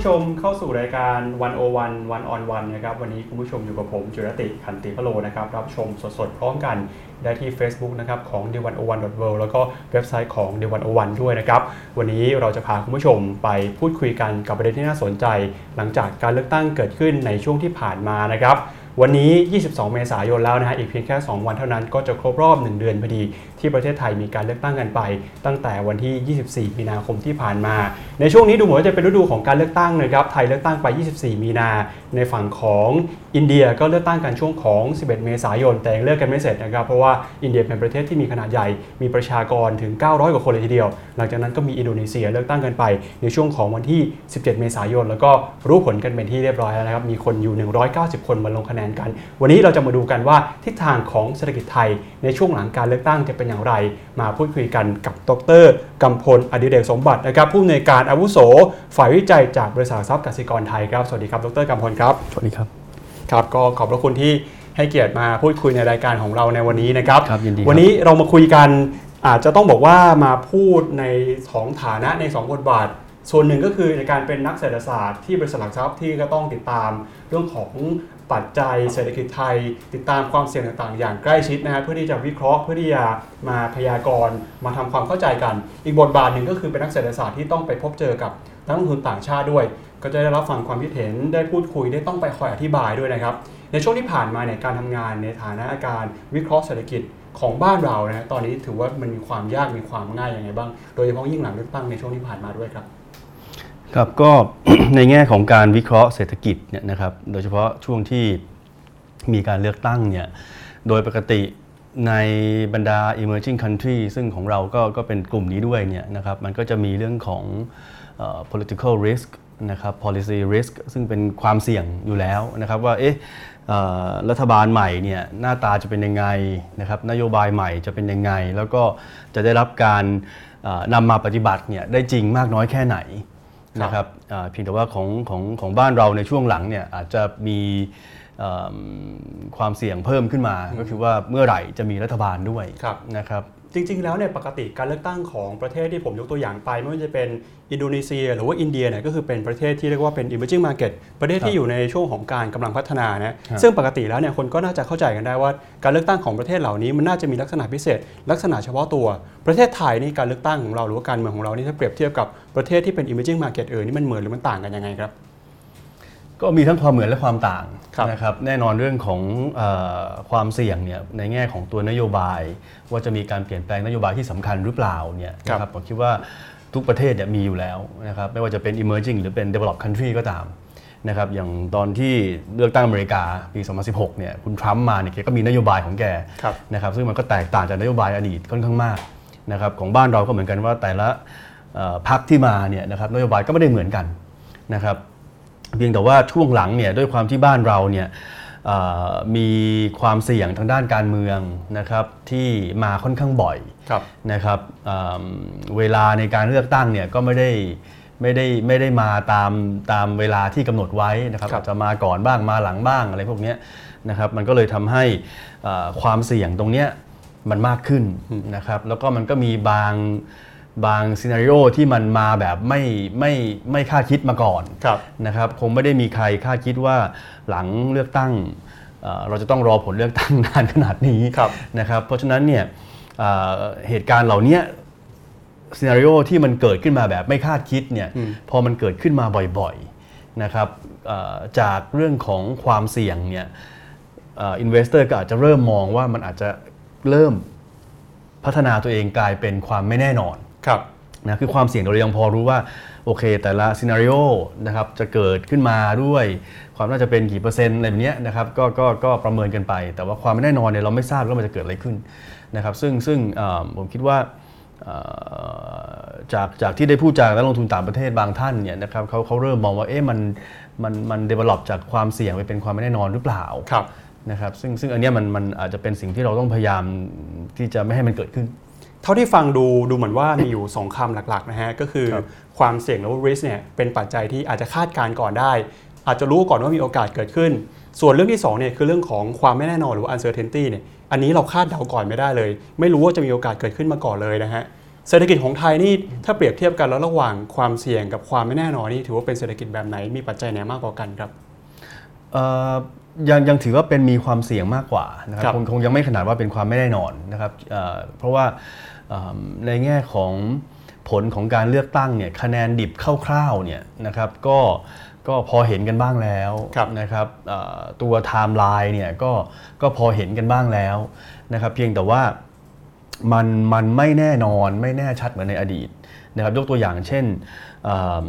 ผู้ชมเข้าสู่รายการวันโอวันวันออนวันนะครับวันนี้คุณผู้ชมอยู่กับผมจุรติขันติพโลนะครับรับชมสดๆพร้อมกันได้ที่ Facebook นะครับของ d 1 0 1 w o r l d แล้วก็เว็บไซต์ของ d 1 0 1ด้วยนะครับวันนี้เราจะพาคุณผู้ชมไปพูดคุยกันกับประเด็นที่น่าสนใจ หลังจากการเลือกตั้งเกิดขึ้นในช่วงที่ผ่านมานะครับวันนี้ 22 เมษายนแล้วนะฮะอีกเพียงแค่ 2 วันเท่านั้นก็จะครบรอบ 1 เดือนพอดี ที่ประเทศไทยมีการเลือกตั้งกันไป ตั้งแต่วันที่ 24 มีนาคมที่ผ่านมา ในช่วงนี้ดูเหมือนว่าจะเป็นฤดูของการเลือกตั้งนะครับไทยเลือกตั้งไป 24 มีนา ในฝั่งของอินเดียก็เลือกตั้งกันช่วงของ 11 เมษายนแต่ยังเลือกกันไม่เสร็จนะครับเพราะว่าอินเดียเป็นประเทศที่มีขนาดใหญ่มีประชากรถึง 900 กว่าคนเลยทีเดียว หลังจากนั้นก็มีอินโดนีเซียเลือกตั้งกันไป ในช่วงของวันที่ 17 เมษายน แล้วก็รู้ผลกันเป็นที่เรียบร้อยแล้วนะครับมีคนอยู่ 190 คนมาลงคะแนนกัน วันนี้เราจะมาดูกันว่าทิศทางของเศรษฐกิจไทยในช่วงหลังการเลือกตั้งจะเป็นอย่างไร มาพูดคุยกันกับดรกำพลอดิเรกสมบัตินะครับผู้อำนวยการอาวุโส ฝ่ายวิจัยจากบริษัททรัพย์กสิกรไทยครับ สวัสดีครับดรกำพลครับ สวัสดีครับ ครับก็ขอบพระคุณที่ให้เกียรติมาพูดคุยในรายการของเราในวันนี้นะครับครับยินดีครับวันนี้เรามาคุยกันอาจจะต้องบอกว่ามาพูดในสองฐานะใน 2 บทบาท ส่วนหนึ่งก็คือในการเป็นนักเศรษฐศาสตร์ที่บริษัทหลักทรัพย์ที่ก็ต้องติดตามเรื่องของ ปัจจัยเศรษฐกิจไทย ติดตามความเสี่ยงต่างๆ อย่างใกล้ชิดนะฮะเพื่อที่จะวิเคราะห์เพื่อที่จะมาพยากรณ์มาทำความเข้าใจกัน อีกบทบาทหนึ่งก็คือเป็นนักเศรษฐศาสตร์ที่ต้องไปพบเจอกับนักลงทุนต่างชาติด้วย ก็จะได้รับฟังความคิดเห็นได้พูดคุยได้ต้องไปคอยอธิบายด้วยนะครับในช่วงที่ผ่านมาเนี่ยการทำงานในฐานะการวิเคราะห์เศรษฐกิจของบ้านเรานะตอนนี้ถือว่ามันมีความยากมีความง่ายยังไงบ้าง โดยเฉพาะยิ่งหลังเลือกตั้งในช่วงที่ผ่านมาด้วยครับ ครับก็ในแง่ของการวิเคราะห์เศรษฐกิจเนี่ยนะครับโดยเฉพาะช่วงที่มีการเลือกตั้งเนี่ยโดยปกติในบรรดา emerging country ซึ่งของเราก็ก็เป็นกลุ่มนี้ด้วยเนี่ยนะครับมันก็จะมีเรื่องของ political risk นะครับ policy risk ซึ่งเป็นความเสี่ยงอยู่แล้วนะครับว่าเอ๊ะรัฐบาลใหม่เนี่ยหน้าตาจะเป็นยังไงนะครับนโยบายใหม่จะเป็นยังไง แล้วก็จะได้รับการนำมาปฏิบัติเนี่ยได้จริงมากน้อยแค่ไหน นะครับอ่าเพียงแต่ว่าของของของบ้านเราในช่วงหลังเนี่ยอาจจะมีเอิ่มความเสี่ยงเพิ่มขึ้นมา ก็คือว่าเมื่อไหร่จะมีรัฐบาลด้วยครับนะครับ จริง ๆ แล้วเนี่ยปกติการเลือกตั้งของประเทศที่ผมยกตัวอย่างไป ไม่ว่าจะเป็นอินโดนีเซีย หรือว่าอินเดียเนี่ยก็คือเป็นประเทศที่เรียกว่าเป็น emerging market ประเทศที่อยู่ในช่วงของการกำลังพัฒนานะซึ่งปกติแล้วเนี่ยคนก็น่าจะเข้าใจกันได้ว่าการเลือกตั้งของประเทศเหล่านี้มันน่าจะมีลักษณะพิเศษ ลักษณะเฉพาะตัว ประเทศไทยนี่การเลือกตั้งของเราหรือว่าการเมืองของเรานี่ถ้าเปรียบเทียบกับประเทศที่เป็น emerging market เออนี่มันเหมือนหรือมันต่างกันยังไงครับ ก็มีทั้งความเหมือนและความต่างครับนะครับแน่นอนเรื่องของเออความเสี่ยงเนี่ยในแง่ของตัวนโยบาย ว่าจะมีการเปลี่ยนแปลงนโยบายที่สำคัญหรือเปล่าเนี่ยนะครับผมคิดว่าทุกประเทศเนี่ยมีอยู่แล้วนะครับไม่ว่าจะเป็น emerging หรือเป็น developed country ก็ตามนะครับอย่างตอนที่เลือกตั้งอเมริกาปี 2016 เนี่ยคุณทรัมป์มาเนี่ยแกก็มีนโยบายของแกครับนะครับซึ่งมันก็แตกต่างจากนโยบายอดีตค่อนข้างมากนะครับของบ้านเราก็เหมือนกันว่าแต่ละเอ่อพรรคที่มาเนี่ยนะครับนโยบายก็ไม่ได้เหมือนกันนะครับ เพียงแต่ว่าช่วงหลังเนี่ยด้วยความที่บ้านเราเนี่ยเอ่อมีความเสี่ยงทางด้านการเมืองนะครับที่มาค่อนข้างบ่อยครับนะครับเอิ่มเวลาในการเลือกตั้งเนี่ยก็ไม่ได้ไม่ได้ไม่ได้มาตามตามเวลาที่กำหนดไว้นะครับครับอาจจะมาก่อนบ้างมาหลังบ้างอะไรพวกเนี้ยนะครับมันก็เลยทำให้เอ่อความเสี่ยงตรงเนี้ยมันมากขึ้นนะครับแล้วก็มันก็มีบาง บางซีนารีโอที่มันมาแบบไม่ไม่ไม่คาดคิดมาก่อนครับนะครับ คงไม่ได้มีใครคาดคิดว่าหลังเลือกตั้งเอ่อเราจะต้องรอผลเลือกตั้งนานขนาดนี้ครับนะครับ เพราะฉะนั้นเนี่ยเอ่อเหตุการณ์เหล่านี้ scenario ที่มันเกิดขึ้นมาแบบไม่คาดคิดเนี่ยพอมันเกิดขึ้นมาบ่อยๆนะครับเอ่อจากเรื่องของความเสี่ยงเนี่ย investor ก็อาจจะเริ่มมองว่ามันอาจจะเริ่มพัฒนาตัวเองกลายเป็นความไม่แน่นอน ครับนะคือความเสี่ยงเรายังพอรู้ว่า โอเค แต่ละ scenario นะครับจะเกิดขึ้นมาด้วย ความน่าจะเป็นกี่เปอร์เซ็นต์อะไรแบบเนี้ยนะครับก็ก็ก็ประเมินกันไป แต่ว่าความไม่แน่นอนเนี่ยเราไม่ทราบว่ามันจะเกิดอะไรขึ้นนะครับซึ่งซึ่งเอ่อผมคิดว่าเอ่อจากจากที่ได้พูดจากนักลงทุนต่างประเทศบางท่านเนี่ยนะครับเขาเขาเริ่มมองว่าเอ๊ะมันมันมันเดเวล็อปจากความเสี่ยงไปเป็นความไม่แน่นอนหรือเปล่าครับนะครับซึ่งซึ่งอันเนี้ยมันมันอาจจะเป็นสิ่งที่เราต้องพยายามที่จะไม่ให้มันเกิดขึ้น เท่าที่ฟังดูดูเหมือนว่ามีอยู่ 2คำหลักๆนะฮะก็คือครับความเสี่ยงหรือว่า risk เนี่ยเป็นปัจจัยที่อาจจะคาดการณ์ก่อนได้ อาจจะรู้ก่อนว่ามีโอกาสเกิดขึ้น ส่วนเรื่องที่2เนี่ยคือเรื่องของความไม่แน่นอนหรือว่า uncertainty เนี่ยอันนี้เราคาดเดาก่อนไม่ได้เลย ไม่รู้ว่าจะมีโอกาสเกิดขึ้นมาก่อนเลยนะฮะเศรษฐกิจของไทยนี่ถ้าเปรียบเทียบกันแล้วระหว่างความเสี่ยงกับความไม่แน่นอนนี่ถือว่าเป็นเศรษฐกิจแบบไหนมีปัจจัยไหนมากกว่ากันครับเอ่อยังยังถือว่าเป็นมีความเสี่ยงมากกว่านะครับครับคงคงยังไม่ขนาดว่าเป็นความไม่แน่นอนนะครับเอ่อเพราะว่าเอิ่ม ในแง่ของผลของการเลือกตั้งเนี่ยคะแนนดิบคร่าวๆเนี่ยนะครับก็ก็พอเห็นกันบ้างแล้วครับนะครับเอ่อตัวไทม์ไลน์เนี่ยก็ก็พอเห็นกันบ้างแล้วนะครับเพียงแต่ว่ามันมันไม่แน่นอนไม่แน่ชัดเหมือนในอดีตนะครับยกตัวอย่างเช่นเอิ่ม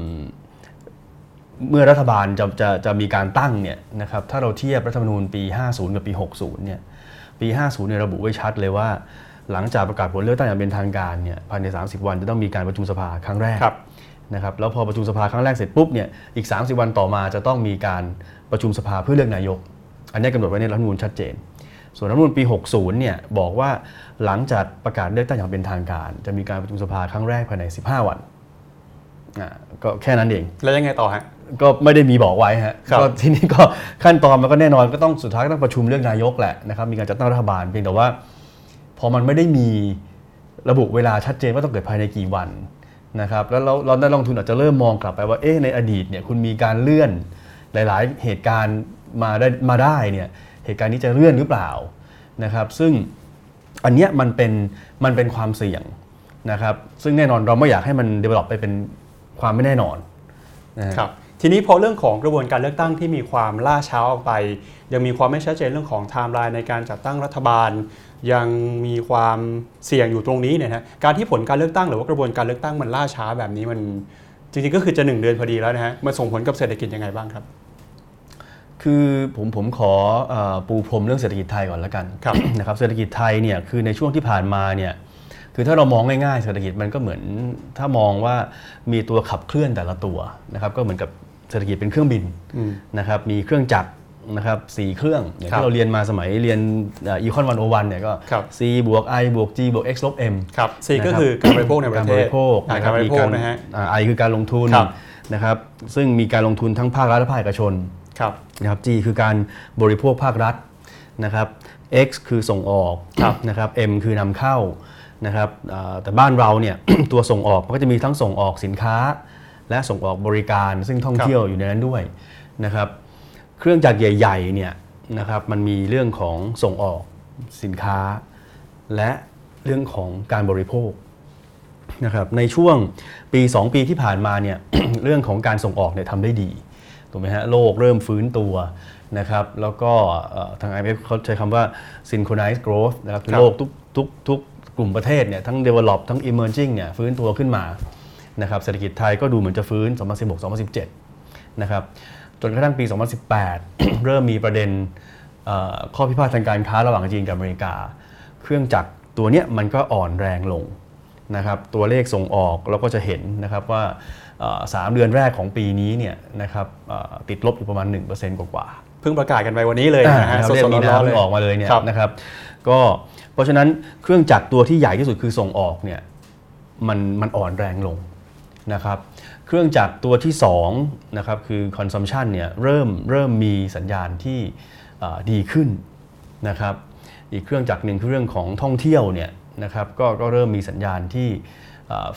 เมื่อรัฐบาลจะจะจะมีการตั้งเนี่ยนะครับถ้าเราเทียบรัฐธรรมนูญปี 50 กับปี 60เนี่ยปี 50เนี่ยระบุไว้ชัดเลยว่า หลังจากประกาศผลเลือกตั้งอย่างเป็นทางการเนี่ยภายใน 30 วันจะต้องมีการประชุมสภาครั้งแรกครับนะครับแล้วพอประชุมสภาครั้งแรกเสร็จปุ๊บเนี่ยอีก 30 วันต่อมาจะต้องมีการประชุมสภาเพื่อเลือกนายก อันนี้กำหนดไว้ในรัฐธรรมนูญชัดเจน ส่วนรัฐธรรมนูญปี 60 เนี่ยบอกว่าหลังจากประกาศเลือกตั้งอย่างเป็นทางการ จะมีการประชุมสภาครั้งแรกภายใน 15 วันอ่าก็แค่นั้นเอง แล้วยังไงต่อฮะก็ไม่ได้มีบอกไว้ฮะครับก็ทีนี้ก็ขั้นตอนมันก็แน่นอนก็ต้องสุดท้ายก็ต้องประชุมเรื่องนายกแหละนะครับมีการจัดตั้งรัฐบาลเพียงแต่ว่า พอมันไม่ได้มีระบุเวลาชัดเจนว่าต้องเกิดภายในกี่วันนะครับแล้วเราเราได้ลงทุนอาจจะเริ่มมองกลับไปว่าเอ๊ะในอดีตเนี่ยคุณมีการเลื่อนหลาย ๆ เหตุการณ์มาได้มาได้เนี่ยเหตุการณ์นี้จะเลื่อนหรือเปล่านะครับ ซึ่งอันเนี้ยมันเป็นมันเป็นความเสี่ยงนะครับ ซึ่งแน่นอนเราไม่อยากให้มัน develop ไปเป็นความไม่แน่นอนนะฮะครับทีนี้พอเรื่องของกระบวนการเลือกตั้งที่มีความล่าช้าออกไป ยังมีความไม่ชัดเจนเรื่องของไทม์ไลน์ในการจัดตั้งรัฐบาล ยังมีความเสี่ยงอยู่ตรงนี้เนี่ยนะการที่ผลการเลือกตั้งหรือว่ากระบวนการเลือกตั้งมันล่าช้าแบบนี้มันจริงๆก็คือจะหนึ่งเดือนพอดีแล้วนะฮะมันส่งผลกับเศรษฐกิจยังไงบ้างครับ คือผมผมขอเออปูพรมเรื่องเศรษฐกิจไทยก่อนละกันครับนะครับเศรษฐกิจไทยเนี่ยคือในช่วงที่ผ่านมาเนี่ยคือถ้าเรามองง่ายๆเศรษฐกิจมันก็เหมือนถ้ามองว่ามีตัวขับเคลื่อนแต่ละตัวนะครับก็เหมือนกับเศรษฐกิจเป็นเครื่องบินอืมนะครับมีเครื่องจักร นะครับสี่เครื่องอย่างครับที่เราเรียนมาสมัยเรียนอีคอนวันโอวันเนี่ยก็ครับ C บวก I บวก G บวก X ลบ M ครับซีนะครับก็คือการบริโภคในประการเทบศริโภคอ่านะคการับรบมีริโภคการนะฮะไอคือการลงทุนครับนะครับซึ่งมีการลงทุนทั้งภาครัฐและภาคเอกชนครับนะครับ G คือการบริโภคภาครัฐนะครับ X คือส่งออกครับนะครับ M คือนำเข้านะครับอ่าแต่บ้านเราเนี่ยตัวส่งออกมันก็จะมีทั้งส่งออกสินค้า และส่งออกบริการ ซึ่งท่องเที่ยวอยู่ในนั้นด้วยนะครับ เครื่องจักรใหญ่ๆเนี่ยนะครับมันมีเรื่องของส่งออกสินค้า และเรื่องของการบริโภคนะครับในช่วงปี 2 ปีที่ผ่านมาเนี่ยเรื่องของการส่งออกเนี่ยทำได้ดีถูกไหมฮะโลกเริ่มฟื้นตัวนะครับแล้วก็เอ่อทาง IMF เขาใช้คำว่า synchronized growth นะครับคือครับโลกทุกทุกทุกกลุ่มประเทศเนี่ยทั้ง develop ทั้ง emerging เนี่ยฟื้นตัวขึ้นมานะครับเศรษฐกิจไทยก็ดูเหมือนจะฟื้น 2016-2017 นะครับ จนกระทั่งปี 2018 เริ่มมีประเด็นเอ่อข้อพิพาททางการค้าระหว่างจีนกับอเมริกา เครื่องจักรตัวเนี้ยมันก็อ่อนแรงลงนะครับตัวเลขส่งออกเราก็จะเห็นนะครับว่าเอ่อสามเดือนแรกของปีนี้เนี่ยนะครับเอ่อติดลบอยู่ประมาณ 1%กว่าๆเพิ่งประกาศกันไปวันนี้เลยอ่านะฮะครับสเรียดกมีๆร้อนๆน้ำเลยออกมาเลยเนี่ยครับนะครับก็เพราะฉะนั้นเครื่องจักรตัวที่ใหญ่ที่สุดคือส่งออกเนี่ยมันมันอ่อนแรงลงนะครับ เครื่องจักรตัวที่2นะครับคือ consumption เนี่ยเริ่มเริ่มมีสัญญาณที่ดีขึ้นนะครับอีกเครื่องจักรหนึ่งคือเรื่องของท่องเที่ยวเนี่ยนะครับก็ก็เริ่มมีสัญญาณที่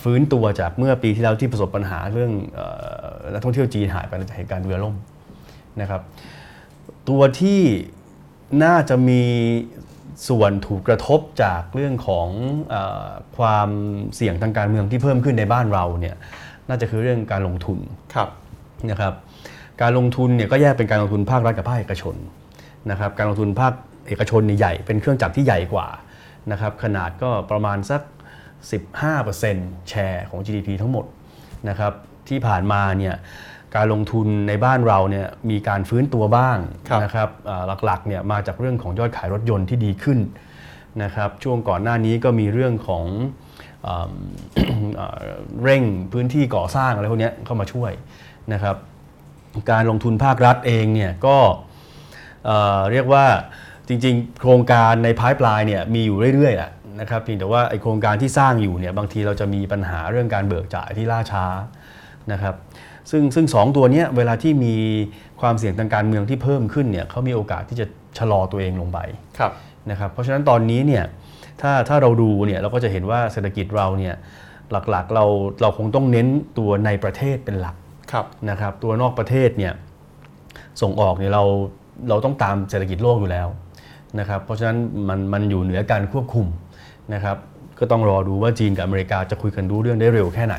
ฟื้นตัวจากเมื่อปีที่แล้วที่ประสบปัญหาเรื่องนักท่องเที่ยวจีนหายไปจากเหตุการณ์เรือล่มนะครับตัวที่น่าจะมีส่วนถูกกระทบจากเรื่องของอความเสี่ยงทางการเมืองที่เพิ่มขึ้นในบ้านเราเนี่ย น่าจะคือเรื่องการลงทุนครับนะครับ การลงทุนเนี่ยก็แยกเป็นการลงทุนภาครัฐกับภาคเอกชนนะครับ การลงทุนภาคเอกชนเนี่ยใหญ่เป็นเครื่องจักรที่ใหญ่กว่านะครับ ขนาดก็ประมาณสัก 15%แชร์ของ GDP ทั้งหมดนะครับ ที่ผ่านมาเนี่ยการลงทุนในบ้านเราเนี่ยมีการฟื้นตัวบ้างครับนะครับอ่าหลักๆเนี่ยมาจากเรื่องของยอดขายรถยนต์ที่ดีขึ้นนะครับ ช่วงก่อนหน้านี้ก็มีเรื่องของอ่าอ่า เร่งพื้นที่ก่อสร้างอะไรพวกเนี้ยเข้ามาช่วยนะครับการลงทุนภาครัฐเองเนี่ยก็เอ่อเรียกว่าจริงๆ โครงการในพ i p e l i n e เนี่ยมีอยู่เรื่อยๆแหละนะครับเพียงแต่ว่าไอโครงการที่สร้างอยู่เนี่ยบางทีเราจะมีปัญหาเรื่องการเบิกจ่ายที่ล่าช้านะครับซึ่งซึ่งสองตัวเนี้ยเวลาที่มีความเสี่ยงทางการเมืองที่เพิ่มขึ้นเนี่ยเขามีโอกาสที่จะชะลอตัวเองลงไปครับนะครับเพราะฉะนั้นตอนนี้เนี่ย ถ้าถ้าเราดูเนี่ยเราก็จะเห็นว่าเศรษฐกิจเราเนี่ยหลักๆเราเราคงต้องเน้นตัวในประเทศเป็นหลักครับนะครับ ตัวนอกประเทศเนี่ยส่งออกเนี่ยเราเราต้องตามเศรษฐกิจโลกอยู่แล้วนะครับ เพราะฉะนั้นมันมันอยู่เหนือการควบคุมนะครับก็ต้องรอดูว่าจีนกับอเมริกาจะคุยกันรู้เรื่องได้เร็วแค่ไหน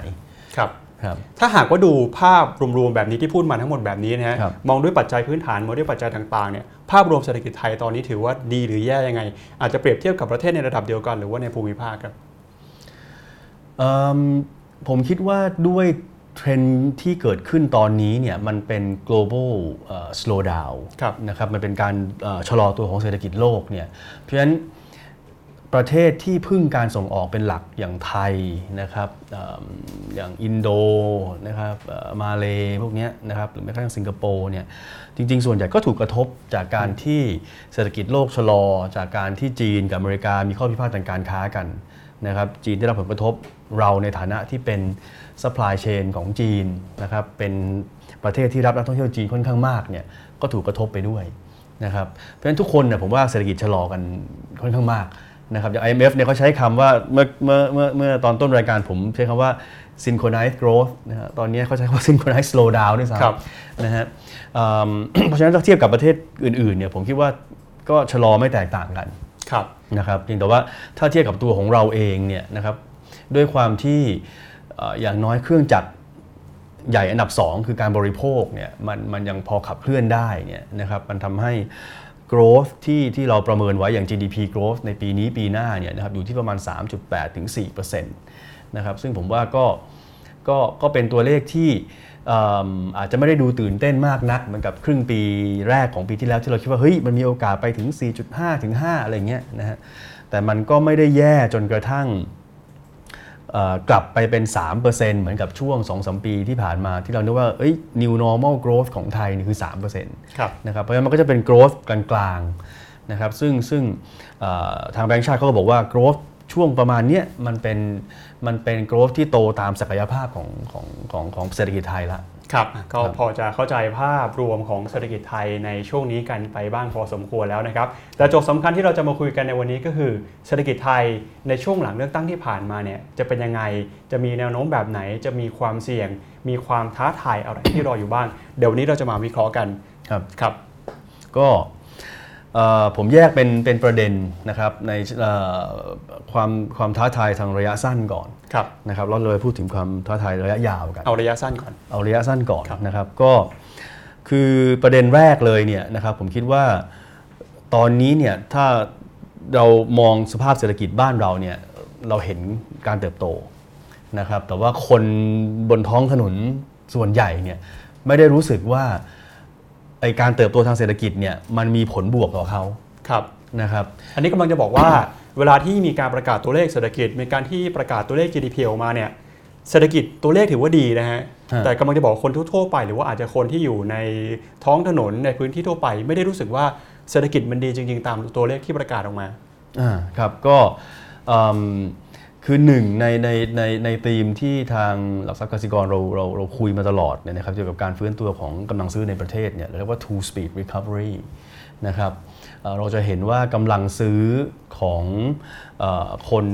ครับครับถ้าหากว่าดูภาพรวมๆแบบนี้ที่พูดมาทั้งหมดแบบนี้นะฮะครับมองด้วยปัจจัยพื้นฐานมองด้วยปัจจัยต่างๆเนี่ย ภาพรวมเศรษฐกิจไทยตอนนี้ถือว่าดีหรือแย่ยังไง อาจจะเปรียบเทียบกับประเทศในระดับเดียวกันหรือว่าในภูมิภาคครับเอิ่มผมคิดว่าด้วยเทรนด์ที่เกิดขึ้นตอนนี้เนี่ยมันเป็น global เอ่อ slowdown ครับนะครับมันเป็นการเอ่อชะลอตัวของเศรษฐกิจโลกเนี่ยเพราะฉะนั้น ประเทศที่พึ่งการส่งออกเป็นหลักอย่างไทยนะครับอย่างอินโดนะครับมาเลพวกนี้นะครับหรือแม้กระทั่งสิงคโปร์เนี่ยจริง ๆ ส่วนใหญ่ก็ถูกกระทบจากการที่เศรษฐกิจโลกชะลอ จากการที่จีนกับอเมริกามีข้อพิพาททางการค้ากันนะครับจีนได้รับผลกระทบเราในฐานะที่เป็น supply chain ของจีนนะครับเป็นประเทศที่รับนักท่องเที่ยวจีนค่อนข้างมากเนี่ยก็ถูกกระทบไปด้วยนะครับเพราะฉะนั้นทุกคนเนี่ยผมว่าเศรษฐกิจชะลอกันค่อนข้างมาก นะครับอย่าง IMF เนี่ยเขาใช้คำว่าเมื่อเมื่อเมื่อเมื่อตอนต้นรายการผมใช้คำว่า synchronized growth นะฮะตอนนี้เขาใช้คำว่า synchronized slowdown ด้วยซ้ครับำนะฮะอืมเพราะฉะนั้นถ้าเทียบกับประเทศอื่นๆเนี่ยผมคิดว่าก็ชะลอไม่แตกต่างกันครับนะครับเพียงแต่ว่าถ้าเทียบกับตัวของเราเองเนี่ยนะครับด้วยความที่เอ่ออย่างน้อยเครื่องจักรใหญ่อันดับ 2 คือการบริโภคเนี่ยมันมันยังพอขับเคลื่อนได้เนี่ยนะครับมันทำให้ growth ที่ที่เราประเมินไว้อย่าง GDP growth ในปีนี้ปีหน้าเนี่ยนะครับอยู่ที่ประมาณ 3.8ถึง4%นะครับซึ่งผมว่าก็ก็ก็เป็นตัวเลขที่เอิ่มอาจจะไม่ได้ดูตื่นเต้นมากนักเหมือนกับครึ่งปีแรกของปีที่แล้วที่เราคิดว่าเฮ้ยมันมีโอกาสไปถึง 4.5 ถึง 5 อะไรเงี้ยนะฮะแต่มันก็ไม่ได้แย่จนกระทั่ง กลับไปเป็น 3%เหมือนกับช่วง 2-3 ปีที่ผ่านมาที่เรานึกว่าเอ้ย new normal growth ของไทยนี่คือ3%ครับนะครับเพราะฉะนั้นมันก็จะเป็น growth กลางๆนะครับซึ่งซึ่งเอ่อทางแบงก์ชาติเขาก็บอกว่า growth ช่วงประมาณเนี้ยมันเป็นมันเป็น growth ที่โตตามศักยภาพของของของของเศรษฐกิจไทยละ ครับก็พอจะเข้าใจภาพรวมของเศรษฐกิจไทยในช่วงนี้กันไปบ้างพอสมควรแล้วนะครับแต่โจทย์สำคัญที่เราจะมาคุยกันในวันนี้ก็คือ เศรษฐกิจไทยในช่วงหลังเลือกตั้งที่ผ่านมาเนี่ยจะเป็นยังไงจะมีแนวโน้มแบบไหนจะมีความเสี่ยง มีความท้าทายอะไรที่รออยู่บ้าง เดี๋ยววันนี้เราจะมาวิเคราะห์กันครับครับ ก็เอ่อ ผมแยกเป็นเป็นประเด็นนะครับในเอ่อความความท้าทายทางระยะสั้นก่อนครับนะครับแล้วเราไปพูดถึงความท้าทายระยะยาวกัน เอาระยะสั้นก่อน เอาระยะสั้นก่อนครับนะครับก็คือประเด็นแรกเลยเนี่ยนะครับผมคิดว่าตอนนี้เนี่ยถ้าเรามองสภาพเศรษฐกิจบ้านเราเนี่ยเราเห็นการเติบโตนะครับแต่ว่าคนบนท้องถนนส่วนใหญ่เนี่ยไม่ได้รู้สึกว่าไอการเติบโตทางเศรษฐกิจเนี่ยมันมีผลบวกต่อเขาครับนะครับอันนี้กำลังจะบอกว่า เวลาที่มีการประกาศตัวเลขเศรษฐกิจ มีการที่ประกาศตัวเลข GDP ออกมาเนี่ยเศรษฐกิจตัวเลขถือว่าดีนะฮะฮะแต่กำลังจะบอกคนทั่วๆไป หรือว่าอาจจะคนที่อยู่ในท้องถนนในพื้นที่ทั่วไป ไม่ได้รู้สึกว่าเศรษฐกิจมันดีจริง ๆ ตามตัวเลขที่ประกาศออกมาอ่าครับก็อืม คือหนึ่งในในในในธีมที่ทางหลักทรัพย์กสิกรเราเราเราคุยมาตลอดเนี่ยนะครับเกี่ยวกับการฟื้นตัวของกำลังซื้อในประเทศเนี่ยเราเรียกว่า two speed recovery นะครับเอ่อเราจะเห็นว่ากำลังซื้อของเออคน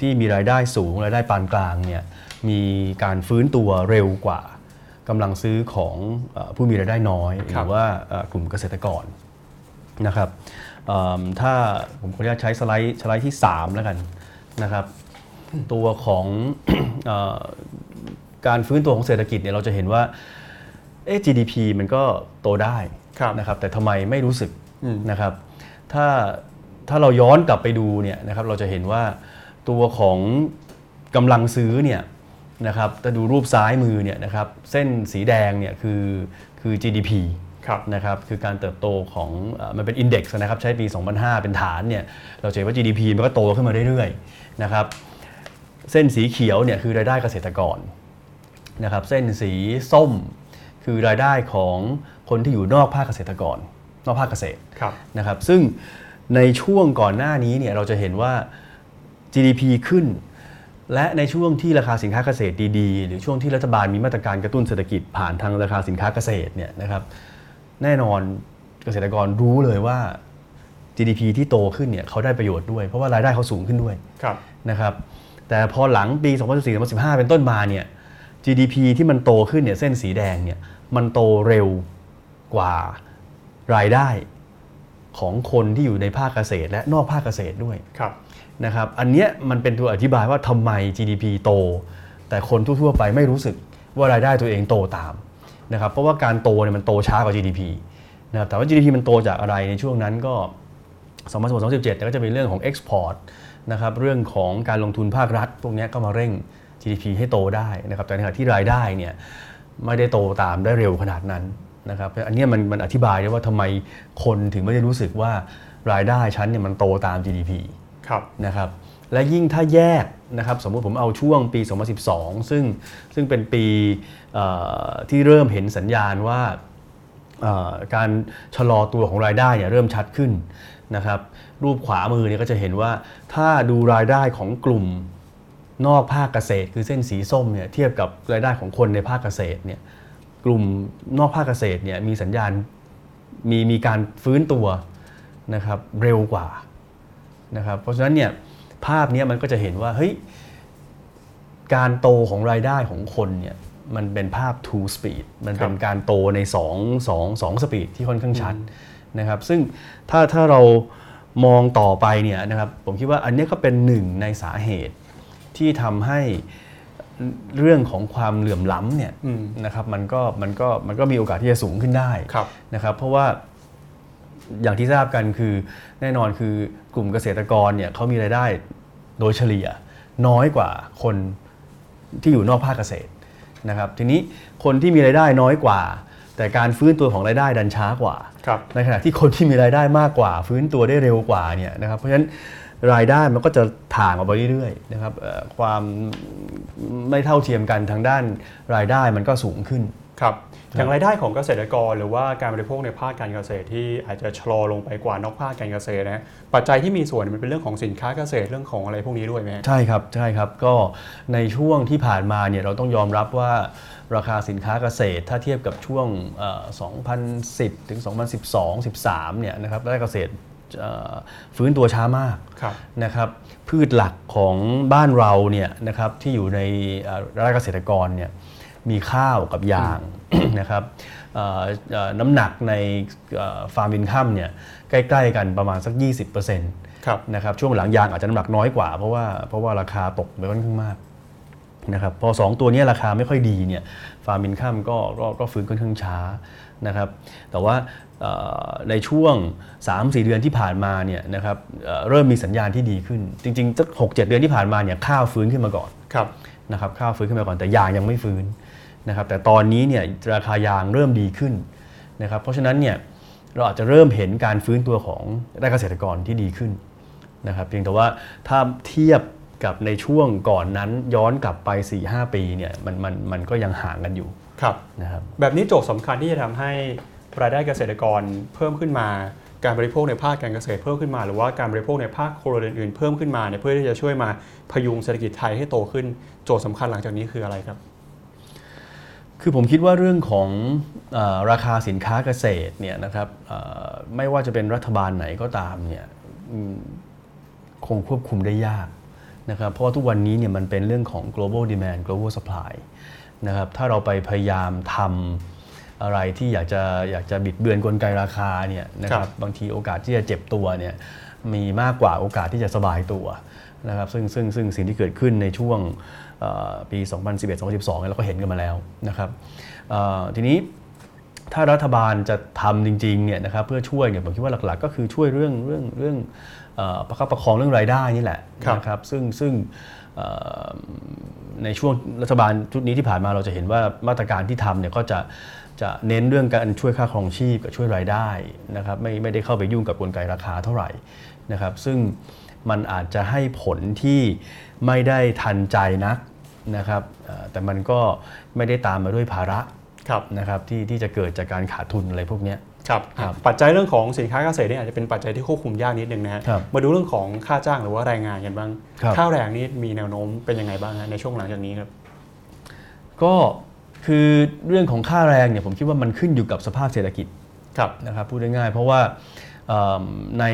ที่มีรายได้สูงรายได้ปานกลางเนี่ยมีการฟื้นตัวเร็วกว่ากำลังซื้อของเออผู้มีรายได้น้อยหครัรืบอว่าเอ่อกลุ่มเกษตรกรนะครับเอิ่มถ้าผมขออนุญาตใช้สไลด์สไลด์ที่ 3 แล้วกันนะครับ ตัวของเออการฟื้นตัวของเศรษฐกิจเนี่ยเราจะเห็นว่าเอ๊ะ GDP มันก็โตได้ครับนะครับแต่ทำไมไม่รู้สึกอืมนะครับถ้าถ้าเราย้อนกลับไปดูเนี่ยนะครับเราจะเห็นว่าตัวของกำลังซื้อเนี่ยนะครับถ้าดูรูปซ้ายมือเนี่ยนะครับเส้นสีแดงเนี่ยคือคือ GDP ครับนะครับคือการเติบโตของเอ่อมันเป็นอินเด็กซ์นะครับใช้ปี 2005 เป็นฐานเนี่ยเราจะเห็นว่า GDP มันก็โตขึ้นมาเรื่อยๆนะครับ เส้นสีเขียวเนี่ยคือรายได้เกษตรกรนะครับเส้นสีส้มคือรายได้ของคนที่อยู่นอกภาคเกษตรกร นอกภาคเกษตรครับนะครับ ซึ่งในช่วงก่อนหน้านี้เนี่ยเราจะเห็นว่า GDP ขึ้น และในช่วงที่ราคาสินค้าเกษตรดีๆ หรือช่วงที่รัฐบาลมีมาตรการกระตุ้นเศรษฐกิจผ่านทางราคาสินค้าเกษตรเนี่ยนะครับแน่นอนเกษตรกรรู้เลยว่า GDP ที่โตขึ้นเนี่ยเขาได้ประโยชน์ด้วย เพราะว่ารายได้เขาสูงขึ้นด้วยครับนะครับ แต่พอหลังปี 2014-2015 เป็นต้นมาเนี่ย GDP ที่มันโตขึ้นเนี่ยเส้นสีแดงเนี่ยมันโตเร็วกว่ารายได้ของคนที่อยู่ในภาคเกษตร และนอกภาคเกษตรด้วยครับนะครับ อันเนี้ยมันเป็นตัวอธิบายว่าทำไม GDP โต แต่คนทั่วๆไปไม่รู้สึกว่ารายได้ตัวเองโตตามนะครับ เพราะว่าการโตเนี่ยมันโตช้ากว่า GDP นะครับแต่ว่า GDP มันโตจากอะไรในช่วงนั้นก็2016-2017เนี่ยก็จะเป็นเรื่องของ Export นะครับเรื่องของการลงทุนภาครัฐ พวกเนี้ยก็มาเร่ง GDP ให้โตได้นะครับแต่ในขณะที่รายได้เนี่ยไม่ได้โตตามได้เร็วขนาดนั้นนะครับอันเนี้ยมันมันอธิบายได้ว่าทำไมคนถึงไม่ได้รู้สึกว่ารายได้ชั้นเนี่ยมันโตตาม GDP ครับนะครับและยิ่งถ้าแยกนะครับสมมุติผมเอาช่วงปี 2012 ซึ่งซึ่งเป็นปีเอ่อที่เริ่มเห็นสัญญาณว่าเอ่อการชะลอตัวของรายได้เนี่ยเริ่มชัดขึ้น นะครับรูปขวามือเนี่ยก็จะเห็นว่าถ้าดูรายได้ของกลุ่มนอกภาคเกษตร คือเส้นสีส้มเนี่ยเทียบกับรายได้ของคนในภาคเกษตรเนี่ยกลุ่มนอกภาคเกษตรเนี่ยมีสัญญาณมีมีการฟื้นตัวนะครับเร็วกว่านะครับเพราะฉะนั้นเนี่ยภาพนี้มันก็จะเห็นว่าเฮ้ยการโตของรายได้ของคนเนี่ยมันเป็นภาพ two speed มันเป็นการโตใน2 2 2สปีดที่ค่อนข้างชัด นะครับ ซึ่งถ้าถ้าเรามองต่อไปเนี่ยนะครับผมคิดว่าอันเนี้ยก็เป็นหนึ่งในสาเหตุที่ทำให้เรื่องของความเหลื่อมล้ำเนี่ยอืมนะครับมันก็มันก็มันก็มีโอกาสที่จะสูงขึ้นได้ครับนะครับเพราะว่าอย่างที่ทราบกันคือแน่นอนคือกลุ่มเกษตรกรเนี่ยเขามีรายได้โดยเฉลี่ยน้อยกว่าคนที่อยู่นอกภาคเกษตรนะครับทีนี้คนที่มีรายได้น้อยกว่า แต่การฟื้นตัวของรายได้ดันช้ากว่าครับ ในขณะที่คนที่มีรายได้มากกว่า ฟื้นตัวได้เร็วกว่าเนี่ยนะครับเพราะฉะนั้นรายได้มันก็จะถ่างออกไปเรื่อยๆนะครับเอ่อความไม่เท่าเทียมกันทางด้านรายได้มันก็สูงขึ้นครับอย่างรายได้ของเกษตรกร หรือว่าการบริโภคในภาคการเกษตรที่อาจจะชะลอลงไปกว่านอกภาคการเกษตรนะปัจจัยที่มีส่วนมันเป็นเรื่องของสินค้าเกษตรเรื่องของอะไรพวกนี้ด้วยไหมใช่ครับใช่ครับก็ในช่วงที่ผ่านมาเนี่ยเราต้องยอมรับว่า ราคาสินค้าเกษตร ถ้าเทียบกับช่วงเอ่อ2010 ถึง 2012 13 เนี่ยนะครับรายได้เกษตรเอ่อฟื้นตัวช้ามากครับนะครับ พืชหลักของบ้านเราเนี่ยนะครับที่อยู่ในเอ่อรายได้เกษตรกรเนี่ยมีข้าวกับยางนะครับเอ่อเอ่อน้ำหนักในฟาร์มอินคัมเนี่ยใกล้ๆกันประมาณสัก 20%ครับนะครับช่วงหลังยางอาจจะน้ำหนักน้อยกว่าเพราะว่าเพราะว่าราคาตกไปค่อนข้างมาก นะครับพอ 2 ตัวเนี้ยราคาไม่ค่อยดีเนี่ยฟาร์มินคัมก็ก็ก็ฟื้นค่อนข้างช้านะครับแต่ว่าเอ่อในช่วง 3-4 เดือนที่ผ่านมาเนี่ยนะครับเอ่อเริ่มมีสัญญาณที่ดีขึ้น จริงๆสัก6-7เดือนที่ผ่านมาเนี่ยข้าวฟื้นขึ้นมาก่อนครับนะครับข้าวฟื้นขึ้นมาก่อนแต่ยางยังไม่ฟื้นนะครับแต่ตอนนี้เนี่ยราคายางเริ่มดีขึ้นนะครับเพราะฉะนั้นเนี่ยเราอาจจะเริ่มเห็นการฟื้นตัวของรายได้เกษตรกรที่ดีขึ้นนะครับเพียงแต่ว่าถ้าเทียบ กับในช่วงก่อนนั้นย้อนกลับไป 4-5 ปีเนี่ยมันมันมันก็ยังห่างกันอยู่ครับนะครับแบบนี้โจทย์สำคัญที่จะทำให้รายได้เกษตรกรเพิ่มขึ้นมาการบริโภคในภาคการเกษตรเพิ่มขึ้นมา หรือว่าการบริโภคในภาคครัวเรือนอื่นๆเพิ่มขึ้นมาเนี่ยเพื่อที่จะช่วยมาพยุงเศรษฐกิจไทยให้โตขึ้น โจทย์สำคัญหลังจากนี้คืออะไรครับ คือผมคิดว่าเรื่องของเออราคาสินค้าเกษตรเนี่ยนะครับเอ่อไม่ว่าจะเป็นรัฐบาลไหนก็ตามเนี่ยอืมคงควบคุมได้ยาก นะครับเพราะว่าทุกวันนี้เนี่ยมันเป็นเรื่องของ global demand global supply นะครับถ้าเราไปพยายามทำอะไรที่อยากจะอยากจะบิดเบือนกลไกราคาเนี่ยนะคครัรับบบางทีโอกาสที่จะเจ็บตัวเนี่ยมีมากกว่าโอกาสที่จะสบายตัวนะครับซึ่งซึ่งซึ่งสิ่งที่เกิดขึ้นในช่วงเอ่อปี 2011-2012เนี่ยเราก็เห็นกันมาแล้วนะครับเอ่อทีนี้ ถ้ารัฐบาลจะทำจริงๆเนี่ยนะครับเพื่อช่วยเนี่ยผมคิดว่าหลักๆ ก็คือช่วยเรื่องเรื่องเรื่องเอ่อประคับประคองเรื่องรายได้นี่แหละครับนะครับซึ่งซึ่งเอ่อในช่วงรัฐบาลชุดนี้ที่ผ่านมาเราจะเห็นว่ามาตรการที่ทำเนี่ยก็จะจะเน้นเรื่องการช่วยค่าครองชีพกับช่วยรายได้นะครับไม่ไม่ได้เข้าไปยุ่งกับกลไกราคาเท่าไหร่นะครับซึ่งมันอาจจะให้ผลที่ไม่ได้ทันใจนักนะครับเอ่อแต่มันก็ไม่ได้ตามมาด้วยภาระครับ นะครับที่ที่จะเกิดจากการขาดทุนอะไรพวกเนี้ยครับครับปัจจัยเรื่องของสินค้าเกษตรเนี่ยอาจจะเป็นปัจจัยที่ควบคุมยากนิดนึงนะฮะครับมาดูเรื่องของค่าจ้างหรือว่าแรงงานกันบ้างครับค่าแรงนี่มีแนวโน้มเป็นยังไงบ้างฮะในช่วงหลังจากนี้ครับ ก็คือเรื่องของค่าแรงเนี่ยผมคิดว่ามันขึ้นอยู่กับสภาพเศรษฐกิจครับนะครับพูดง่ายๆเพราะว่าเอิ่มใน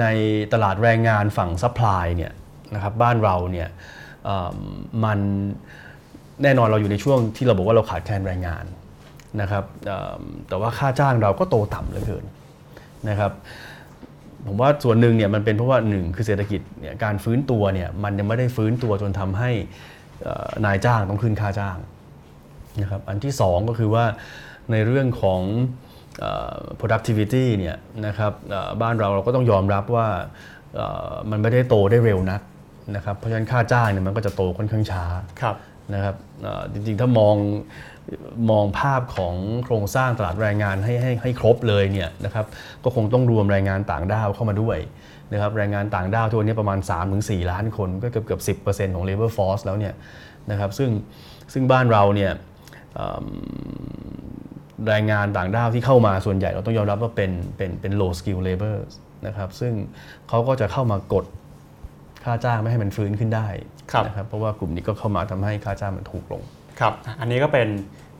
ในตลาดแรงงานฝั่ง supply เนี่ยนะครับบ้านเราเนี่ยเอ่อมัน แน่นอนเราอยู่ในช่วงที่เราบอกว่าเราขาดแคลนแรงงานนะครับแต่ว่าค่าจ้างเราก็โตต่ำเหลือเกินนะครับผมว่าส่วนหนึ่งเนี่ยมันเป็นเพราะว่าหนึ่งคือเศรษฐกิจเนี่ยการฟื้นตัวเนี่ยมันยังไม่ได้ฟื้นตัวจนทำให้นายจ้างต้องขึ้นค่าจ้างนะครับอันที่สองก็คือว่าในเรื่องของ productivity เนี่ยนะครับบ้านเราเราก็ต้องยอมรับว่ามันไม่ได้โตได้เร็วนักนะครับเพราะฉะนั้นค่าจ้างเนี่ยมันก็จะโตค่อนข้างช้าครับ นะครับจริงๆ ถ้ามองมองภาพของโครงสร้างตลาดแรงงานให้ให้ให้ครบเลยเนี่ยนะครับก็คงต้องรวมแรงงานต่างด้าวเข้ามาด้วยนะครับแรงงานต่างด้าวทุกวันนี้ประมาณ 3-4 ล้านคน ก็เกือบเกือบ 10%ของ labor force แล้วเนี่ยนะครับซึ่งซึ่งบ้านเราเนี่ยแรงงานต่างด้าวที่เข้ามาส่วนใหญ่เราต้องยอมรับว่าเป็นเป็นเป็น low skill labor นะครับซึ่งเขาก็จะเข้ามากด ค่าจ้างไม่ให้มันฟื้นขึ้นได้ครับนะครับเพราะว่ากลุ่มนี้ก็เข้ามาทำให้ค่าจ้างมันถูกลงครับอันนี้ก็เป็น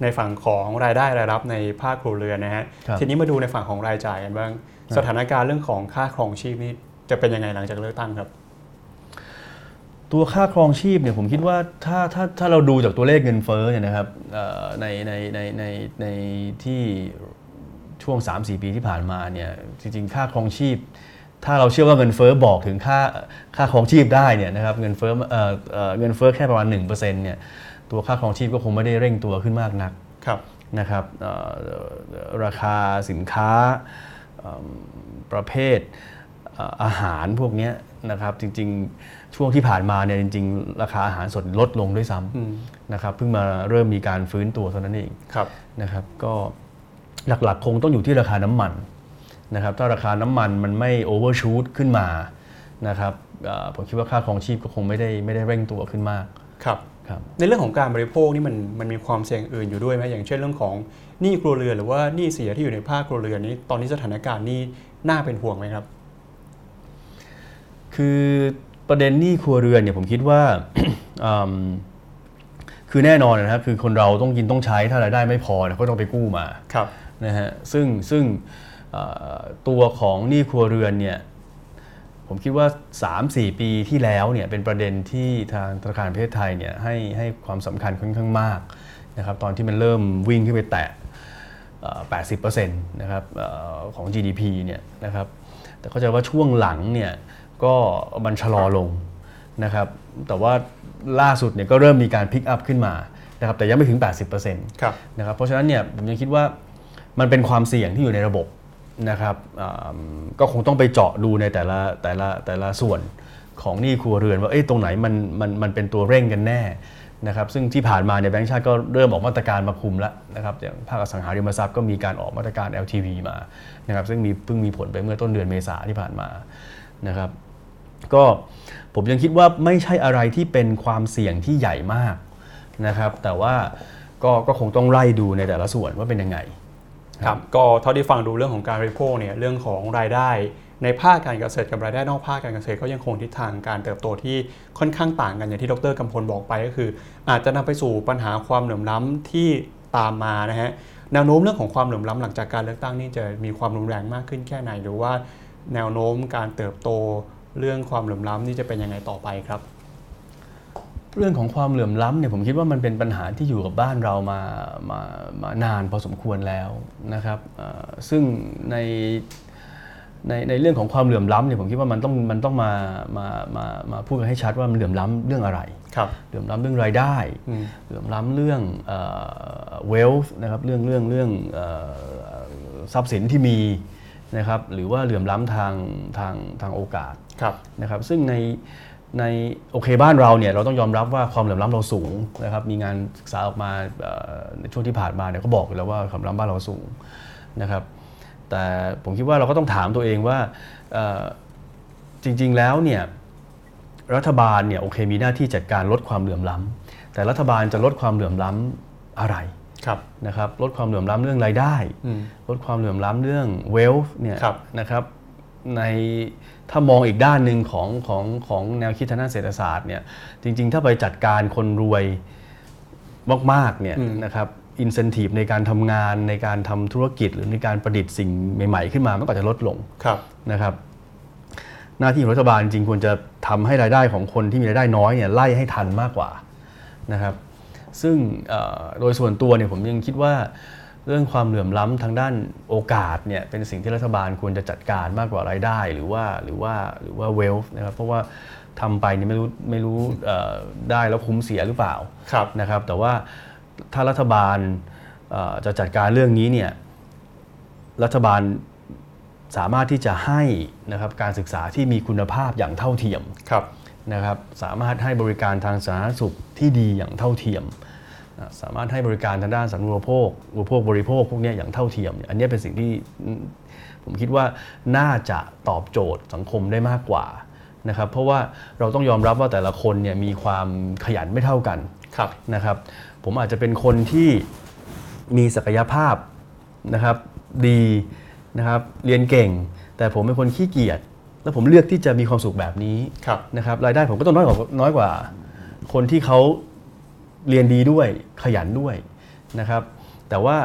ในฝั่งของรายได้รายรับในภาคครัวเรือนนะฮะครับทีนี้มาดูในฝั่งของรายจ่ายกันบ้าง สถานการณ์เรื่องของค่าครองชีพนี่จะเป็นยังไงหลังจากเลือกตั้งครับ ตัวค่าครองชีพเนี่ยผมคิดว่าถ้าถ้าถ้าเราดูจากตัวเลขเงินเฟ้อเนี่ยนะครับเอ่อในในในในในที่ช่วง 3-4 ปีที่ผ่านมาเนี่ยจริงๆ ค่าครองชีพ ถ้าเราเชื่อว่าเงินเฟ้อบอกถึงค่าค่าครองชีพได้เนี่ยนะครับเงินเฟ้อเอ่อเอ่อเงินเฟ้อแค่ประมาณ1%เนี่ยตัวค่าครองชีพก็คงไม่ได้เร่งตัวขึ้นมากนักครับนะครับเอ่อราคาสินค้าเอิ่มประเภทเอ่ออาหารพวกเนี้ยนะครับจริงๆช่วงที่ผ่านมาเนี่ยจริง ๆ ราคาอาหารสดลดลงด้วยซ้อืมำนะครับเพิ่งมาเริ่มมีการฟื้นตัวเท่านั้นเองครับนะครับก็หลักๆคงต้องอยู่ที่ราคาน้ำมัน นะครับถ้าราคาน้ำมันมันไม่โอเวอร์ชูตขึ้นมานะครับเอ่อผมคิดว่าค่าครองชีพก็คงไม่ได้ไม่ได้เร่งตัวขึ้นมากครับครับในเรื่องของการบริโภคนี่มันมันมีความเสี่ยงอื่นอยู่ด้วยไหมอย่างเช่นเรื่องของหนี้ครัวเรือนหรือว่าหนี้เสียที่อยู่ในภาคครัวเรือนนี้ตอนนี้สถานการณ์นี่น่าเป็นห่วงไหมครับ คือประเด็นหนี้ครัวเรือนเนี่ยผมคิดว่าอืมคือแน่นอนนะครับคือคนเราต้องกินต้องใช้ถ้ารายได้ไม่พอเนี่ยก็ต้องไปกู้มาครับนะฮะซึ่งซึ่งเอ่อ ตัวของหนี้ครัวเรือนเนี่ยผมคิดว่า 3-4 ปีที่แล้วเนี่ยเป็นประเด็นที่ทางธนาคารแห่งประเทศไทยเนี่ยให้ให้ความสำคัญค่อนข้างมากนะครับตอนที่มันเริ่มวิ่งขึ้นไปแตะเอ่อ80%นะครับเอ่อของ GDP เนี่ยนะครับแต่เข้าใจว่าช่วงหลังเนี่ยก็มันชะลอลงนะครับแต่ว่าล่าสุดเนี่ยก็เริ่มมีการพิกอัพขึ้นมานะครับแต่ยังไม่ถึง 80%ครับนะครับเพราะฉะนั้นเนี่ยผมยังคิดว่ามันเป็นความเสี่ยงที่อยู่ในระบบ นะครับก็คงต้องไปเจาะดูในแต่ละแต่ละแต่ละส่วนของหนี้ครัวเรือนว่าเอ้ยตรงไหนมันมันมันเป็นตัวเร่งกันแน่นะครับซึ่งที่ผ่านมาเนี่ยแบงก์ชาติก็เริ่มออกมาตรการมาคุมแล้วนะครับอย่างภาคสังหาริมทรัพย์ก็มีการออกมาตรการ LTV มานะครับซึ่งมีเพิ่งมีผลไปเมื่อต้นเดือนเมษาที่ผ่านมานะครับก็ผมยังคิดว่าไม่ใช่อะไรที่เป็นความเสี่ยงที่ใหญ่มากนะครับแต่ว่าก็ก็คงต้องไล่ดูในแต่ละส่วนว่าเป็นยังไง ครับก็เท่าที่ฟังดูเรื่องของการบริโภคเนี่ยเรื่องของรายได้ในภาคการเกษตรกับรายได้นอกภาคการเกษตรก็ยังคงทิศทางการเติบโตที่ค่อนข้างต่างกันอย่างที่ดรกำพลบอกไปก็คือ อาจจะนำไปสู่ปัญหาความเหลื่อมล้ำที่ตามมานะฮะแนวโน้มเรื่องของความเหลื่อมล้ำหลังจากการเลือกตั้งนี่จะมีความรุนแรงมากขึ้นแค่ไหน หรือว่าแนวโน้มการเติบโตเรื่องความเหลื่อมล้ำนี่จะเป็นยังไงต่อไปครับ เรื่องของความเหลื่อมล้ำเนี่ยผมคิดว่ามันเป็นปัญหาที่อยู่กับบ้านเรามามามานานพอสมควรแล้วนะครับเอ่อซึ่งในในในเรื่องของความเหลื่อมล้ำเนี่ยผมคิดว่ามันต้องมันต้องมามามามาพูดกันให้ชัดว่ามันเหลื่อมล้ำเรื่องอะไรครับเหลื่อมล้ำเรื่องรายได้อืมเหลื่อมล้ำเรื่องเวลส์นะครับเรื่องเรื่องเรื่องเอ่อทรัพย์สินที่มีนะครับหรือว่าเหลื่อมล้ำทางทางทางโอกาสครับนะครับซึ่งใน ในโอเคบ้านเราเนี่ยเราต้องยอมรับว่าความเหลื่อมล้ำเราสูงนะครับมีงานศึกษาออกมาเอ่อในช่วงที่ผ่านมาเนี่ยก็บอกอยู่แล้วว่าความเหลื่อมล้ำบ้านเราสูงนะครับ แต่ผมคิดว่าเราก็ต้องถามตัวเองว่าเอ่อจริง ๆแล้วเนี่ยรัฐบาลเนี่ยโอเคมีหน้าที่จัดการลดความเหลื่อมล้ำแต่รัฐบาลจะลดความเหลื่อมล้ำอะไรครับนะครับลดความเหลื่อมล้ำเรื่องรายได้อืมลดความเหลื่อมล้ำเรื่องเวลเนี่ยครับนะครับ ในถ้ามองอีกด้านหนึ่งของของของแนวคิดทางด้านเศรษฐศาสตร์เนี่ยจริง ๆ ถ้าไปจัดการคนรวยมากๆเนี่ย อืม นะครับอินเซนティブในการทำงานในการทำธุรกิจ หรือในการประดิษฐ์สิ่งใหม่ ๆ ขึ้นมามันก็จะลดลง ครับ นะครับ หน้าที่ของรัฐบาลจริงๆควรจะทำให้รายได้ของคนที่มีรายได้น้อยเนี่ยไล่ให้ทันมากกว่านะครับ ซึ่งเอ่อโดยส่วนตัวเนี่ยผมยังคิดว่า เรื่องความเหลื่อมล้ำทางด้านโอกาสเนี่ยเป็นสิ่งที่รัฐบาลควรจะจัดการมากกว่ารายได้ หรือว่าหรือว่าหรือว่าเวลฟ์นะครับเพราะว่าทำไปเนี่ยไม่รู้ไม่รู้เอ่อได้แล้วคุ้มเสียหรือเปล่าครับนะครับ แต่ว่าถ้ารัฐบาลเอ่อจะจัดการเรื่องนี้เนี่ยรัฐบาลสามารถที่จะให้นะครับการศึกษาที่มีคุณภาพอย่างเท่าเทียมครับนะครับ สามารถให้บริการทางสาธารณสุขที่ดีอย่างเท่าเทียมอะ สามารถให้บริการทางด้านสาธารณูปโภคอุปโภคบริโภคพวกเนี้ยอย่างเท่าเทียมเนี่ยอันเนี้ยเป็นสิ่งที่อืมผมคิดว่าน่าจะตอบโจทย์สังคมได้มากกว่านะครับเพราะว่าเราต้องยอมรับว่าแต่ละคนเนี่ยมีความขยันไม่เท่ากันครับนะครับ ผมอาจจะเป็นคนที่มีศักยภาพนะครับดีนะครับเรียนเก่ง แต่ผมเป็นคนขี้เกียจแล้วผมเลือกที่จะมีความสุขแบบนี้ครับนะครับรายได้ผมก็ต้องน้อยกว่าน้อยกว่า คนที่เขา เรียนดีด้วยขยันด้วยนะครับ แต่ว่า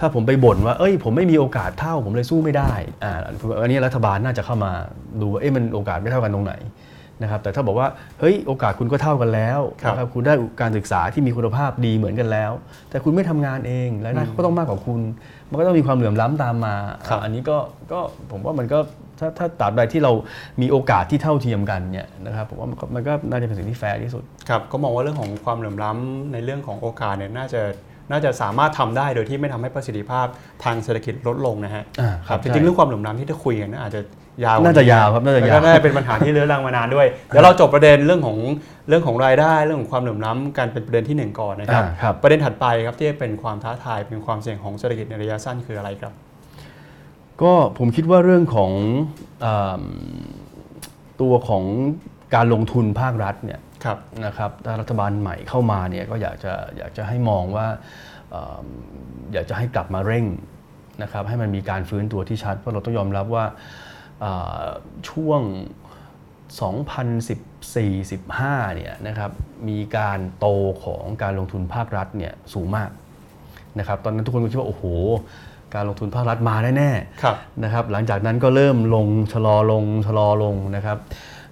ถ้าผมไปบ่นว่า เอ้ย ผมไม่มีโอกาสเท่า ผมเลยสู้ไม่ได้ อ่า อันนี้รัฐบาลน่าจะเข้ามาดูว่า เอ้ยมันโอกาสไม่เท่ากันตรงไหน นะครับแต่ถ้าบอกว่าเฮ้ยโอกาสคุณก็เท่ากันแล้วครับนะครับคุณได้การศึกษาที่มีคุณภาพดีเหมือนกันแล้ว แต่คุณไม่ทำงานเองรายได้ก็ต้องมากกว่าคุณ มันก็ต้องมีความเหลื่อมล้ำตามมาครับอันนี้ก็ก็ผมว่ามันก็ถ้าถ้าตราบใดที่เรามีโอกาสที่เท่าเทียมกันเนี่ยนะครับผมว่ามันก็มันก็น่าจะเป็นสิ่งที่แฟร์ที่สุดครับก็มองว่าเรื่องของความเหลื่อมล้ำในเรื่องของโอกาสเนี่ยน่าจะน่าจะสามารถทำได้โดยที่ไม่ทำให้ประสิทธิภาพทางเศรษฐกิจลดลงนะฮะอ่าครับจใช่ริงๆเรื่องความเหลื่อมล้ำที่จะคุยกันน่าอาจจะ ยาวกน่าจะยาวครับน่าจะแล้วยาก็วน่าจะเป็นปัญหาที่เรื้อรังมานานด้วยเดี๋ยวเราจบประเด็นเรื่องของเรื่องของรายได้เรื่องของความเหลื่อมล้ำการเป็นประเด็นที่หนึ่งก่อนนะครับอ่าครับประเด็นถัดไปครับที่เป็นความท้าทายเป็นความเสี่ยงของเศรษฐกิจในระยะสั้นคืออะไรครับ ก็ผมคิดว่าเรื่องของอำตัวของการลงทุนภาครัฐเนี่ยครับนะครับถ้ารัฐบาลใหม่เข้ามาเนี่ยก็อยากจะอยากจะให้มองว่าเอิ่มอยากจะให้กลับมาเร่งนะครับให้มันมีการฟื้นตัวที่ชัดเพราะเราต้องยอมรับว่าเอ่อ ช่วง 2014-15เนี่ยนะครับมีการโตของการลงทุนภาครัฐเนี่ยสูงมากนะครับตอนนั้นทุกคนก็คิดว่าโอ้โห การลงทุนภาครัฐมาแน่ๆครับนะครับหลังจากนั้นก็เริ่มลงชะลอลงชะลอลงนะครับ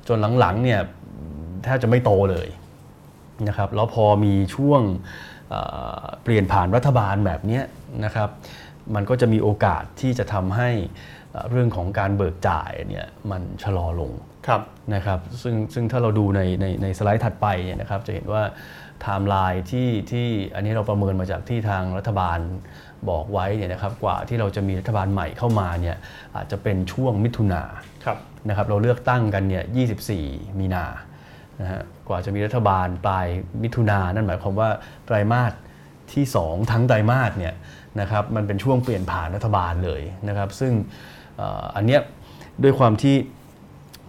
จนหลังๆเนี่ยแทบจะไม่โตเลยนะครับแล้วพอมีช่วงเอ่อเปลี่ยนผ่านรัฐบาลแบบเนี้ยนะครับมันก็จะมีโอกาสที่จะทำให้ เอ่อเรื่องของการเบิกจ่ายเนี่ยมันชะลอลงครับนะครับซึ่งซึ่งถ้าเราดูในในในสไลด์ถัดไปเนี่ยนะครับจะเห็นว่าไทม์ไลน์ที่ที่อันนี้เราประเมินมาจากที่ทางรัฐบาลบอกไว้เนี่ยนะครับกว่าที่เราจะมีรัฐบาลใหม่เข้ามาเนี่ยอาจจะเป็นช่วงมิถุนาครับนะครับเราเลือกตั้งกันเนี่ย 24 มีนานะฮะกว่าจะมีรัฐบาลปลายมิถุนานั่นหมายความว่าไตรมาสที่ 2 ทั้งไตรมาสเนี่ยนะครับมันเป็นช่วงเปลี่ยนผ่านรัฐบาลเลยนะครับซึ่งเอ่ออันเนี้ยด้วยความที่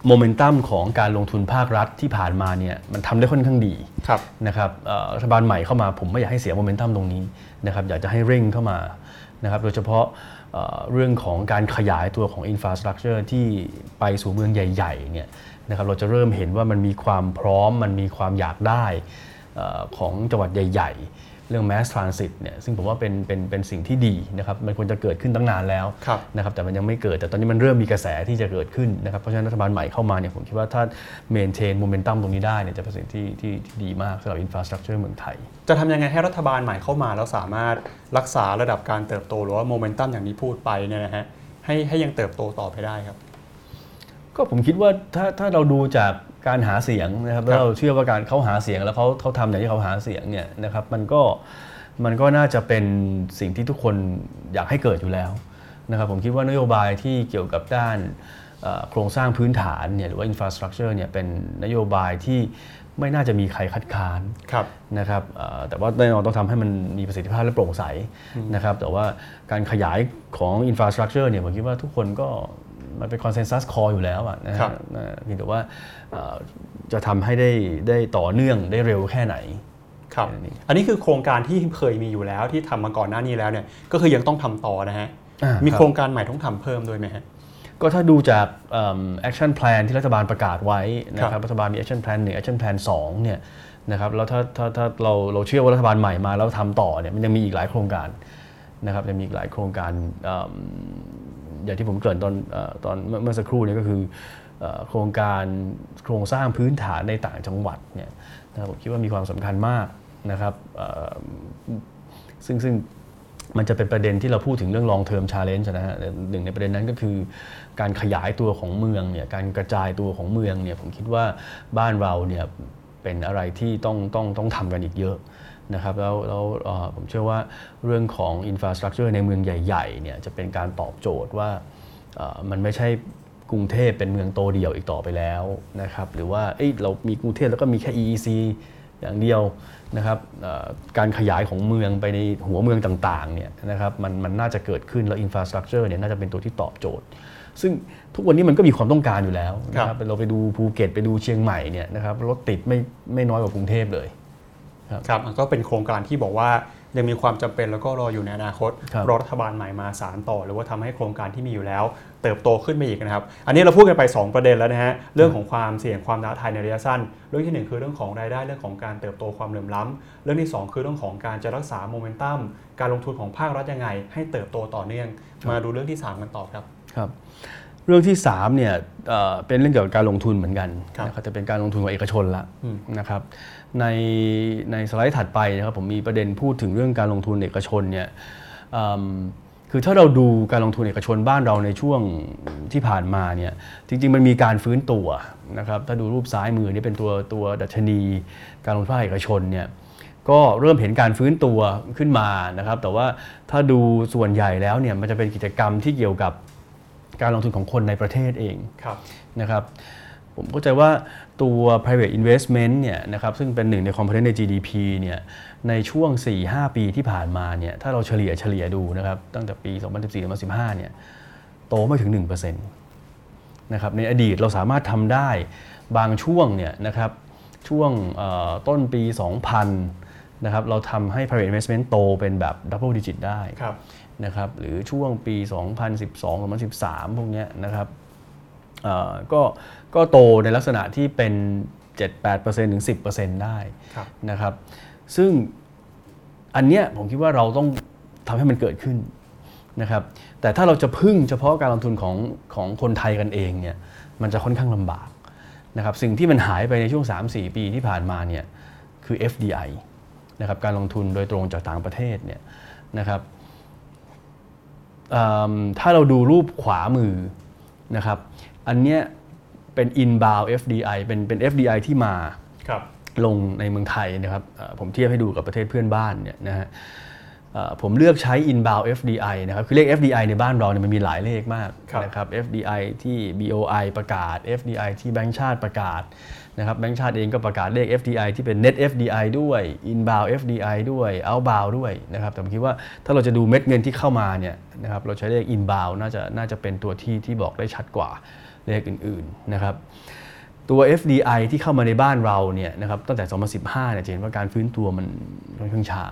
โมเมนตัมของการลงทุนภาครัฐที่ผ่านมาเนี่ยมันทำได้ค่อนข้างดีครับนะครับเอ่อรัฐบาลใหม่เข้ามาผมไม่อยากให้เสียโมเมนตัมตรงนี้นะครับอยากจะให้เร่งเข้ามานะครับโดยเฉพาะเอ่อเรื่องของการขยายตัวของ infrastructure ที่ไปสู่เมืองใหญ่ๆเนี่ยนะครับเราจะเริ่มเห็นว่ามันมีความพร้อมมันมีความอยากได้เออของจังหวัดใหญ่ ๆ เรื่อง mass transit เนี่ยซึ่งผมว่าเป็นเป็นเป็นสิ่งที่ดีนะครับมันควรจะเกิดขึ้นตั้งนานแล้วครับนะครับแต่มันยังไม่เกิดแต่ตอนนี้มันเริ่มมีกระแสที่จะเกิดขึ้นนะครับเพราะฉะนั้นรัฐบาลใหม่เข้ามาเนี่ยผมคิดว่าถ้า maintain momentum ตรงนี้ได้เนี่ยจะเป็นสิ่งที่ที่ที่ดีมากสำหรับ infrastructure เมืองไทย จะทำยังไงให้รัฐบาลใหม่เข้ามา แล้วสามารถรักษาระดับการเติบโตหรือว่าโมเมนตัมอย่างที่พูดไปเนี่ยนะฮะให้ให้ยังเติบโตต่อไปได้ครับก็ผมคิดว่าถ้าถ้าเราดูจาก การหาเสียงนะครับครับแล้วเราเชื่อว่าการเขาหาเสียงแล้วเขาเขาทำอย่างที่เขาหาเสียงเนี่ยนะครับมันก็มันก็น่าจะเป็นสิ่งที่ทุกคนอยากให้เกิดอยู่แล้วนะครับผมคิดว่านโยบายที่เกี่ยวกับด้านเอ่อโครงสร้างพื้นฐานเนี่ยหรือว่า infrastructure เนี่ยเป็นนโยบายที่ไม่น่าจะมีใครคัดค้านครับนะครับเอ่อแต่ว่าแน่นอนต้องทำให้มันมีประสิทธิภาพและโปร่งใสนะครับแต่ว่าการขยายของ infrastructure เนี่ยผมคิดว่าทุกคนก็ มันเป็น consensus call อยู่แล้วอะนะครัฮะบนะเพียงแต่ว่าเอ่อจะทำให้ได้ได้ต่อเนื่องได้เร็วแค่ไหนครับแค่นั้นเองอันนี้คือโครงการที่เคยมีอยู่แล้วที่ทำมาก่อนหน้านี้แล้วเนี่ยก็คือยังต้องทำต่อนะฮะอ่ามีครับโครงการใหม่ต้องทำเพิ่มด้วยไหมฮะ ก็ถ้าดูจากเอิ่ม action plan ที่รัฐบาลประกาศไว้นะคครัรับบรัฐบาลมี action plan 1 action plan 2เนี่ยนะครับแล้วถ้าถ้าถ้าเราเราเชื่อว่ารัฐบาลใหม่มาแล้วทำต่อเนี่ยมันยังมีอีกหลายโครงการนะครับยังมีอีกหลายโครงการเอย่างที่ผมเกริ่นตอนเออตอนเมื่อสักครู่นี้ก็คือโครงการโครงสร้างพื้นฐานในต่างจังหวัดเนี่ยนะผมคิดว่ามีความสำคัญมากนะครับซึ่งซึ่งมันจะเป็นประเด็นที่เราพูดถึงเรื่อง long term challenge นะฮะหนึ่งในประเด็นนั้นก็คือการขยายตัวของเมืองเนี่ยการกระจายตัวของเมืองเนี่ยผมคิดว่าบ้านเราเนี่ยเป็นอะไรที่ต้องต้องต้องทำกันอีกเยอะ นะครับแล้วแล้วเอ่อผมเชื่อว่าเรื่องของ infrastructure ในเมืองใหญ่ๆเนี่ยจะเป็นการตอบโจทย์ว่าเอ่อมันไม่ใช่กรุงเทพเป็นเมืองโตเดียวอีกต่อไปแล้วนะครับหรือว่าเอ้ยเรามีกรุงเทพแล้วก็มีแค่ EEC อย่างเดียวนะครับเอ่อการขยายของเมืองไปในหัวเมืองต่างๆเนี่ยนะครับมันมันน่าจะเกิดขึ้นแล้ว infrastructure เนี่ยน่าจะเป็นตัวที่ตอบโจทย์ ซึ่งทุกวันนี้มันก็มีความต้องการอยู่แล้วนะครับเราไปดูภูเก็ตไปดูเชียงใหม่เนี่ยนะครับรถติดไม่ไม่น้อยกว่ากรุงเทพเลย ครับมันก็เป็นโครงการที่บอกว่ายังมีความจำเป็นแล้วก็รออยู่ในอนาคตครับรอรัฐบาลใหม่มาสารต่อ หรือว่าทำให้โครงการที่มีอยู่แล้ว เติบโตขึ้นไปอีกนะครับ อันนี้เราพูดกันไป 2 ประเด็นแล้วนะฮะเรื่องของความเสี่ยงความท้าทายในระยะสั้น เรื่องที่หนึ่งคือเรื่องของรายได้เรื่องของการเติบโตความเหลื่อมล้ำเรื่องที่สองคือเรื่องของการจะรักษาโมเมนตัมการลงทุนของภาครัฐยังไง ให้เติบโตต่อเนื่อง มาดูเรื่องที่สามกันต่อครับครับ เรื่องที่3เนี่ยเอ่อเป็นเรื่องเกี่ยวกับการลงทุนเหมือนกันครับนะครับแต่เป็นการลงทุนของเอกชนละอืมนะครับ ในในสไลด์ถัดไปนะครับผมมีประเด็นพูดถึงเรื่องการลงทุนเอกชนเนี่ยอืมคือถ้าเราดูการลงทุนเอกชนบ้านเราในช่วงที่ผ่านมาเนี่ยจริง ๆ มันมีการฟื้นตัวนะครับถ้าดูรูปซ้ายมือนี่เป็นตัวตัวดัชนี การลงทุนภาคเอกชนเนี่ยก็เริ่มเห็นการฟื้นตัวขึ้นมานะครับแต่ว่าถ้าดูส่วนใหญ่แล้วเนี่ยมันจะเป็นกิจกรรมที่เกี่ยวกับการลงทุนของคนในประเทศเองครับนะครับ ผมเข้าใจว่าตัว private investment เนี่ยนะครับซึ่งเป็นหนึ่งใน component ใน GDP เนี่ยในช่วง 4-5 ปีที่ผ่านมาเนี่ยถ้าเราเฉลี่ยเฉลี่ยดูนะครับตั้งแต่ปี 2014-2015เนี่ยโตไม่ถึง 1%นะครับในอดีตเราสามารถทำได้บางช่วงเนี่ยนะครับช่วงเอ่อต้นปี 2000นะครับเราทำให้ private investment โตเป็นแบบ double digit ได้ครับนะครับหรือช่วงปี 2012 2013 พวกเนี้ยนะครับเอ่อ ก็ก็โตในลักษณะที่เป็น 7-8%ถึง 10%ได้ครับนะครับ ซึ่งอันเนี้ยผมคิดว่าเราต้องทำให้มันเกิดขึ้นนะครับ แต่ถ้าเราจะพึ่งเฉพาะการลงทุนของของคนไทยกันเองเนี่ยมันจะค่อนข้างลำบากนะครับสิ่งที่มันหายไปในช่วง 3-4 ปีที่ผ่านมาเนี่ยคือ FDI นะครับการลงทุนโดยตรงจากต่างประเทศเนี่ยนะครับเอิ่มถ้าเราดูรูปขวามือนะครับ อันเนี้ยเป็น inbound FDI เป็นเป็น FDI ที่มาครับลงในเมืองไทยนะครับเอ่อผมเทียบให้ดูกับประเทศเพื่อนบ้านเนี่ยนะฮะเอ่อผมเลือกใช้ inbound FDI นะครับ คือเลข FDI ในบ้านเราเนี่ยมันมีหลายเลขมากครับนะครับ FDI ที่ BOI ประกาศ FDI ที่แบงก์ชาติประกาศนะครับแบงก์ชาติเองก็ประกาศเลข FDI ที่เป็น net FDI ด้วย inbound FDI ด้วย outbound ด้วยนะครับ แต่ผมคิดว่าถ้าเราจะดูเม็ดเงินที่เข้ามาเนี่ยนะครับ เราใช้เลข inbound น่าจะน่าจะเป็นตัวที่ที่บอกได้ชัดกว่า เลขอื่นๆนะครับตัว FDI ที่เข้ามาในบ้านเราเนี่ยนะครับตั้งแต่ 2015 เนี่ยจะเห็นว่าการฟื้นตัวมันค่อนข้างช้า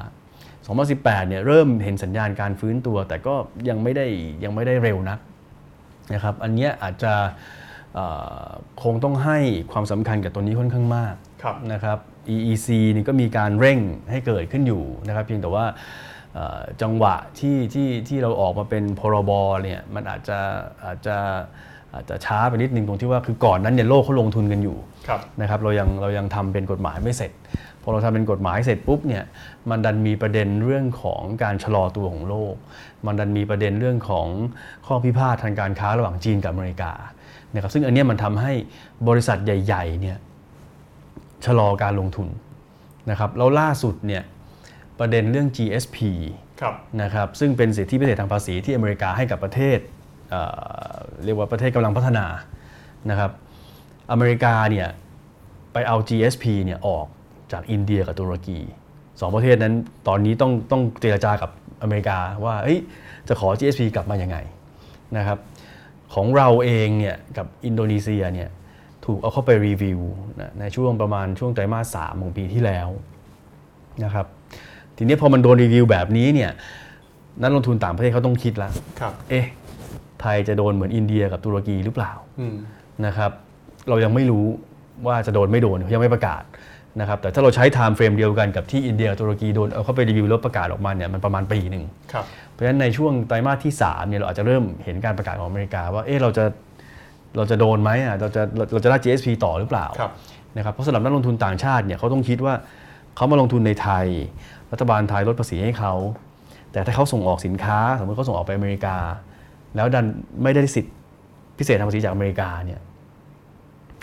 2018 เนี่ยเริ่มเห็นสัญญาณการฟื้นตัว แต่ก็ยังไม่ได้ยังไม่ได้เร็วนักนะครับอันเนี้ยอาจจะเอ่อคงต้องให้ความสำคัญกับตัวนี้ค่อนข้างมากครับนะครับ EEC นี่ก็มีการเร่งให้เกิดขึ้นอยู่นะครับเพียงแต่ว่าเอ่อจังหวะที่ที่ที่เราออกมาเป็นพรบเนี่ยมันอาจจะอาจจะ อาจจะช้าไปนิดนึงตรงที่ว่าคือก่อนนั้นเนี่ยโลกเขาลงทุนกันอยู่ครับนะครับเรายังเรายังทำเป็นกฎหมายไม่เสร็จพอเราทำเป็นกฎหมายเสร็จปุ๊บเนี่ยมันดันมีประเด็นเรื่องของการชะลอตัวของโลก มันดันมีประเด็นเรื่องของข้อพิพาททางการค้าระหว่างจีนกับอเมริกานะครับซึ่งอันเนี้ยมันทำให้บริษัทใหญ่ๆเนี่ยชะลอการลงทุนนะครับแล้วล่าสุดเนี่ยประเด็นเรื่อง GSP ครับนะครับซึ่งเป็นสิทธิพิเศษทางภาษีที่อเมริกาให้กับประเทศ เอ่อเรียกว่าประเทศกำลังพัฒนานะครับอเมริกาเนี่ยไปเอา GSP เนี่ยออกจากอินเดียกับตุรกีสองประเทศนั้นตอนนี้ต้องต้องเจรจากับอเมริกาว่าเอ้ยจะขอ GSP กลับมายังไงนะครับของเราเองเนี่ยกับอินโดนีเซียเนี่ยถูกเอาเข้าไปรีวิวนะในช่วงประมาณช่วงไตรมาสสามของปีที่แล้วนะครับทีนี้พอมันโดนรีวิวแบบนี้เนี่ยนักลงทุนต่างประเทศเขาต้องคิดแล้วครับเอ๊ะ ไทยจะโดนเหมือนอินเดียกับตุรกีหรือเปล่าอืมนะครับ เรายังไม่รู้ว่าจะโดนไม่โดนยังไม่ประกาศนะครับแต่ถ้าเราใช้ time frame เดียวกันกับที่อินเดียตุรกีโดนเอาเข้าไปรีวิวแล้วประกาศออกมาเนี่ยมันประมาณปีหนึ่งครับเพราะฉะนั้นในช่วงไตรมาสที่3เนี่ยเราอาจจะเริ่มเห็นการประกาศของอเมริกาว่าเอ๊ะเราจะเราจะโดนไหมอะเราจะเราเราจะได้ GSP ต่อหรือเปล่าครับนะครับเพราะสำหรับนักลงทุนต่างชาติเนี่ยเขาต้องคิดว่าเขามาลงทุนในไทย รัฐบาลไทยลดภาษีให้เขาแต่ถ้าเขาส่งออกสินค้า สมมติเขาส่งออกไปอเมริกา แล้วดันไม่ได้สิทธิพิเศษทางภาษีจากอเมริกาเนี่ย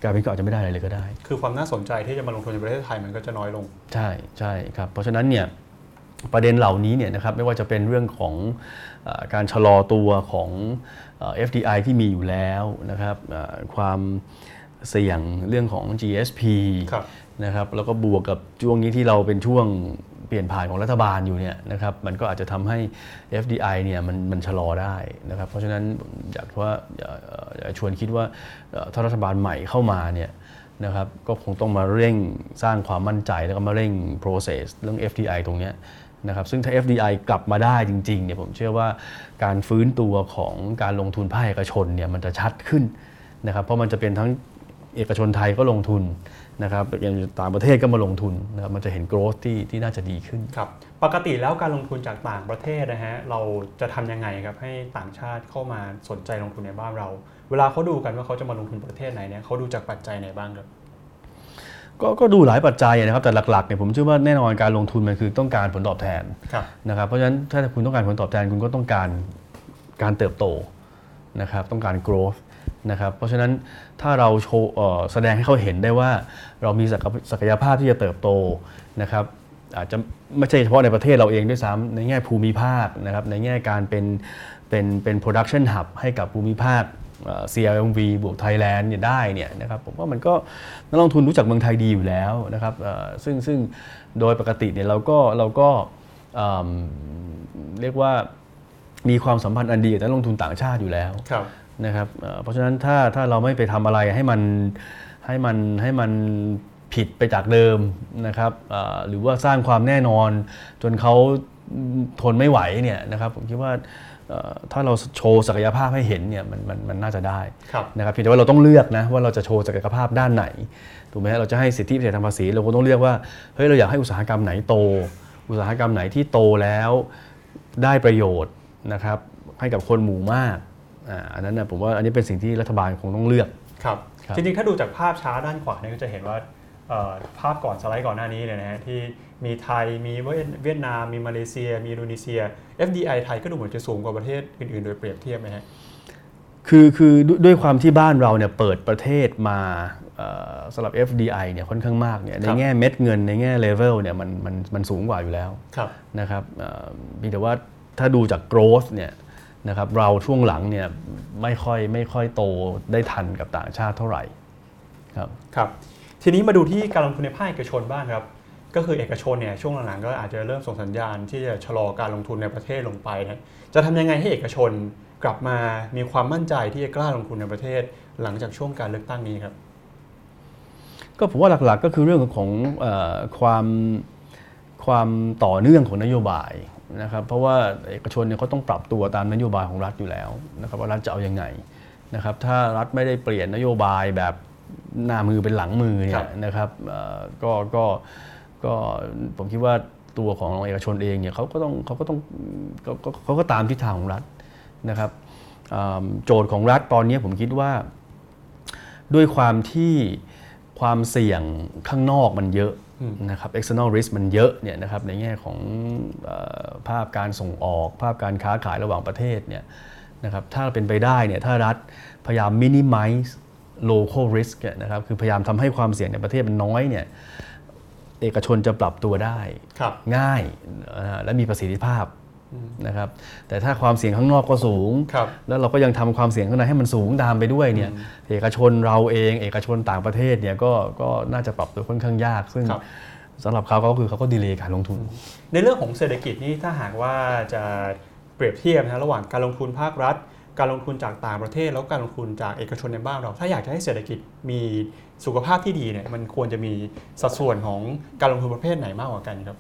การเป็นก็อาจจะไม่ได้อะไรเลยก็ได้ คือความน่าสนใจที่จะมาลงทุนในประเทศไทยมันก็จะน้อยลง ใช่ใช่ครับ เพราะฉะนั้นเนี่ยประเด็นเหล่านี้เนี่ยนะครับไม่ว่าจะเป็นเรื่องของเออการชะลอตัวของเอ่อ FDI ที่มีอยู่แล้วนะครับเอ่อความเสี่ยงเรื่องของ GSP ครับนะครับแล้วก็บวกกับช่วงนี้ที่เราเป็นช่วง เปลี่ยนผ่านของรัฐบาลอยู่เนี่ยนะครับมันก็อาจจะทำให้ FDI เนี่ยมันมันชะลอได้นะครับเพราะฉะนั้นอยากว่าอยากเอ่ออยากชวนคิดว่าถ้ารัฐบาลใหม่เข้ามาเนี่ยนะครับก็คงต้องมาเร่งสร้างความมั่นใจแล้วก็มาเร่ง process เรื่อง FDI ตรงเนี้ยนะครับซึ่งถ้า FDI กลับมาได้จริงๆเนี่ยผมเชื่อว่าการฟื้นตัวของการลงทุนภาคเอกชนเนี่ยมันจะชัดขึ้นนะครับเพราะมันจะเป็นทั้งเอกชนไทยก็ลงทุน นะครับอย่างต่างประเทศก็มาลงทุนนะครับมันจะเห็น growth ที่ที่น่าจะดีขึ้นครับปกติแล้วการลงทุนจากต่างประเทศนะฮะเราจะทำยังไงครับให้ต่างชาติเข้ามาสนใจลงทุนในบ้านเรา เวลาเขาดูกันว่าเขาจะมาลงทุนประเทศไหนเนี่ยเขาดูจากปัจจัยไหนบ้างครับก็ก็ดูหลายปัจจัยนะครับแต่หลักๆเนี่ยผมเชื่อว่าแน่นอนการลงทุนมันคือต้องการผลตอบแทนครับนะครับเพราะฉะนั้นถ้าคุณต้องการผลตอบแทนคุณก็ต้องการการเติบโตนะครับต้องการ growth นะครับเพราะฉะนั้นถ้าเราโชว์แสดงให้เขาเห็นได้ว่า เรามีศักยภาพที่จะเติบโตนะครับอาจจะไม่ใช่เฉพาะในประเทศเราเองด้วยซ้ำในแง่ภูมิภาคนะครับในแง่การเป็นเป็นเป็น production hub ให้กับภูมิภาคเอ่อ CLMV บวกไทยแลนด์เนี่ยได้เนี่ยนะครับผมว่ามันก็นักลงทุนรู้จักเมืองไทยดีอยู่แล้วนะครับซึ่งซึ่งโดยปกติเนี่ยเราก็เราก็เรียกว่ามีความสัมพันธ์อันดีกับนักลงทุนต่างชาติอยู่แล้วครับ นะครับเอ่อเพราะฉะนั้นถ้าถ้าเราไม่ไปทำอะไรให้มันให้มันให้มันผิดไปจากเดิมนะครับเอ่อหรือว่าสร้างความแน่นอน จนเขาทนไม่ไหวเนี่ยนะครับผมคิดว่าเอ่อถ้าเราโชว์ศักยภาพให้เห็นเนี่ยมันมันมันน่าจะได้ครับนะครับเพียงแต่ว่าเราต้องเลือกนะว่าเราจะโชว์ศักยภาพด้านไหนถูกไหมฮะเราจะให้สิทธิพิเศษทางภาษีเราก็ต้องเลือกว่าเฮ้ยเราอยากให้อุตสาหกรรมไหนโต อุตสาหกรรมไหนที่โตแล้วได้ประโยชน์นะครับให้กับคนหมู่มาก อ่าอันนั้นนะผมว่าอันนี้เป็นสิ่งที่รัฐบาลคงต้องเลือกครับครับจริงๆ ถ้าดูจากภาพช้าด้านขวาเนี่ยก็จะเห็นว่าเอ่อภาพก่อนสไลด์ก่อนหน้านี้เนี่ยนะฮะที่มีไทยมีเวียดนาม มีมาเลเซีย มีอินโดนีเซีย FDI ไทยก็ดูเหมือนจะสูงกว่าประเทศอื่นๆ โดยเปรียบเทียบไหมฮะคือคือด้วยด้วยความที่บ้านเราเนี่ยเปิดประเทศมาเอ่อสำหรับ FDI เนี่ยค่อนข้างมากเนี่ยในแง่เม็ดเงินในแง่เลเวลเนี่ยมันมันมันสูงกว่าอยู่แล้วครับนะครับเอ่อเพียงแต่ว่าถ้าดูจาก growth เนี่ย นะครับเราช่วงหลังเนี่ยไม่ค่อยไม่ค่อยโตได้ทันกับต่างชาติเท่าไหร่ครับครับ ทีนี้มาดูที่การลงทุนในภาคเอกชนบ้างครับ ก็คือเอกชนเนี่ยช่วงหลังๆก็อาจจะเริ่มส่งสัญญาณที่จะชะลอการลงทุนในประเทศลงไปนะจะทำยังไงให้เอกชนกลับมามีความมั่นใจที่จะกล้าลงทุนในประเทศ หลังจากช่วงการเลือกตั้งนี้ครับ ก็ผมว่าหลักๆก็คือเรื่องของเออความความต่อเนื่องของนโยบาย นะครับเพราะว่าเอกชนเนี่ยเขาต้องปรับตัวตามนโยบายของรัฐอยู่แล้วนะครับว่ารัฐจะเอายังไงนะครับถ้ารัฐไม่ได้เปลี่ยนนโยบายแบบหน้ามือเป็นหลังมือเนี่ครัยบนะครับเอ่อก็ก็ก็ผมคิดว่าตัวของเอกชนเองเนี่ยเขาก็ต้องเขาก็ต้องเขาก็เขาก็ตามทิศทางของรัฐนะครับอ่าโจทย์ของรัฐตอนนี้ผมคิดว่าด้วยความที่ความเสี่ยงข้างนอกมันเยอะ นะครับ external risk มันเยอะเนี่ยนะครับในแง่ของเออภาพการส่งออก ภาพการค้าขายระหว่างประเทศเนี่ยนะครับถ้าเป็นไปได้เนี่ยถ้ารัฐพยายาม minimize local risk เนี่ยนะครับคือพยายามทำให้ความเสี่ยงในประเทศมันน้อยเนี่ยเอกชนจะปรับตัวได้ครับง่ายนะฮะและมีประสิทธิภาพ นะครับแต่ถ้าความเสี่ยงข้างนอกก็สูงครับแล้วเราก็ยังทำความเสี่ยงข้างในให้มันสูงตามไปด้วยเนี่ยเอกชนเราเอง เอกชนต่างประเทศเนี่ยก็ก็น่าจะปรับตัวค่อนข้างยาก ซึ่งครับสำหรับเขาก็คือเขาก็ดีเลย์การลงทุน ในเรื่องของเศรษฐกิจนี่ถ้าหากว่าจะเปรียบเทียบนะระหว่างการลงทุนภาครัฐ การลงทุนจากต่างประเทศ แล้วการลงทุนจากเอกชนในบ้านเรา ถ้าอยากจะให้เศรษฐกิจมีสุขภาพที่ดีเนี่ยมันควรจะมีสัดส่วนของการลงทุนประเภทไหนมากกว่ากันครับ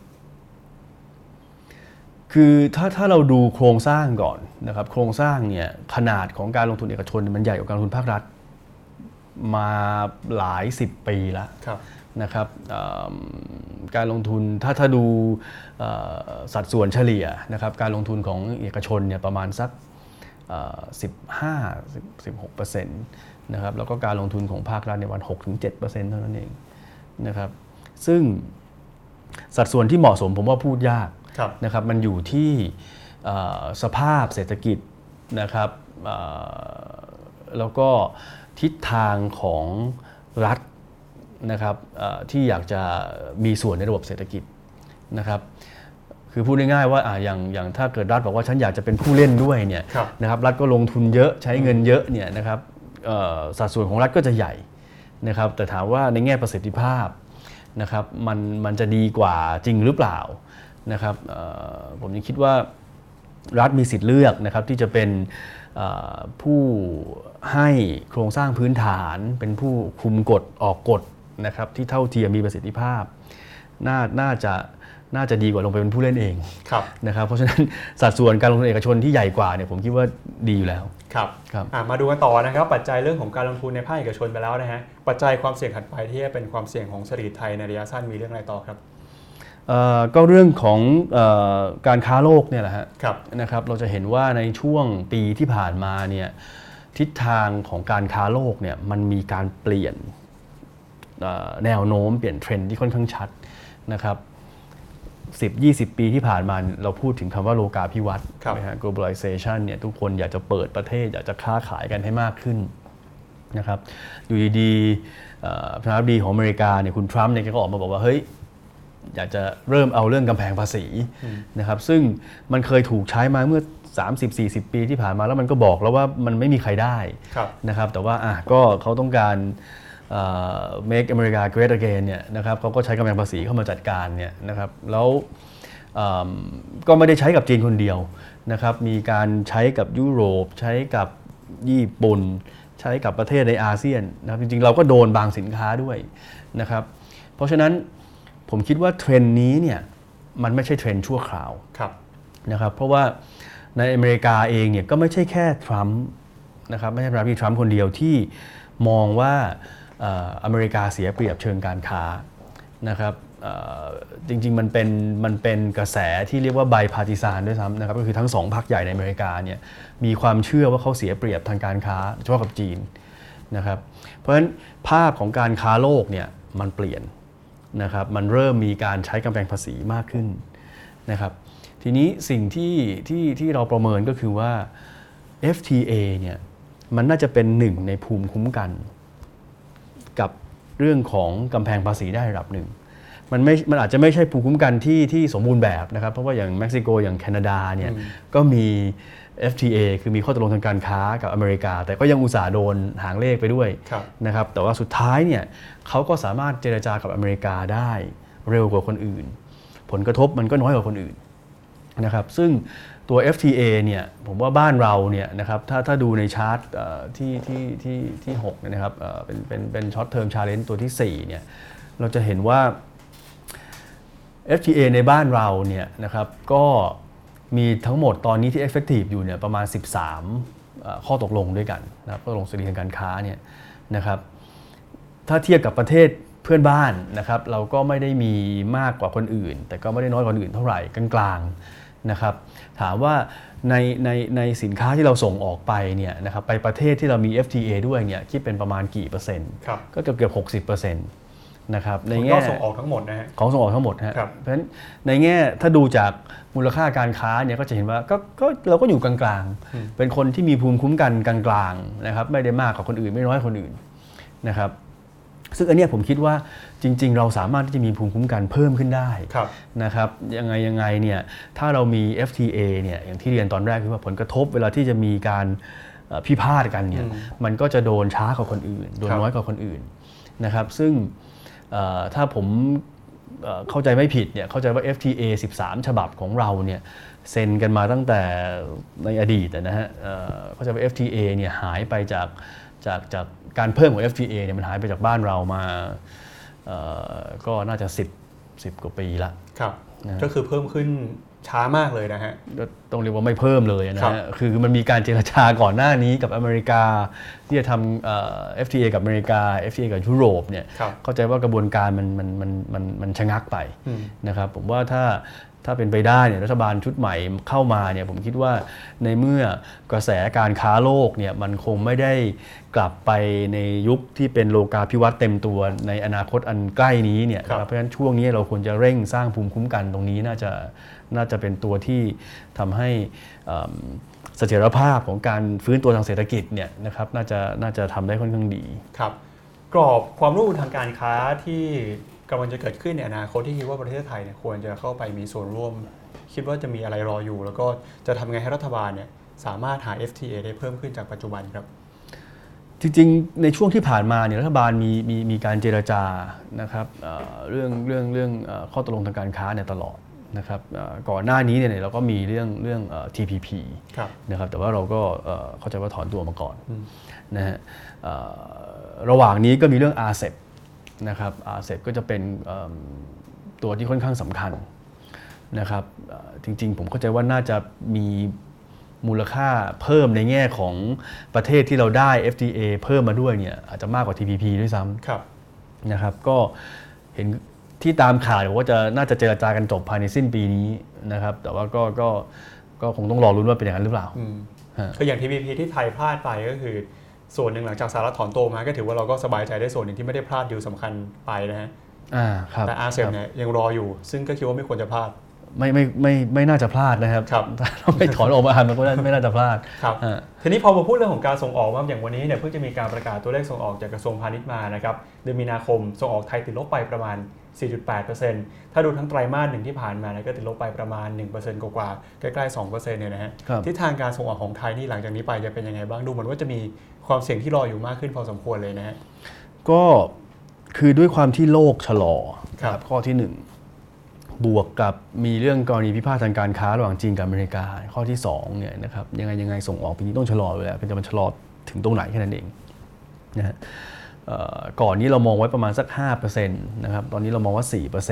คือถ้าถ้าเราดูโครงสร้างก่อนนะครับโครงสร้างเนี่ยขนาดของการลงทุนเอกชนเนี่ยมันใหญ่กว่าการลงทุนภาครัฐ มาหลายสิบปีแล้วครับนะครับเอิ่มการลงทุนถ้าถ้าดูเอ่อสัดส่วนเฉลี่ยนะครับการลงทุนของเอกชนเนี่ยประมาณสักเอ่อ15 16เปอร์เซ็นต์นะครับแล้วก็การลงทุนของภาครัฐในยวัน6ถึง7เปอร์เซ็นต์เท่านั้นเองนะครับซึ่งสัดส่วนที่เหมาะสมผมว่าพูดยากครับ นะครับมันอยู่ที่เอ่อสภาพเศรษฐกิจนะครับเอ่อแล้วก็ทิศทางของรัฐนะครับเอ่อที่อยากจะมีส่วนในระบบเศรษฐกิจนะครับคือพูดง่ายๆว่าอะอย่างอย่างถ้าเกิดรัฐบอกว่าฉันอยากจะเป็นผู้เล่นด้วยเนี่ยครับนะครับรัฐก็ลงทุนเยอะใช้เงินเยอะเนี่ยนะครับเอ่อสัดส่วนของรัฐก็จะใหญ่นะครับแต่ถามว่าในแง่ประสิทธิภาพนะครับมันมันจะดีกว่าจริงหรือเปล่า นะครับเอ่อผมยังคิดว่ารัฐมีสิทธิ์เลือกนะครับที่จะเป็นเอ่อผู้ให้โครงสร้างพื้นฐาน เป็นผู้คุมกฎออกกฎนะครับที่เท่าเทียมมีประสิทธิภาพ น่าน่าจะน่าจะดีกว่าลงไปเป็นผู้เล่นเองครับนะครับเพราะฉะนั้นสัดส่วนการลงทุนเอกชนที่ใหญ่กว่าเนี่ยผมคิดว่าดีอยู่แล้วครับครับอะมาดูกันต่อนะครับ ปัจจัยเรื่องของการลงทุนในภาคเอกชนไปแล้วนะฮะปัจจัยความเสี่ยงถัดไปที่จะเป็นความเสี่ยงของเศรษฐกิจไทยในระยะสั้นมีเรื่องอะไรต่อครับเอ่อ ก็เรื่องของเออการค้าโลกเนี่ยแหละฮะครับนะครับเราจะเห็นว่าในช่วงปีที่ผ่านมาเนี่ยทิศทางของการค้าโลกเนี่ยมันมีการเปลี่ยนเอ่อแนวโน้มเปลี่ยนเทรนด์ที่ค่อนข้างชัดนะครับ10-20 ปีที่ผ่านมาเราพูดถึงคำว่าโลกาภิวัตน์ครับใช่ไหมฮะ globalization เนี่ยทุกคนอยากจะเปิดประเทศ อยากจะค้าขายกันให้มากขึ้นนะครับอยู่ดีๆเอ่อประธานาธิบดีของอเมริกาเนี่ยคุณทรัมป์เนี่ยแกก็ออกมาบอกว่าเฮ้ย อยากจะเริ่มเอาเรื่องกำแพงภาษีนะครับซึ่งมันเคยถูกใช้มาเมื่อ 30-40 ปีที่ผ่านมาแล้วมันก็บอกแล้วว่ามันไม่มีใครได้ครับนะครับแต่ว่าอะก็เขาต้องการเอ่อ make America great again เนี่ยนะครับเขาก็ใช้กำแพงภาษีเข้ามาจัดการเนี่ยนะครับแล้วเอิ่มก็ไม่ได้ใช้กับจีนคนเดียวนะครับมีการใช้กับยุโรป ใช้กับญี่ปุ่น ใช้กับประเทศในอาเซียนนะครับจริงๆ เราก็โดนบางสินค้าด้วยนะครับเพราะฉะนั้น ผมคิดว่าเทรนด์นี้เนี่ยมันไม่ใช่เทรนด์ชั่วคราวครับนะครับเพราะว่าในอเมริกาเองเนี่ยก็ไม่ใช่แค่ทรัมป์นะครับไม่ใช่ประธานาธิบดีทรัมป์คนเดียวที่มองว่าเอ่ออเมริกาเสียเปรียบเชิงการค้านะครับเอ่อจริงๆมันเป็นมันเป็นกระแสที่เรียกว่า bipartisan ด้วยซ้ำนะครับก็คือทั้งสองพรรคใหญ่ในอเมริกาเนี่ยมีความเชื่อว่าเขาเสียเปรียบทางการค้าโดยเฉพาะกับจีนนะครับเพราะฉะนั้นภาพของการค้าโลกเนี่ยมันเปลี่ยน นะครับมันเริ่มมีการใช้กำแพงภาษีมากขึ้นนะครับทีนี้สิ่งที่ที่ที่เราประเมินก็คือว่า FTA เนี่ยมันน่าจะเป็นหนึ่งในภูมิคุ้มกัน กับเรื่องของกำแพงภาษีได้ระดับหนึ่งมันไม่มันอาจจะไม่ใช่ภูมิคุ้มกันที่ที่สมบูรณ์แบบนะครับ เพราะว่าอย่างเม็กซิโกอย่างแคนาดาเนี่ยก็มี FTA คือมีข้อตกลงทางการค้ากับอเมริกา แต่ก็ยังอุตส่าห์โดนหางเลขไปด้วยครับนะครับแต่ว่าสุดท้ายเนี่ยเขาก็สามารถเจรจากับอเมริกาได้เร็วกว่าคนอื่น ผลกระทบมันก็น้อยกว่าคนอื่นนะครับซึ่งตัว FTA เนี่ยผมว่าบ้านเราเนี่ยนะครับถ้าถ้าดูในชาร์ตเอ่อที่ที่ที่ที่6เนี่ยนะครับเอ่อเป็นเป็นเป็น short-term challenge ตัวที่4เนี่ยเราจะเห็นว่า FTA ในบ้านเราเนี่ยนะครับก็ มีทั้งหมดตอนนี้ที่ effective อยู่เนี่ยประมาณ 13เอ่อข้อตกลงด้วยกันนะครับข้อตกลงสตรีทางการค้าเนี่ยนะครับถ้าเทียบกับประเทศเพื่อนบ้านนะครับเราก็ไม่ได้มีมากกว่าคนอื่น แต่ก็ไม่ได้น้อยกว่าคนอื่นเท่าไหร่กลางๆนะครับถามว่าในในในสินค้าที่เราส่งออกไปเนี่ยนะครับไปประเทศที่เรามี FTA ด้วยเนี่ยคิดเป็นประมาณกี่เปอร์เซ็นต์ครับก็เกือบเกือบหกสิบเปอร์เซ็นต์นะครับในผมแง่ก็ส่งออกทั้งหมดนะฮะของส่งออกทั้งหมดฮะครับเพราะฉะนั้นในแง่ถ้าดูจาก มูลค่าการค้าเนี่ยก็จะเห็นว่าก็ก็เราก็อยู่กลางๆ เป็นคนที่มีภูมิคุ้มกันกลางๆนะครับไม่ได้มากกว่าคนอื่นไม่น้อยกว่าคนอื่นนะครับซึ่งอันเนี้ยผมคิดว่าจริง ๆ เราสามารถที่จะมีภูมิคุ้มกันเพิ่มขึ้นได้ครับนะครับยังไงยังไงเนี่ยถ้าเรามี FTA เนี่ยอย่างที่เรียนตอนแรกคือว่าผลกระทบเวลาที่จะมีการเอ่อพิพาทกันเนี่ยมันก็จะโดนช้ากว่าคนอื่น โดนครับน้อยกว่าคนอื่นนะครับซึ่งเอ่อถ้าผม เอ่อเข้าใจไม่ผิดเนี่ยเข้าใจว่า FTA 13 ฉบับของเราเนี่ยเซ็นกันมาตั้งแต่ในอดีตนะฮะเอ่อเข้าใจว่า FTA เนี่ยหายไปจากจากจากการเพิ่มของ FTA เนี่ยมันหายไปจากบ้านเรามาเอ่อก็น่าจะ 10 10 กว่าปีละครับนะก็คือเพิ่มขึ้น ช้ามากเลยนะฮะก็ต้องเรียกว่าไม่เพิ่มเลยนะครัฮะบคือมันมีการเจรจาก่อนหน้านี้กับอเมริกา ที่จะทำเอ่อ FTA กับอเมริกา FTA กับยุโรปเนี่ยครับเข้าใจว่ากระบวนการมันมันมันมันมันชะงักไปอืมนะครับผมว่าถ้า ถ้าเป็นไปได้เนี่ยรัฐบาลชุดใหม่เข้ามาเนี่ยผมคิดว่าในเมื่อกระแสการค้าโลกเนี่ยมันคงไม่ได้กลับไปในยุคที่เป็นโลกาภิวัตน์เต็มตัวในอนาคตอันใกล้นี้เนี่ยครับนะครับเพราะฉะนั้นช่วงนี้เราควรจะเร่งสร้างภูมิคุ้มกันตรงนี้น่าจะน่าจะเป็นตัวที่ทำให้เอิ่มเสถียรภาพของการฟื้นตัวทางเศรษฐกิจเนี่ยนะครับน่าจะน่าจะทำได้ค่อนข้างดีครับกรอบความร่วมมือทางการค้าที่ กำลังจะเกิดขึ้นในอนาคตที่คิดว่าประเทศไทยเนี่ยควรจะเข้าไปมีส่วนร่วม คิดว่าจะมีอะไรรออยู่ แล้วก็จะทำไงให้รัฐบาลเนี่ยสามารถหา FTA ได้เพิ่มขึ้นจากปัจจุบันครับ จริงๆ ในช่วงที่ผ่านมาเนี่ยรัฐบาลมีมีมีการเจรจานะครับเอ่อเรื่องเรื่องเรื่องเอ่อข้อตกลงทางการค้าเนี่ยตลอดนะครับเอ่อก่อนหน้านี้เนี่ยเราก็มีเรื่องเรื่องเอ่อ TPP ครับ นะครับแต่ว่าเราก็เอ่อเข้าใจว่าถอนตัวมาก่อนอืมนะฮะเอ่อระหว่างนี้ก็มีเรื่อง RCEP นะครับ RCEP ก็จะเป็นเอิ่มตัวที่ค่อนข้างสำคัญนะครับเอ่อจริงๆ ผมเข้าใจว่าน่าจะมีมูลค่าเพิ่มในแง่ของประเทศที่เราได้ FTA เพิ่มมาด้วยเนี่ยอาจจะมากกว่า TPP ด้วยซ้ำครับนะครับก็เห็นที่ตามข่าวบอกว่าจะน่าจะเจรจากันจบภายในสิ้นปีนี้นะครับ แต่ว่าก็ก็ก็คงต้องรอรุ้นว่าเป็นอย่างนั้นหรือเปล่าอืมฮะคืออย่าง TPP ที่ไทยพลาดไปก็คือ ส่วนหนึ่งหลังจากสหรัฐถอนตัวมาก็ถือว่าเราก็สบายใจได้ส่วนหนึ่งที่ไม่ได้พลาดดีลสำคัญไปนะฮะอ่าครับแต่อาเซียนครับเนี่ยยังรออยู่ ซึ่งก็คิดว่าไม่ควรจะพลาด ไม่ไม่ไม่ไม่น่าจะพลาดนะครับครับถ้าเราไม่ถอนออกมามันก็ไม่น่าจะพลาดครับฮะทีนี้พอมาพูดเรื่องของการส่งออกว่าอย่างวันนี้เนี่ยเพิ่งจะมีการประกาศตัวเลขส่งออกจากกระทรวงพาณิชย์มานะครับเดือนมีนาคมส่งออกไทยติดลบไปประมาณ 4.8%ถ้าดูทั้งไตรมาสหนึ่งที่ผ่านมาเนี่ยก็ติดลบไปประมาณ 1%กว่าๆใกล้ๆ2%เนี่ยนะฮะครับทิศทางการส่งออกของไทยนี่หลังจากนี้ไปจะเป็นยังไงบ้างดูเหมือนว่าจะมีความเสี่ยงที่รออยู่มากขึ้นพอสมควรเลยนะฮะก็คือด้วยความที่โลกชะลอครับข้อที่หนึ่งบวกกับมีเรื่องกรณีพิพาททางการค้าระหว่างจีนกับอเมริกา ข้อที่สองเนี่ยนะครับยังไงยังไงส่งออกปีนี้ต้องชะลออยู่แล้วเป็นจะมันชะลอถึงตรงไหนแค่นั้นเองนะฮะเอ่อก่อนนี้เรามองไว้ประมาณสัก5%นะครับตอนนี้เรามองว่า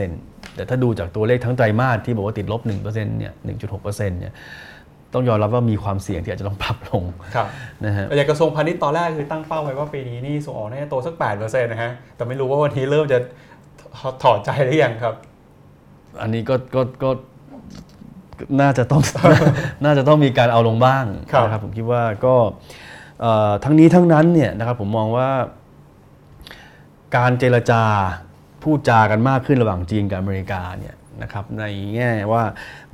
4%แต่ถ้าดูจากตัวเลขทั้งไตรมาสที่บอกว่าติดลบ1%เนี่ย1.6%เนี่ย ต้องยอมรับว่ามีความเสี่ยงที่อาจจะต้องปรับลงครับนะฮะแต่อย่างกระทรวงพาณิชย์ตอนแรกคือตั้งเป้าไว้ว่าปีนี้นี่ส่งออกน่าจะโตสัก8%นะฮะแต่ไม่รู้ว่าวันนี้เริ่มจะถอดใจหรือยังครับ อันนี้ก็ก็ก็น่าจะต้องน่าจะต้องมีการเอาลงบ้างครับนะครับผมคิดว่าก็เอ่อทั้งนี้ทั้งนั้นเนี่ยนะครับผมมองว่า การเจรจาพูดจากันมากขึ้นระหว่างจีนกับอเมริกาเนี่ย นะครับในแง่ว่า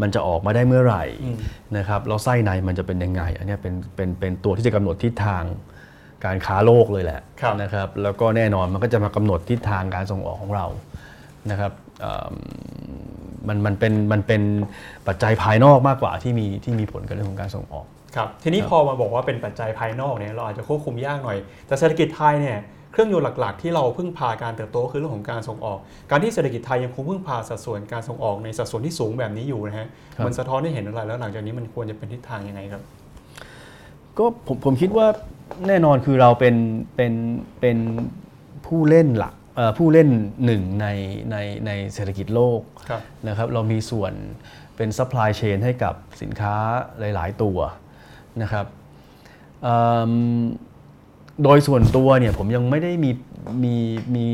มันจะออกมาได้เมื่อไหร่อืมนะครับแล้วไส้ในมันจะเป็นยังไง อันเนี้ยเป็นเป็นเป็นตัวที่จะกำหนดทิศทางการค้าโลกเลยแหละครับนะครับแล้วก็แน่นอนมันก็จะมากำหนดทิศทางการส่งออกของเรานะครับเอิ่มมันมันเป็นมันเป็นปัจจัยภายนอกมากกว่าที่มีที่มีผลกับเรื่องของการส่งออกครับทีนี้พอมาบอกว่าเป็นปัจจัยภายนอกเนี่ยเราอาจจะควบคุมยากหน่อย แต่เศรษฐกิจไทยเนี่ย เครื่องยนต์หลัก ๆ ที่เราพึ่งพาการเติบโตก็คือเรื่องของการส่งออก การที่เศรษฐกิจไทยยังคงพึ่งพาสัดส่วนการส่งออกในสัดส่วนที่สูงแบบนี้อยู่นะฮะครับมันสะท้อนให้เห็นอะไรแล้วหลังจากนี้มันควรจะเป็นทิศทางยังไงครับ ก็ผมผมคิดว่าแน่นอนคือเราเป็นเป็นเป็นผู้เล่นหลักเอ่อผู้เล่นหนึ่งในในในเศรษฐกิจโลกครับนะครับเรามีส่วนเป็น supply chain ให้กับสินค้าหลาย ๆ ตัวนะครับเอิ่ม โดยส่วนตัวเนี่ยผมยังไม่ได้มีมีมี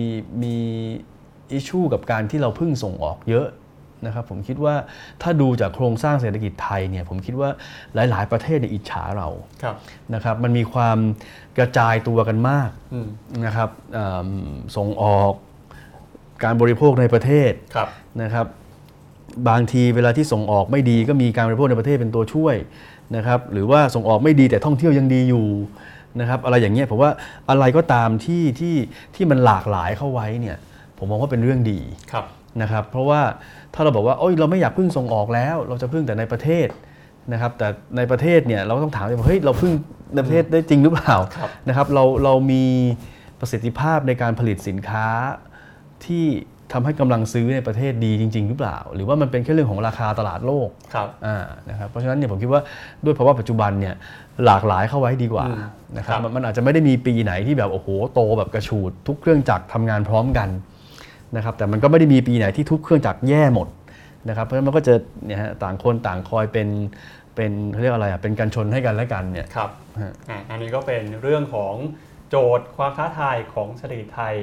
มี issue กับการที่เราพึ่งส่งออกเยอะนะครับผมคิดว่าถ้าดูจากโครงสร้างเศรษฐกิจไทยเนี่ยผมคิดว่าหลาย ๆ ประเทศเนี่ยอิจฉาเราครับนะครับมันมีความกระจายตัวกันมากอืมนะครับเอิ่มส่งออกการบริโภคในประเทศครับนะครับ บางทีเวลาที่ส่งออกไม่ดีก็มีการบริโภคในประเทศเป็นตัวช่วยนะครับหรือว่าส่งออกไม่ดีแต่ท่องเที่ยวยังดีอยู่ นะครับอะไรอย่างเงี้ยผมว่าอะไรก็ตามที่ที่ที่มันหลากหลายเข้าไว้เนี่ยผมมองว่าเป็นเรื่องดีครับนะครับเพราะว่าถ้าเราบอกว่าโอ้ยเราไม่อยากพึ่งส่งออกแล้ว เราจะพึ่งแต่ในประเทศนะครับแต่ในประเทศเนี่ยเราก็ต้องถามว่าเฮ้ยเราพึ่งในประเทศได้จริงหรือเปล่าครับนะครับเราเรามีประสิทธิภาพในการผลิตสินค้าที่ ทำให้กำลังซื้อในประเทศดีจริง ๆ หรือเปล่า หรือว่ามันเป็นแค่เรื่องของราคาตลาดโลกครับอ่านะครับเพราะฉะนั้นเนี่ยผมคิดว่าด้วยภาวะปัจจุบันเนี่ยหลากหลายเข้าไว้ดีกว่าอืมนะครับครับมันมันอาจจะไม่ได้มีปีไหนที่แบบโอ้โหโตแบบกระฉูด ทุกเครื่องจักรทำงานพร้อมกันนะครับแต่มันก็ไม่ได้มีปีไหนที่ทุกเครื่องจักรแย่หมดนะครับเพราะฉะนั้นมันก็จะเนี่ยฮะต่างคนต่างคอยเป็นเป็นเขาเรียกอะไรอะเป็นกันชนให้กันและกันเนี่ยครับฮะอะอันนี้ก็เป็นเรื่องของโจทย์ความท้าทายของเศรษฐกิจไทย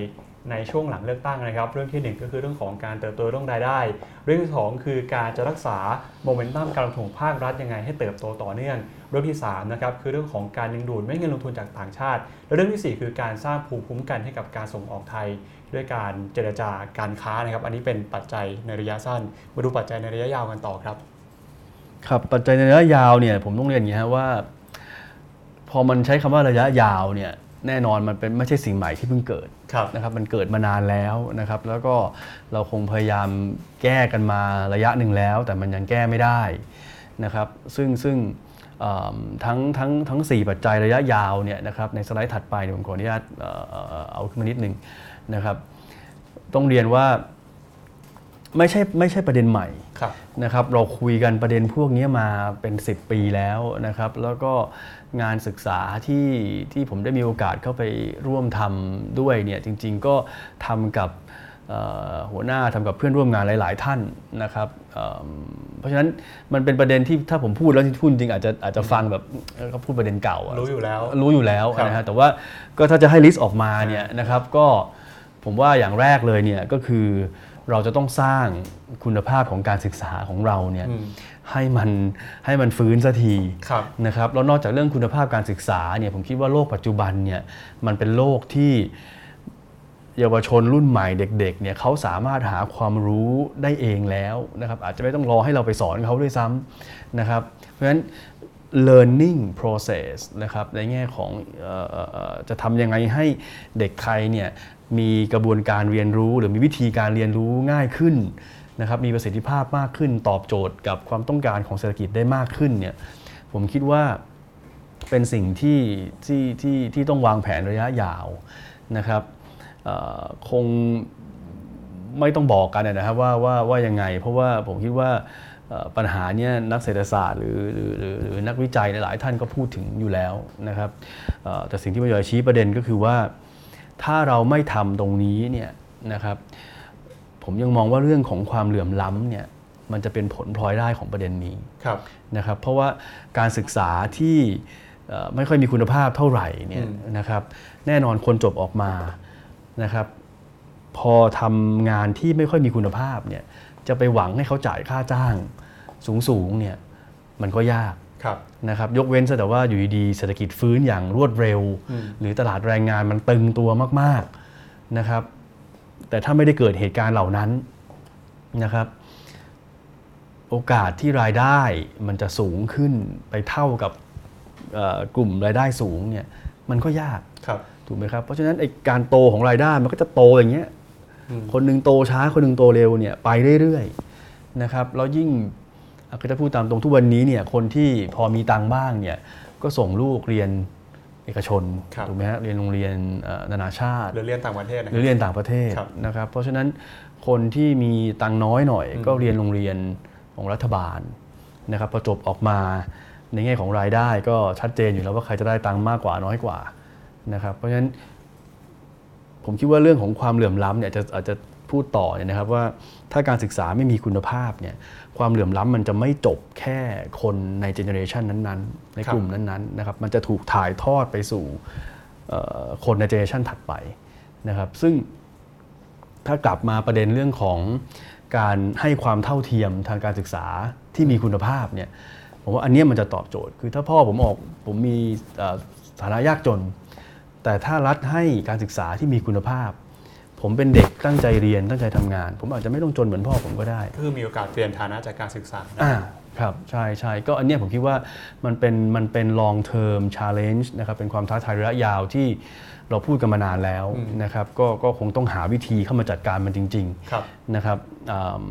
ในช่วงหลังเลือกตั้งนะครับ เรื่องที่หนึ่งก็คือเรื่องของการเติบโตเรื่องรายได้ เรื่องที่สองคือการจะรักษาโมเมนตัมการลงทุนของภาครัฐยังไงให้เติบโตต่อเนื่อง เรื่องที่สามนะครับคือเรื่องของการดึงดูดไม่เงินลงทุนจากต่างชาติ และเรื่องที่สี่คือการสร้างภูมิคุ้มกันให้กับการส่งออกไทย ด้วยการเจรจาการค้านะครับ อันนี้เป็นปัจจัยในระยะสั้น มาดูปัจจัยในระยะยาวกันต่อครับ ครับปัจจัยในระยะยาวเนี่ยผมต้องเรียนอย่างนี้ฮะว่า พอมันใช้คำว่าระยะยาวเนี่ย แน่นอนมันเป็นไม่ใช่สิ่งใหม่ที่เพิ่งเกิดครับนะครับมันเกิดมานานแล้วนะครับแล้วก็เราคงพยายามแก้กันมาระยะหนึ่งแล้ว แต่มันยังแก้ไม่ได้นะครับซึ่งซึ่งเอิ่มทั้งทั้งทั้ง 4 ปัจจัยระยะยาวเนี่ยนะครับในสไลด์ถัดไปเนี่ยผมขออนุญาตเอ่อเอ่อเอาขึ้นมานิดหนึ่งนะครับต้องเรียนว่า ไม่ใช่ไม่ใช่ประเด็นใหม่ครับนะครับเราคุยกันประเด็นพวกนี้มาเป็น 10 ปีแล้วนะครับแล้วก็งานศึกษาที่ที่ผมได้มีโอกาสเข้าไปร่วมทำด้วยเนี่ยจริง ๆ ก็ทำกับเอ่อหัวหน้าทำกับเพื่อนร่วมงานหลาย ๆ ท่านนะครับเอิ่มเพราะฉะนั้นมันเป็นประเด็นที่ถ้าผมพูดแล้วที่พูดจริงอาจจะอาจจะฟังแบบเออเขาพูดประเด็นเก่าอะรู้อยู่แล้วรู้อยู่แล้วครับนะฮะแต่ว่าก็ถ้าจะให้ลิสต์ออกมาเนี่ยนะครับก็ผมว่าอย่างแรกเลยเนี่ยก็คือ เราจะต้องสร้างคุณภาพของการศึกษาของเราเนี่ยอืมให้มันให้มันฟื้นสักทีครับนะครับแล้วนอกจากเรื่องคุณภาพการศึกษาเนี่ยผมคิดว่าโลกปัจจุบันเนี่ยมันเป็นโลกที่เยาวชนรุ่นใหม่เด็กๆเนี่ยเขาสามารถหาความรู้ได้เองแล้วนะครับอาจจะไม่ต้องรอให้เราไปสอนเขาด้วยซ้ำนะครับ เพราะฉะนั้น learning process นะครับในแง่ของเอ่อเอ่อเอ่อจะทำยังไงให้เด็กไทยเนี่ย มีกระบวนการเรียนรู้ หรือมีวิธีการเรียนรู้ง่ายขึ้นนะครับมีประสิทธิภาพมากขึ้น ตอบโจทย์กับความต้องการของเศรษฐกิจได้มากขึ้นเนี่ยผมคิดว่าเป็นสิ่งที่ที่ที่ที่ต้องวางแผนระยะยาวนะครับคงไม่ต้องบอกกันนะครับว่าว่าว่ายังไง เพราะว่าผมคิดว่าปัญหาเนี้ยนักเศรษฐศาสตร์หรือหรือหรือหรือนักวิจัยหลาย ๆ ท่านก็พูดถึงอยู่แล้วนะครับแต่สิ่งที่ผมอยาชี้ประเด็นก็คือว่า ถ้าเราไม่ทำตรงนี้เนี่ยนะครับ ผมยังมองว่าเรื่องของความเหลื่อมล้ำเนี่ยมันจะเป็นผลพลอยได้ของประเด็นนี้ครับนะครับ เพราะว่าการศึกษาที่เอ่อไม่ค่อยมีคุณภาพเท่าไหร่เนี่ยอืมนะครับ แน่นอนคนจบออกมานะครับ พอทำงานที่ไม่ค่อยมีคุณภาพเนี่ยจะไปหวังให้เขาจ่ายค่าจ้างสูงๆเนี่ยมันก็ยากครับ นะครับยกเว้นซะแต่ว่าอยู่ดีๆเศรษฐกิจฟื้นอย่างรวดเร็วอืมหรือตลาดแรงงานมันตึงตัวมากๆนะครับ แต่ถ้าไม่ได้เกิดเหตุการณ์เหล่านั้นนะครับ โอกาสที่รายได้มันจะสูงขึ้นไปเท่ากับเอ่อกลุ่มรายได้สูงเนี่ยมันก็ยากครับถูกไหมครับเพราะฉะนั้นไอการโตของรายได้มันก็จะโตอย่างเงี้ยอืมคนหนึ่งโตช้าคนหนึ่งโตเร็วเนี่ยไปเรื่อยๆนะครับแล้วยิ่งอะ ก็จะพูดตามตรงทุกวันนี้เนี่ยคนที่พอมีตังค์บ้างเนี่ยก็ส่งลูกเรียนเอกชนครับถูกไหมฮะเรียนโรงเรียนเอ่อนานาชาติหรือเรียนต่างประเทศนะหรือเรียนต่างประเทศครับนะครับเพราะฉะนั้นคนที่มีตังค์น้อยหน่อยอืมก็เรียนโรงเรียนของรัฐบาลนะครับพอจบออกมาในแง่ของรายได้ก็ชัดเจนอยู่แล้วว่าใครจะได้ตังค์มากกว่าน้อยกว่านะครับเพราะฉะนั้นผมคิดว่าเรื่องของความเหลื่อมล้ำเนี่ยจะอาจจะพูดต่อเนี่ยนะครับว่าถ้าการศึกษาไม่มีคุณภาพเนี่ย ความเหลื่อมล้ำมันจะไม่จบแค่คนในเจเนอเรชันนั้นๆ ในกลุ่มนั้นๆนะครับมันจะถูกถ่ายทอดไปสู่คนในเจเนอเรชันถัดไปนะครับซึ่งถ้ากลับมาประเด็นเรื่องของการให้ความเท่าเทียมทางการศึกษาที่มีคุณภาพเนี่ยผมว่าอันนี้มันจะตอบโจทย์ คือถ้าพ่อผมออกผมมีฐานะยากจน แต่ถ้ารัฐให้การศึกษาที่มีคุณภาพ ผมเป็นเด็กตั้งใจเรียนตั้งใจทำงาน ผมอาจจะไม่ต้องจนเหมือนพ่อผมก็ได้ก็คือมีโอกาสเปลี่ยนฐานะจากการศึกษานะอ่าครับใช่ใช่ก็อันเนี้ยผมคิดว่ามันเป็นมันเป็น long term challenge นะครับเป็นความท้าทายระยะยาวที่เราพูดกันมานานแล้วอืมนะครับก็ก็คงต้องหาวิธีเข้ามาจัดการมันจริงครับๆนะครับอ่า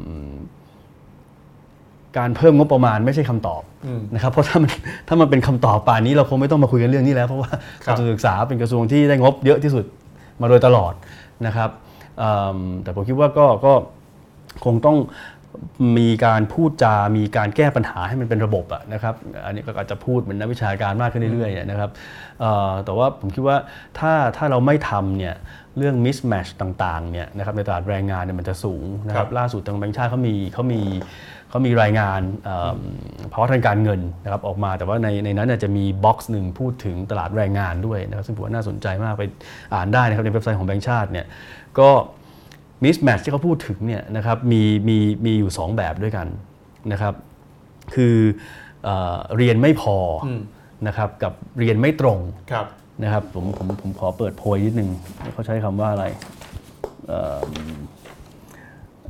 การเพิ่มงบประมาณไม่ใช่คำตอบอืมนะครับเพราะถ้ามันถ้ามันเป็นคำตอบป่านนี้เราคงไม่ต้องมาคุยกันเรื่องนี้แล้ว เพราะว่าครักบระทรวงศึกษาเป็นกระทรวงที่ได้งบเยอะที่สุดมาโดยตลอด นะครับแต่ผมคิดว่าก็ก็คงต้อง มีการพูดจา มีการแก้ปัญหาให้มันเป็นระบบอะนะครับ อันนี้ก็อาจจะพูดเหมือนนักวิชาการมากขึ้นเรื่อยๆนะครับเอ่อแต่ว่าผมคิดว่าถ้าถ้าเราไม่ทำเนี่ยเรื่อง mismatch ต่างๆเนี่ยนะครับในตลาดแรงงานเนี่ยมันจะสูงนะคครัรับบล่าสุดทางแบงค์ชาติเขามีเขามีเขามีรายงานเอ่อภาวะทางการเงินนะครับออกมาแต่ว่าในในนั้นเนี่ยจะมี box หนึ่งพูดถึงตลาดแรงงานด้วยนะครับซึ่งผมว่าน่าสนใจมากไปอ่านได้นะครับในเว็บไซต์ของแบงค์ชาติเนี่ยก็ มิสแมทที่เขาพูดถึงเนี่ยนะครับมีมีมีอยู่ 2 แบบด้วยกันนะครับ คือเออเรียนไม่พออมนะครับกับเรียนไม่ตรงครับนะครับผมผมผมขอเปิดโพยนิดนึงเขาใช้คำว่าอะไรเอ่อ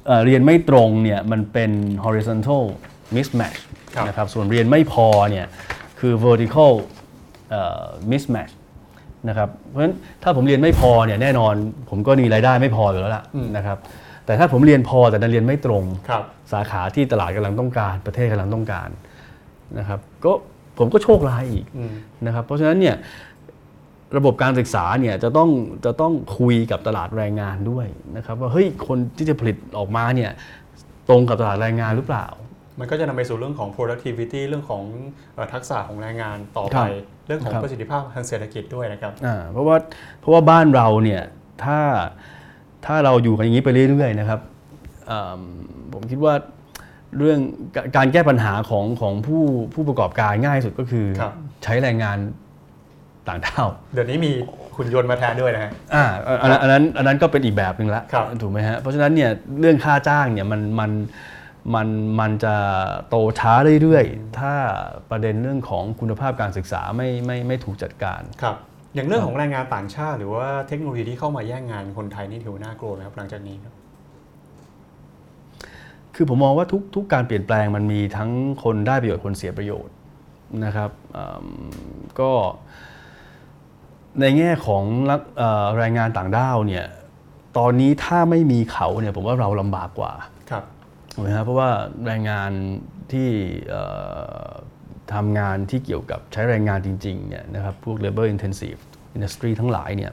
เอ่อเรียนไม่ตรงเนี่ยมันเป็น horizontal mismatch ครับนะครับส่วนเรียนไม่พอเนี่ยคือ vertical เอ่อ mismatch นะครับเพราะฉะนั้นถ้าผมเรียนไม่พอเนี่ยแน่นอน ผมก็มีรายได้ไม่พออยู่แล้วล่ะนะครับแต่ถ้าผมเรียนพอแต่ดันเรียนไม่ตรงครับสาขาที่ตลาดกำลังต้องการ ประเทศกำลังต้องการนะครับก็ผมก็โชคร้ายอีกอืมนะครับเพราะฉะนั้นเนี่ยระบบการศึกษาเนี่ยจะต้องจะต้องคุยกับตลาดแรงงานด้วยนะครับว่าเฮ้ยคนที่จะผลิตออกมาเนี่ยตรงกับตลาดแรงงานหรือเปล่า มันก็จะนำไปสู่เรื่องของ productivity เรื่องของเอ่อทักษะของแรงงานต่อคไปรับเรื่องของครับประสิทธิภาพทางเศรษฐกิจด้วยนะครับอ่าเพราะว่าเพราะว่าบ้านเราเนี่ยถ้าถ้าเราอยู่กันอย่างนี้ไปเรื่อยๆนะครับอ่าผมคิดว่าเรื่องกการแก้ปัญหาของของผู้ผู้ประกอบการง่ายสุดก็คือครับใช้แรงงานต่างด้าวเดี๋ยวนี้มีหุ่นยนต์มาแทนด้วยนะฮะอ่าอันนั้นอันนั้นอันนั้นก็เป็นอีกแบบหนึ่งละครับถูกไหมฮะเพราะฉะนั้นเนี่ยเรื่องค่าจ้างเนี่ยมันมันมั นมันจะโตช้าเรื่อยๆ ถ้าประเด็นเรื่องของคุณภาพการศึกษาไม่ไม่ไม่ถูกจัดการครับอย่างเรื่องของแรงงานต่างชาติ หรือว่าเทคโนโลยีที่เข้ามาแย่งงานคนไทยนี่ถือว่าน่ากลัวไหมครับหลังจากนี้ครับคือผมมองว่าทุกทุกการเปลี่ยนแปลงมันมีทั้งคนได้ประโยชน์คนเสียประโยชน์นะครับอืมก็ในแง่ของรักเอ่อแรงงานต่างด้าวเนี่ยตอนนี้ถ้าไม่มีเขาเนี่ยผมว่าเราลำบากกว่าครับ ถูกไหมครับเพราะว่าแรงงานที่เอ่อทำงานที่เกี่ยวกับใช้แรงงานจริงๆเนี่ยนะครับพวก labor intensive industry ทั้งหลายเนี่ย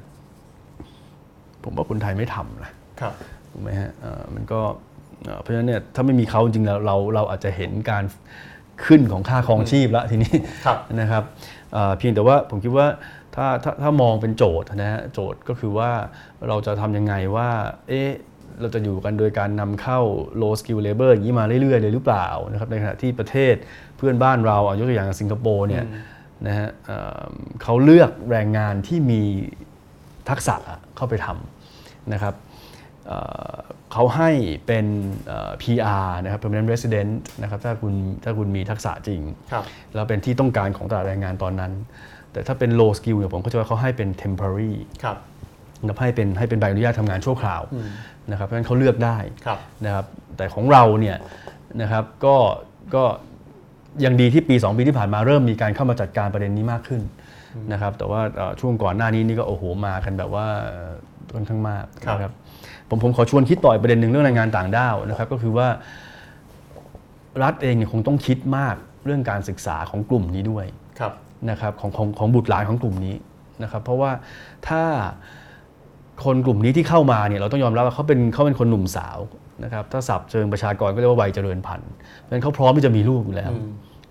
ผมว่าคนไทยไม่ทำนะครับถูกไหมฮะเอ่อมันก็เอ่อเพราะฉะนั้นเนี่ยถ้าไม่มีเขาจริงๆแล้วเราเราอาจจะเห็นการขึ้นของค่าครองชีพแล้วทีนี้ครับนะครับเอ่อเพียงแต่ว่าผมคิดว่าถ้าถ้าถ้ามองเป็นโจทย์นะฮะโจทย์ก็คือว่าเราจะทำยังไงว่าเอ๊ะ เราจะอยู่กันโดยการนำเข้า low skill labor อย่างนี้มาเรื่อยๆเลยหรือเปล่านะครับในขณะที่ประเทศเพื่อนบ้านเราเอายกตัวอย่างสิงคโปร์เนี่ยนะฮะเอ่อเขาเลือกแรงงานที่มีทักษะเข้าไปทำนะครับเอ่อเขาให้เป็นเอ่อ PR นะครับ permanent resident นะครับถ้าคุณถ้าคุณมีทักษะจริงครับแล้วเป็นที่ต้องการของตลาดแรงงานตอนนั้น แต่ถ้าเป็น low skill เนี่ยผมก็จะว่าเขาให้เป็น temporary ครับนะครับให้เป็นให้เป็นใบอนุญาตทำงานชั่วคราว นะครับเพราะฉะนั้นเขาเลือกได้ครับนะครับแต่ของเราเนี่ยนะครับก็ก็ยังดีที่ปี 2 ปีที่ผ่านมาเริ่มมีการเข้ามาจัดการประเด็นนี้มากขึ้นนะครับแต่ว่าเอ่อช่วงก่อนหน้านี้นี่ก็โอ้โหมากันแบบว่าเอ่อค่อนข้างมากครับนะครับผมผมขอชวนคิดต่อยประเด็นหนึ่งเรื่องแรงงานต่างด้าวนะครับก็คือว่ารัฐเองเนี่ยคงต้องคิดมากเรื่องการศึกษาของกลุ่มนี้ด้วยครับนะครับของของของบุตรหลานของกลุ่มนี้นะครับเพราะว่าถ้า คนกลุ่มนี้ที่เข้ามาเนี่ยเราต้องยอมรับว่าเขาเป็นเขาเป็นคนหนุ่มสาวนะครับถ้าสับเชิงประชากรก็เรียกว่าวัยเจริญพันธุ์เพราะฉะนั้นเขาพร้อมที่จะมีลูกอยู่แล้ว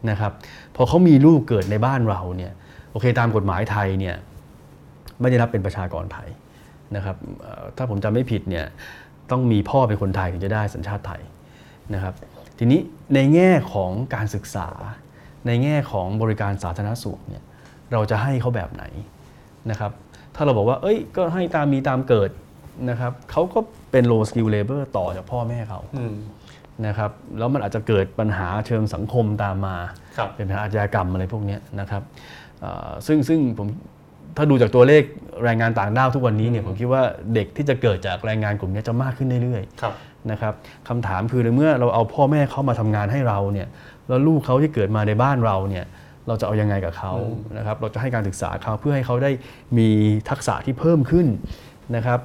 นะครับพอเขามีลูกเกิดในบ้านเราเนี่ยโอเคตามกฎหมายไทยเนี่ยไม่ได้นับเป็นประชากรไทยนะครับเอ่อถ้าผมจำไม่ผิดเนี่ยต้องมีพ่อเป็นคนไทยถึงจะได้สัญชาติไทยนะครับทีนี้ในแง่ของการศึกษา ในแง่ของบริการสาธารณสุขเนี่ยเราจะให้เขาแบบไหนนะครับ ถ้าเราบอกว่า เอ้ย ก็ให้ตามมีตามเกิดนะครับเขาก็เป็น low skill labor ต่อจากพ่อแม่เขาอืมนะครับ แล้วมันอาจจะเกิดปัญหาเชิงสังคมตามมาครับเป็นปัญหาอาชญากรรมอะไรพวกเนี้ยนะครับเอ่อซึ่งซึ่งผมถ้าดูจากตัวเลขแรงงานต่างด้าวทุกวันนี้เนี่ยผมคิดว่าเด็กที่จะเกิดจากแรงงานกลุ่มนี้จะมากขึ้นเรื่อยๆครับนะครับคำถามคือในเมื่อเราเอาพ่อแม่เขามาทำงานให้เราเนี่ยแล้วลูกเขาที่เกิดมาในบ้านเราเนี่ย เราจะเอายังไงกับเขานะครับ เราจะให้การศึกษาเขาเพื่อให้เขาได้มีทักษะที่เพิ่มขึ้นนะครับ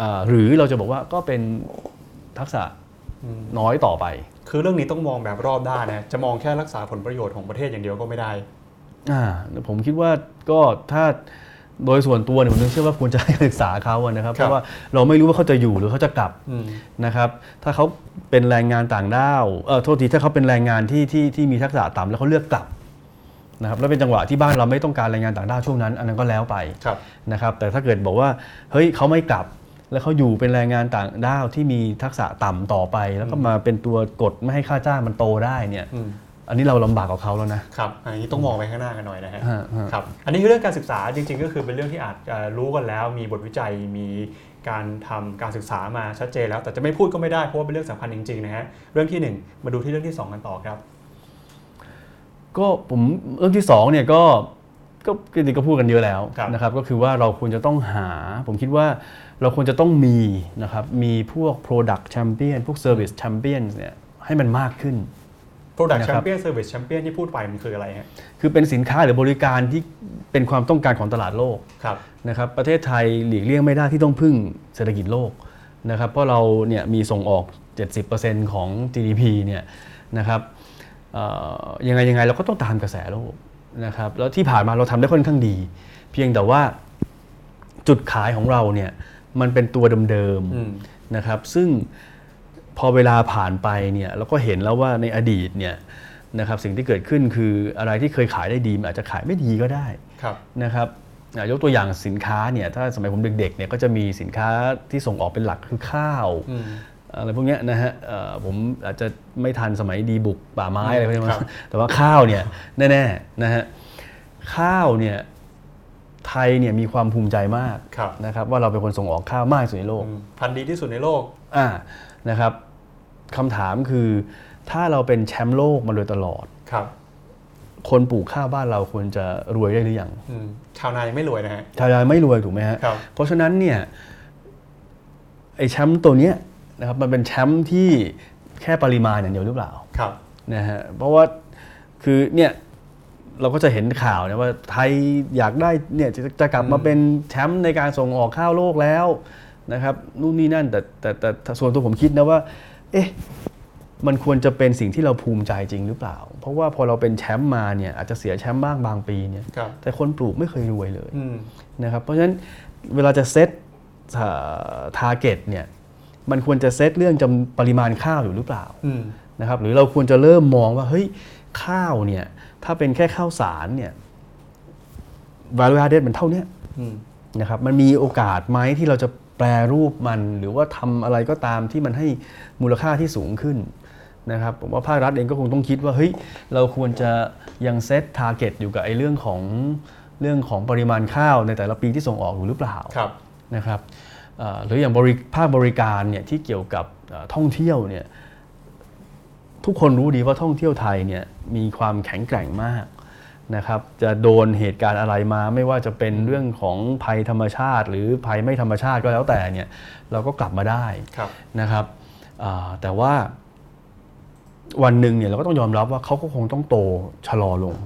อ่าหรือเราจะบอกว่าก็เป็นทักษะน้อยต่อไป คือเรื่องนี้ต้องมองแบบรอบด้านนะ จะมองแค่รักษาผลประโยชน์ของประเทศอย่างเดียวก็ไม่ได้อ่าผมคิดว่าก็ถ้าโดยส่วนตัวเนี่ยผมเชื่อว่าควรจะให้การศึกษาเขาอะนะครับคเพรับราะว่าเราไม่รู้ว่าเขาจะอยู่หรือเขาจะกลับอืมนะครับ ถ้าเขาเป็นแรงงานต่างด้าวเออโทษทีถ้าเขาเป็นแรงงานที่ที่ที่มีทักษะต่ำแล้วเขาเลือกกลับ นะครับแล้วเป็นจังหวะที่บ้านเราไม่ต้องการแรงงานต่างด้าวช่วงนั้น อันนั้นก็แล้วไปครับนะครับแต่ถ้าเกิดบอกว่าเฮ้ยเขาไม่กลับแล้วเขาอยู่เป็นแรงงานต่างด้าวที่มีทักษะต่ำต่อไป แล้วก็มาเป็นตัวกดไม่ให้ค่าจ้างมันโตได้เนี่ยอืมอันนี้เราลำบากกับเขาแล้วนะครับอันนี้ต้องมองไปข้างหน้ากันหน่อยนะฮะฮะฮะครับอันนี้คือเรื่องการศึกษาจริง ๆ ก็คือเป็นเรื่องที่อาจจะรู้กันแล้ว มีบทวิจัยมีการทำการศึกษามาชัดเจนแล้ว แต่จะไม่พูดก็ไม่ได้เพราะว่าเป็นเรื่องสำคัญจริงๆนะฮะเรื่องที่หนึ่งมาดูที่เรื่องที่สองกันต่อครับ ก็ผมเรื่องที่สองเนี่ยก็ก็จริงๆก็พูดกันเยอะแล้วครับนะครับก็คือว่าเราควรจะต้องหา ผมคิดว่าเราควรจะต้องมีนะครับมีพวก product champion พวก service champion เนี่ยให้มันมากขึ้น Product นะครับ Champion Service Champion ที่พูดไปมันคืออะไรฮะคือเป็นสินค้าหรือบริการที่เป็นความต้องการของตลาดโลกครับนะครับประเทศไทยหลีกเลี่ยงไม่ได้ที่ต้องพึ่งเศรษฐกิจโลกนะครับเพราะเราเนี่ยมีส่งออก 70%ของ GDP เนี่ยนะครับเอ่อ ยังไงยังไงเราก็ต้องตามกระแสโลกนะครับแล้วที่ผ่านมาเราทำได้ค่อนข้างดี เพียงแต่ว่าจุดขายของเราเนี่ยมันเป็นตัวเดิมอืมๆนะครับ ซึ่งพอเวลาผ่านไปเนี่ยเราก็เห็นแล้วว่าในอดีตเนี่ยนะครับสิ่งที่เกิดขึ้นคืออะไรที่เคยขายได้ดีมันอาจจะขายไม่ดีก็ได้ครับนะครับอะยกตัวอย่างสินค้าเนี่ยถ้าสมัยผมเด็กๆเนี่ยก็จะมีสินค้าที่ส่งออกเป็นหลักคือข้าว อืมอะไรพวกเนี้ยนะฮะเอ่อผมอาจจะไม่ทันสมัยดีบุกป่าไม้อะไรพวกนี้ครับแต่ว่าข้าวเนี่ยแน่ๆนะฮะข้าวเนี่ยไทยเนี่ยมีความภูมิใจมากครับนะครับว่าเราเป็นคนส่งออกข้าวมากที่สุดในโลกอืมพันธุ์ดีที่สุดในโลกอ่านะครับคำถามคือถ้าเราเป็นแชมป์โลกมาโดยตลอดครับคนปลูกข้าวบ้านเราควรจะรวยได้หรือยังอืมชาวนายังไม่รวยนะฮะชาวนาไม่รวยถูกไหมฮะครับเพราะฉะนั้นเนี่ยไอ้แชมป์ตัวเนี้ย นะครับมันเป็นแชมป์ที่แค่ปริมาณอย่างเดียวหรือเปล่าครับนะฮะเพราะว่าคือเนี่ยเราก็จะเห็นข่าวนะว่าไทยอยากได้เนี่ยจะจะกลับมาเป็นแชมป์ในการส่งออกข้าวโลกแล้วนะครับนู่นนี่นั่นแต่แต่แต่แต่ส่วนตัวผมคิดนะว่า เอ๊ะมันควรจะเป็นสิ่งที่เราภูมิใจจริงหรือเปล่า เพราะว่าพอเราเป็นแชมป์มาเนี่ยอาจจะเสียแชมป์บ้างบางปีเนี่ยครับแต่คนปลูกไม่เคยรวยเลยอืมนะครับเพราะฉะนั้นเวลาจะเซตtarget เนี่ย มันควรจะเซตเรื่องจำปริมาณข้าวอยู่หรือเปล่าอืมนะครับหรือเราควรจะเริ่มมองว่าเฮ้ยข้าวเนี่ยถ้าเป็นแค่ข้าวสารเนี่ย value added มันเท่าเนี้ยอืมนะครับมันมีโอกาสไหมที่เราจะแปรรูปมัน หรือว่าทำอะไรก็ตามที่มันให้มูลค่าที่สูงขึ้นนะครับผมว่าภาครัฐเองก็คงต้องคิดว่าเฮ้ยเราควรจะยัง set target อยู่กับไอ้เรื่องของเรื่องของปริมาณข้าวในแต่ละปีที่ส่งออกอยู่หรือเปล่าครับนะครับเอ่อ หรืออย่างบริภาคบริการเนี่ยที่เกี่ยวกับเอ่อท่องเที่ยวเนี่ยทุกคนรู้ดีว่าท่องเที่ยวไทยเนี่ยมีความแข็งแกร่งมากนะครับจะโดนเหตุการณ์อะไรมา ไม่ว่าจะเป็นเรื่องของภัยธรรมชาติ หรือภัยไม่ธรรมชาติก็แล้วแต่เนี่ยเราก็กลับมาได้ครับนะครับอ่าแต่ว่าวันหนึ่งเนี่ยเราก็ต้องยอมรับว่าเขาก็คงต้องโตชะลอลง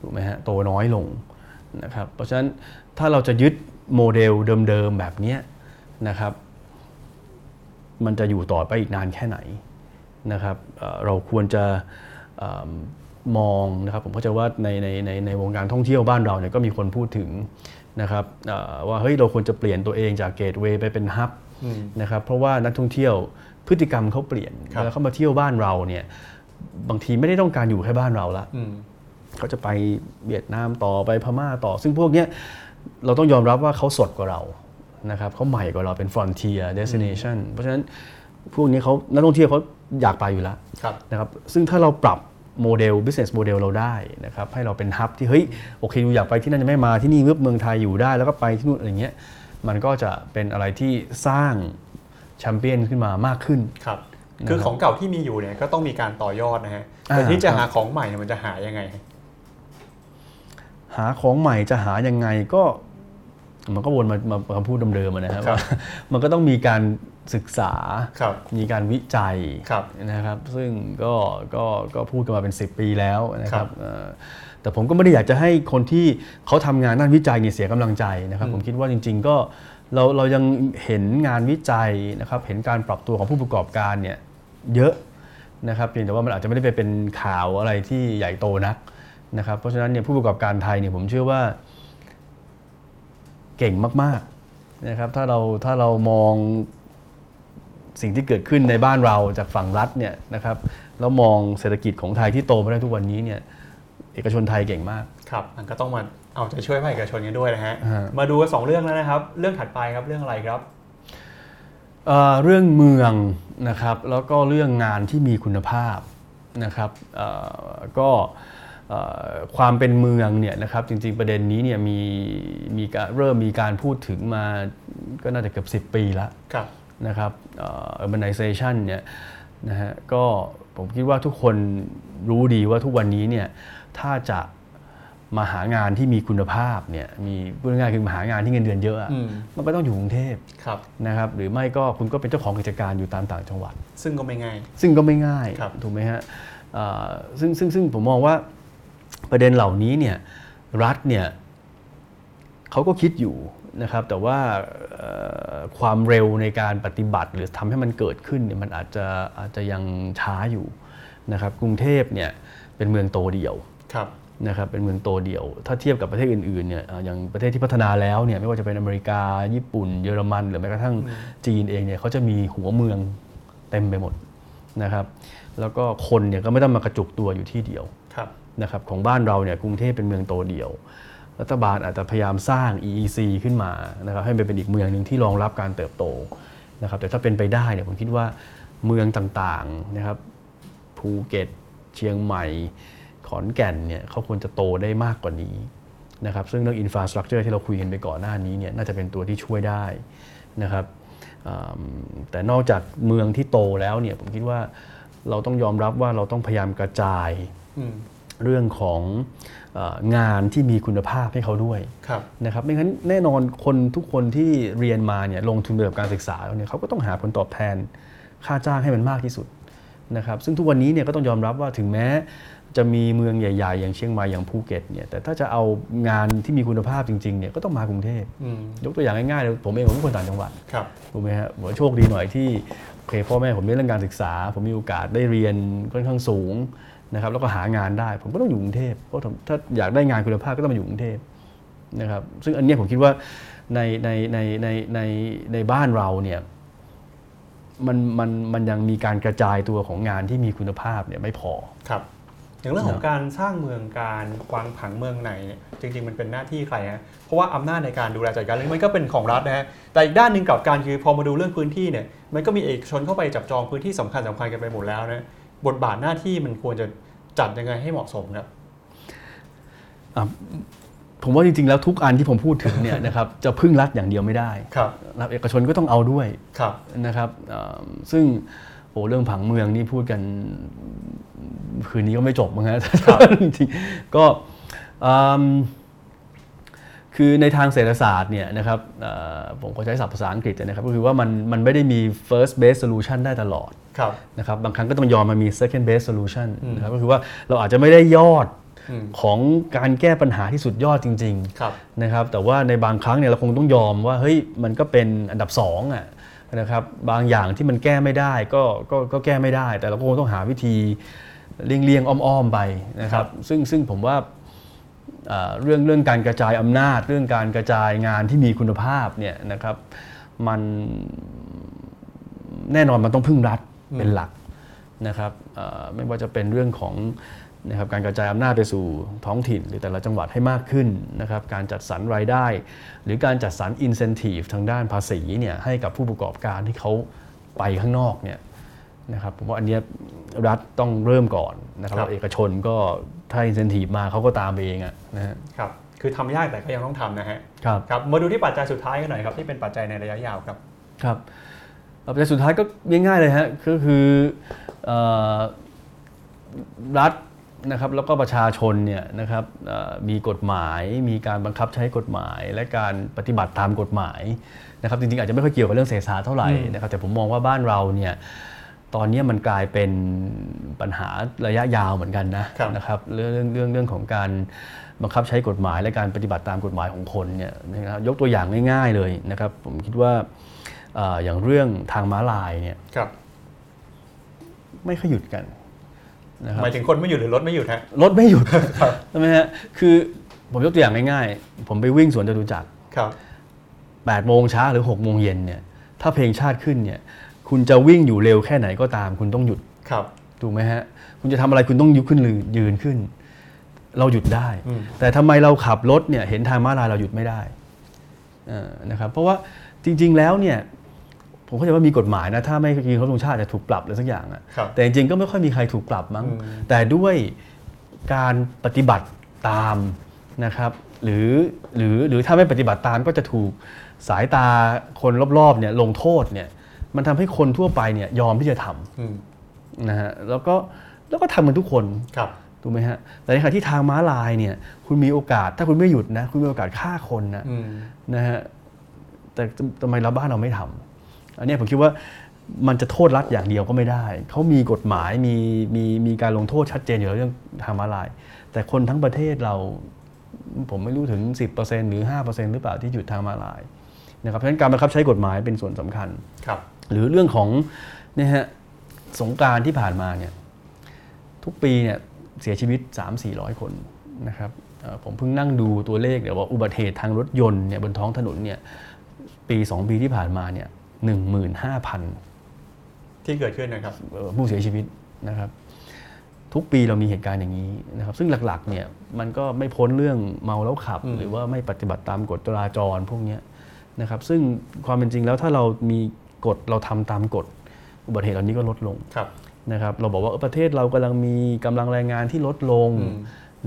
ถูกไหมฮะโตน้อยลงนะครับเพราะฉะนั้นถ้าเราจะยึดโมเดลเดิมๆแบบเนี้ย นะครับ มันจะอยู่ต่อไปอีกนานแค่ไหนนะครับเอ่อเราควรจะเออมองนะครับผมเข้าใจว่าในในในในวงการท่องเที่ยวบ้านเราเนี่ยก็มีคนพูดถึงนะครับเอ่อว่าเฮ้ยเราควรจะเปลี่ยนตัวเองจากเกตเวย์ไปเป็นฮับอืมนะครับเพราะว่านักท่องเที่ยวพฤติกรรมเขาเปลี่ยนครับเวลาเขามาเที่ยวบ้านเราเนี่ยบางทีไม่ได้ต้องการอยู่แค่บ้านเราละอืมเขาจะไปเวียดนามต่อไปพม่าต่อ ซึ่งพวกเนี้ยเราต้องยอมรับว่าเขาสดกว่าเรา นะครับเขาใหม่กว่าเราเป็น frontier destination เพราะฉะนั้นพวกนี้เขานักท่องเที่ยวเขาอยากไปอยู่แล้วครับนะครับซึ่งถ้าเราปรับโมเดล business model เราได้นะครับให้เราเป็นฮับที่เฮ้ยโอเคดูอยากไปที่นั่นจะไม่มาที่นี่เมื่อเมืองไทยอยู่ได้ แล้วก็ไปที่นู่นอะไรเงี้ยมันก็จะเป็นอะไรที่สร้างแชมเปี้ยนขึ้นมามากขึ้นครับคือของเก่าที่มีอยู่เนี่ยก็ต้องมีการต่อยอดนะฮะอ่าแต่ที่จะครับหาของใหม่เนี่ยมันจะหายังไงฮะหาของใหม่จะหายังไงก็ มันก็วนมามาคำพูดเดิมๆอะนะฮะว่ามันก็ต้องมีการศึกษาครับมีการวิจัยครับนะครับ ซึ่งก็ก็ก็พูดกันมาเป็น 10 ปีแล้วนะคครัรับบเอ่อแต่ผมก็ไม่ได้อยากจะให้คนที่เขาทำงานด้านวิจัยเนี่ยเสียกำลังใจนะครับ ผมคิดว่าจริง ๆ ก็เราเรายังเห็นงานวิจัยนะครับ เห็นการปรับตัวของผู้ประกอบการเนี่ยเยอะนะครับเพียงแต่ว่ามันอาจจะไม่ได้ไปเป็นข่าวอะไรที่ใหญ่โตนักนะครับ เพราะฉะนั้นเนี่ยผู้ประกอบการไทยเนี่ยผมเชื่อว่า เก่งมากๆนะครับถ้าเราถ้าเรามองสิ่งที่เกิดขึ้นในบ้านเราจากฝั่งรัฐเนี่ยนะครับแล้วมองเศรษฐกิจของไทยที่โตมาได้ทุกวันนี้เนี่ยเอกชนไทยเก่งมากครับมันก็ต้องมาเอาใจช่วยภาคเอกชนกันด้วยนะฮะฮะมาดูกันสองเรื่องแล้วนะครับ เรื่องถัดไปครับเรื่องอะไรครับเอ่อเรื่องเมืองนะครับแล้วก็เรื่องงานที่มีคุณภาพนะครับเอ่อก็เอ่อ ความเป็นเมืองเนี่ยนะครับจริง ๆประเด็นนี้เนี่ยมีมีการเริ่มมีการพูดถึงมาก็น่าจะเกือบ10 ปีแล้วครับนะครับเอ่อ urbanization เนี่ยนะฮะก็ผมคิดว่าทุกคนรู้ดีว่าทุกวันนี้เนี่ยถ้าจะมาหางานที่มีคุณภาพเนี่ยมีพูดง่ายๆคือมาหางานที่เงินเดือนเยอะอะอืมมันก็ต้องอยู่กรุงเทพครับนะครับหรือไม่ก็คุณก็เป็นเจ้าของกิจการอยู่ตามต่างจังหวัด ซึ่งก็ไม่ง่าย ซึ่งก็ไม่ง่ายครับถูกไหมฮะเอ่อซึ่งซึ่งซึ่งผมมองว่า ประเด็นเหล่านี้เนี่ยรัฐเนี่ยเขาก็คิดอยู่นะครับแต่ว่าเอ่อความเร็วในการปฏิบัติ หรือทำให้มันเกิดขึ้นเนี่ยมันอาจจะอาจจะยังช้าอยู่นะครับกรุงเทพเนี่ยเป็นเมืองโตเดี่ยวครับนะครับเป็นเมืองโตเดี่ยว ถ้าเทียบกับประเทศอื่นๆเนี่ยเอ่ออย่างประเทศที่พัฒนาแล้วเนี่ยไม่ว่าจะเป็นอเมริกา ญี่ปุ่น เยอรมัน หรือแม้กระทั่งจีนเองเนี่ยเขาจะมีหัวเมืองเต็มไปหมดนะครับแล้วก็คนเนี่ยก็ไม่ต้องมากระจุกตัวอยู่ที่เดียวครับ นะครับของบ้านเราเนี่ยกรุงเทพเป็นเมืองโตเดี่ยว รัฐบาลอาจจะพยายามสร้าง EEC ขึ้นมานะครับให้เป็นอีกเมืองหนึ่งที่รองรับการเติบโตนะครับแต่ถ้าเป็นไปได้เนี่ยผมคิดว่าเมืองต่างๆนะครับภูเก็ตเชียงใหม่ ขอนแก่นเนี่ยเขาควรจะโตได้มากกว่านี้นะครับซึ่งเรื่อง infrastructure ที่เราคุยกันไปก่อนหน้านี้เนี่ยน่าจะเป็นตัวที่ช่วยได้นะครับแต่นอกจากเมืองที่โตแล้วเนี่ยผมคิดว่าเราต้องยอมรับว่าเราต้องพยายามกระจาย เรื่องของเอองานที่มีคุณภาพให้เขาด้วยครับนะครับไม่งั้นแน่นอนคนทุกคนที่เรียนมาเนี่ยลงทุนไปกับการศึกษาแล้วเนี่ยเขาก็ต้องหาผลตอบแทนค่าจ้างให้มันมากที่สุดนะครับซึ่งทุกวันนี้เนี่ยก็ต้องยอมรับว่าถึงแม้จะมีเมืองใหญ่ ๆ อย่างเชียงใหม่อย่างภูเก็ตเนี่ยแต่ถ้าจะเอางานที่มีคุณภาพจริงๆเนี่ยก็ต้องมากรุงเทพอืมยกตัวอย่างง่ายๆเลยผมเองผมเป็นคนต่างจังหวัดครับถูกไหมฮะผมโชคดีหน่อยที่โอเคพ่อแม่ผมได้เรื่องการศึกษา ผมมีโอกาสได้เรียนค่อนข้างสูง นะครับแล้วก็หางานได้ ผมก็ต้องอยู่กรุงเทพเพราะถ้าอยากได้งานคุณภาพก็ต้องมาอยู่กรุงเทพนะครับซึ่งอันเนี้ยผมคิดว่าในในในในในในบ้านเราเนี่ยมันมันมันยังมีการกระจายตัวของงานที่มีคุณภาพเนี่ยไม่พอครับอย่างเรื่องของการสร้างเมืองการวางผังเมืองไหนเนี่ยจริง ๆ มันเป็นหน้าที่ใครฮะเพราะว่าอำนาจในการดูแลจัดการเรื่องนี้มันก็เป็นของรัฐนะฮะแต่อีกด้านหนึ่งกลับการคือพอมาดูเรื่องพื้นที่เนี่ยมันก็มีเอกชนเข้าไปจับจองพื้นที่สำคัญสำคัญกันไปหมดแล้วนะ บทบาทหน้าที่มันควรจะจัดยังไงให้เหมาะสมครับผมว่าจริงๆ แล้วทุกอันที่ผมพูดถึงเนี่ยนะครับจะพึ่งรัฐอย่างเดียวไม่ได้ครับนะครับเอกชนก็ต้องเอาด้วยครับนะครับเอ่อซึ่งโอ้เรื่องผังเมืองนี่พูดกันคืนนี้ก็ไม่จบมั้งฮะจริงๆก็อืม คือในทางเศรษฐศาสตร์เนี่ยนะครับเอ่อผมก็ใช้ศัพท์ภาษาอังกฤษนะครับก็คือว่ามันมันไม่ได้มี first base solution ได้ตลอดครับนะครับบางครั้งก็ต้องยอมมามี second base solution นะครับก็คือว่าเราอาจจะไม่ได้ยอดอืมของการแก้ปัญหาที่สุดยอดจริงๆครับนะครับแต่ว่าในบางครั้งเนี่ยเราคงต้องยอมว่าเฮ้ยมันก็เป็นอันดับ2อะนะครับบางอย่างที่มันแก้ไม่ได้ก็ก็ก็แก้ไม่ได้ แต่เราก็คงต้องหาวิธีเลี่ยงเลี่ยงๆอ้อมๆไปนะครับซึ่งซึ่งผมว่า เอ่อเรื่องเรื่องการกระจายอำนาจ เรื่องการกระจายงานที่มีคุณภาพเนี่ยนะครับมันแน่นอนมันต้องพึ่งรัฐเป็นหลักนะครับเอ่อไม่ว่าจะเป็นเรื่องของนะครับการกระจายอำนาจไปสู่ท้องถิ่น หรือแต่ละจังหวัดให้มากขึ้นนะครับการจัดสรรรายได้ หรือการจัดสรร incentive ทางด้านภาษีเนี่ยให้กับผู้ประกอบการที่เขาไปข้างนอกเนี่ยนะครับผมว่าอันเนี้ยรัฐต้องเริ่มก่อนนะครับครับแล้วเอกชนก็ ถ้า incentive มาเขาก็ตามไปเองอะนะฮะครับคือทำยากแต่ก็ยังต้องทำนะฮะครับครับมาดูที่ปัจจัยสุดท้ายกันหน่อยครับที่เป็นปัจจัยในระยะยาวครับครับปัจจัยสุดท้ายก็ง่ายๆเลยฮะก็คือเอ่อรัฐนะครับแล้วก็ประชาชนเนี่ยนะครับเอ่อมีกฎหมายมีการบังคับใช้กฎหมาย และการปฏิบัติตามกฎหมายนะครับจริงๆอาจจะไม่ค่อยเกี่ยวกับเรื่องเศรษฐศาสตร์เท่าไหร่นะครับแต่ผมมองว่าบ้านเราเนี่ย ตอนนี้มันกลายเป็นปัญหาระยะยาวเหมือนกันนะครับนะครับเรื่องเรื่องเรื่องเรื่องของการบังคับใช้กฎหมายและการปฏิบัติตามกฎหมายของคนเนี่ยนะครับยกตัวอย่างง่าย ๆเลยนะครับ ผมคิดว่าเอ่ออย่างเรื่องทางม้าลายเนี่ยครับไม่ค่อยหยุดกันนะครับหมายถึงคนไม่หยุดหรือรถไม่หยุดฮะรถไม่หยุดครับใช่ไหมฮะคือผมยกตัวอย่างง่ายๆ ผมไปวิ่งสวนจตุจักรครับ8โมงเช้าหรือ6โมงเย็นเนี่ยถ้าเพลงชาติขึ้นเนี่ย คุณจะวิ่งอยู่เร็วแค่ไหนก็ตาม คุณต้องหยุดครับถูกไหมฮะ คุณจะทำอะไรคุณต้องยุขึ้นหรือยืนขึ้น เราหยุดได้อืมแต่ทำไมเราขับรถเนี่ยเห็นทางม้าลายเราหยุดไม่ได้เออนะครับ เพราะว่าจริง ๆ แล้วเนี่ยผมเข้าใจว่ามีกฎหมายนะ ถ้าไม่ยืนเคารพธงชาติจะถูกปรับหรือสักอย่างอะครับแต่จริงๆก็ไม่ค่อยมีใครถูกปรับมั้งอืมแต่ด้วยการปฏิบัติตามนะครับ หรือหรือหรือถ้าไม่ปฏิบัติตามก็จะถูกสายตาคนรอบๆเนี่ยลงโทษเนี่ย มันทำให้คนทั่วไปเนี่ยยอมที่จะทอืมำนะฮะแล้วก็แล้วก็ทำกันทุกคนครับถูกไหมฮะแต่ในขณะที่ทางม้าลายเนี่ยคุณมีโอกาสถ้าคุณไม่หยุดนะคุณมีโอกาสฆ่าคนนะอืมนะฮะแต่ทำไมเราบ้านเราไม่ทำอันเนี้ยผมคิดว่ามันจะโทษรัฐอย่างเดียวก็ไม่ได้ เขามีกฎหมายมีมีมีการลงโทษชัดเจนอยู่แล้วเรื่องทางม้าลาย แต่คนทั้งประเทศเราผมไม่รู้ถึง 10%หรือ 5%หรือเปล่าที่หยุดทางม้าลายนะครับเพราะฉะนั้นการบังคับใช้กฎหมายเป็นส่วนสำคัญครับ หรือเรื่องของเนี่ยฮะสงกรารที่ผ่านมาเนี่ยทุกปีเนี่ยเสียชีวิต 3-400 คนนะครับเอ่อผมเพิ่งนั่งดูตัวเลขเดี๋ยวว่าอุบัติเหตุทางรถยนต์เนี่ยบนท้องถนนเนี่ยปี 2 ปีที่ผ่านมาเนี่ย15,000ที่เกิดขึ้นนะครับเอ่อผู้เสียชีวิตนะครับ ทุกปีเรามีเหตุการณ์อย่างนี้นะครับ ซึ่งหลักๆเนี่ยมันก็ไม่พ้นเรื่องเมาแล้วขับอืมหรือว่าไม่ปฏิบัติตามกฎจราจรพวกเนี้ยนะครับ ซึ่งความเป็นจริงแล้วถ้าเรามี กฎเราทำตามกฎอุบัติเหตุเหล่านี้ก็ลดลงครับนะครับเราบอกว่าเออประเทศเรากำลังมีกำลังแรงงานที่ลดลงอืม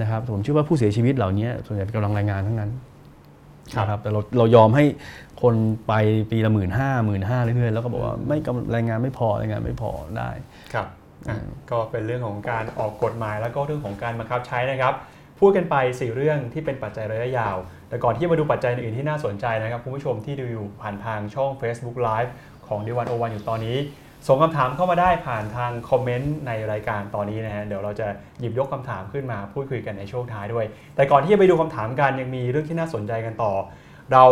นะครับผมเชื่อว่าผู้เสียชีวิตเหล่านี้ส่วนใหญ่เป็นกำลังแรงงานทั้งนั้นครับนะครับแต่เราเรายอมให้คนไปปีละหมื่นห้าหมื่นห้าเรื่อยๆแล้วก็บอกว่าไม่กำแรงงานไม่พอแรงงานไม่พอได้ครับอะก็เป็นเรื่องของการออกกฎหมายแล้วก็เรื่องของการบังคับใช้นะครับ พูดกันไป 4 เรื่องที่เป็นปัจจัยระยะยาว แต่ก่อนที่จะมาดูปัจจัยอื่นๆที่น่าสนใจนะครับคุณผู้ชมที่ดูอยู่ผ่านทางช่อง Facebook Live ของดีวันโอวันอยู่ตอนนี้ ส่งคำถามเข้ามาได้ผ่านทางคอมเมนต์ในรายการตอนนี้นะฮะเดี๋ยวเราจะหยิบยกคำถามขึ้นมาพูดคุยกันในช่วงท้ายด้วย แต่ก่อนที่จะไปดูคำถามกันยังมีเรื่องที่น่าสนใจกันต่อ เรา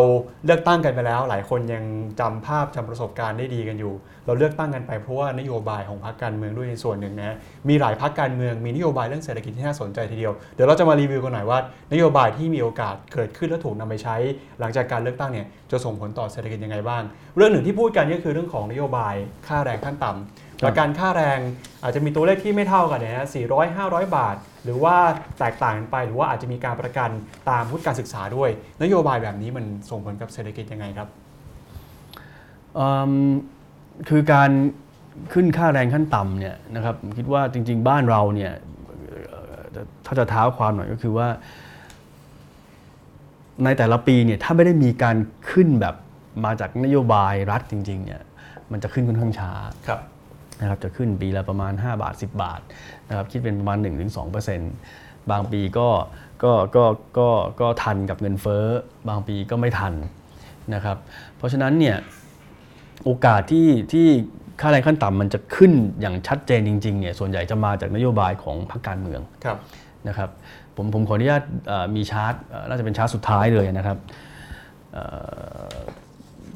เลือกตั้งกันไปแล้ว หลายคนยังจำภาพจำประสบการณ์ได้ดีกันอยู่ เราเลือกตั้งกันไปเพราะว่านโยบายของพรรคการเมืองด้วยในส่วนหนึ่งนะมีหลายพรรคการเมืองมีนโยบายเรื่องเศรษฐกิจที่น่าสนใจทีเดียวเดี๋ยวเราจะมารีวิวกันหน่อยว่านโยบายที่มีโอกาสเกิดขึ้นและถูกนำไปใช้ หลังจากการเลือกตั้งเนี่ยจะส่งผลต่อเศรษฐกิจยังไงบ้าง เรื่องหนึ่งที่พูดกันก็คือเรื่องของนโยบายค่าแรงขั้นต่ำ ประกันค่าแรงอาจจะมีตัวเลขที่ไม่เท่ากันเนี่ยนะ400 500 บาท หรือว่าแตกต่างกันไป หรือว่าอาจจะมีการประกันตามวุฒิการศึกษาด้วย นโยบายแบบนี้มันส่งผลกับเศรษฐกิจยังไงครับอืมคือการขึ้นค่าแรงขั้นต่ำเนี่ยนะครับผมคิดว่าจริง ๆ บ้านเราเนี่ยเอ่อถ้าจะเท้าความหน่อยก็คือว่า ในแต่ละปีเนี่ยถ้าไม่ได้มีการขึ้นแบบมาจากนโยบายรัฐจริงๆเนี่ยมันจะขึ้นค่อนข้างช้าครับ นะครับจะขึ้นปีละประมาณ 5 บาท 10 บาทนะครับคิดเป็นประมาณ 1-2%บางปีก็ก็ก็ก็ก็ทันกับเงินเฟ้อบางปีก็ไม่ทันนะครับเพราะฉะนั้นเนี่ยโอกาสที่ที่ค่าแรงขั้นต่ำมันจะขึ้นอย่างชัดเจนจริงๆเนี่ยส่วนใหญ่จะมาจากนโยบายของพรรคการเมืองครับนะครับผมผมขออนุญาตเอ่อมีชาร์ตเอ่อน่าจะเป็นชาร์ตสุดท้ายเลยนะครับเอ่อ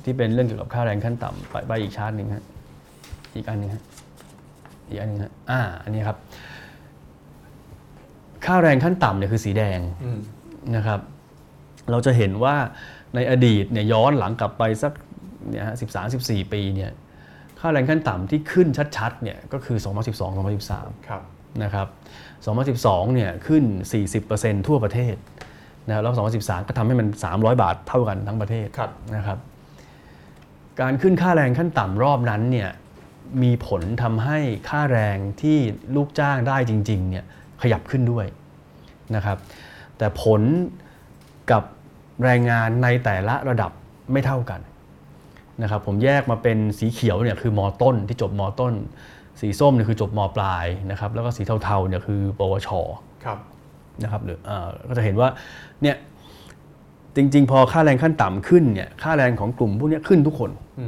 ที่เป็นเรื่องเกี่ยวกับค่าแรงขั้นต่ำไปไปอีกชาร์ตหนึ่งฮะอีกอันหนึงฮะ อีกอันหนึงฮะอ่าอันนี้ครับ ค่าแรงขั้นต่ำเนี่ยคือสีแดงอืมนะครับ เราจะเห็นว่าในอดีตเนี่ยย้อนหลังกลับไปสักเนี่ยฮะสิบสามสิบสี่ปีเนี่ยค่าแรงขั้นต่ำที่ขึ้นชัดๆเนี่ยก็คือ 2012 2013ครับนะครับ 2012 เนี่ยขึ้น 40%ทั่วประเทศนะครับแล้ว 2013 ก็ทำให้มัน 300 บาทเท่ากันทั้งประเทศครับนะครับ การขึ้นค่าแรงขั้นต่ำรอบนั้นเนี่ย มีผลทำให้ค่าแรงที่ลูกจ้างได้จริงๆเนี่ยขยับขึ้นด้วยนะครับ แต่ผลกับแรงงานในแต่ละระดับไม่เท่ากันนะครับผมแยกมาเป็นสีเขียวเนี่ยคือมอต้นที่จบมอต้น สีส้มเนี่ยคือจบมปลายนะครับแล้วก็สีเทาๆเนี่ยคือปวชครับนะครับหรืออ่อก็จะเห็นว่าเนี่ยจริง ๆ พอค่าแรงขั้นต่ำขึ้นเนี่ยค่าแรงของกลุ่มพวกนี้ขึ้นทุกคนอื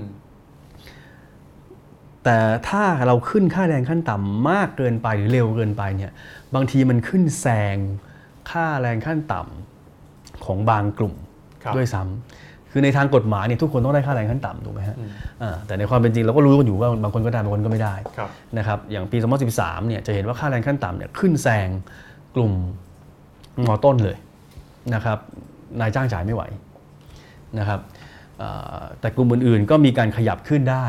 แต่ถ้าเราขึ้นค่าแรงขั้นต่ำมากเกินไปหรือเร็วเกินไปเนี่ยบางทีมันขึ้นแซงค่าแรงขั้นต่ำของบางกลุ่มครับด้วยซ้ำคือในทางกฎหมายเนี่ยทุกคนต้องได้ค่าแรงขั้นต่ำถูกไหมฮะอืมอ่าแต่ในความเป็นจริงเราก็รู้กันอยู่ว่าบางคนก็ได้บางคนก็ไม่ได้ครับนะครับอย่างปี 2013 เนี่ยจะเห็นว่าค่าแรงขั้นต่ำเนี่ยขึ้นแซงกลุ่มมอต้นเลยนะครับนายจ้างจ่ายไม่ไหวนะครับเอ่อแต่กลุ่มอื่นๆก็มีการขยับขึ้นได้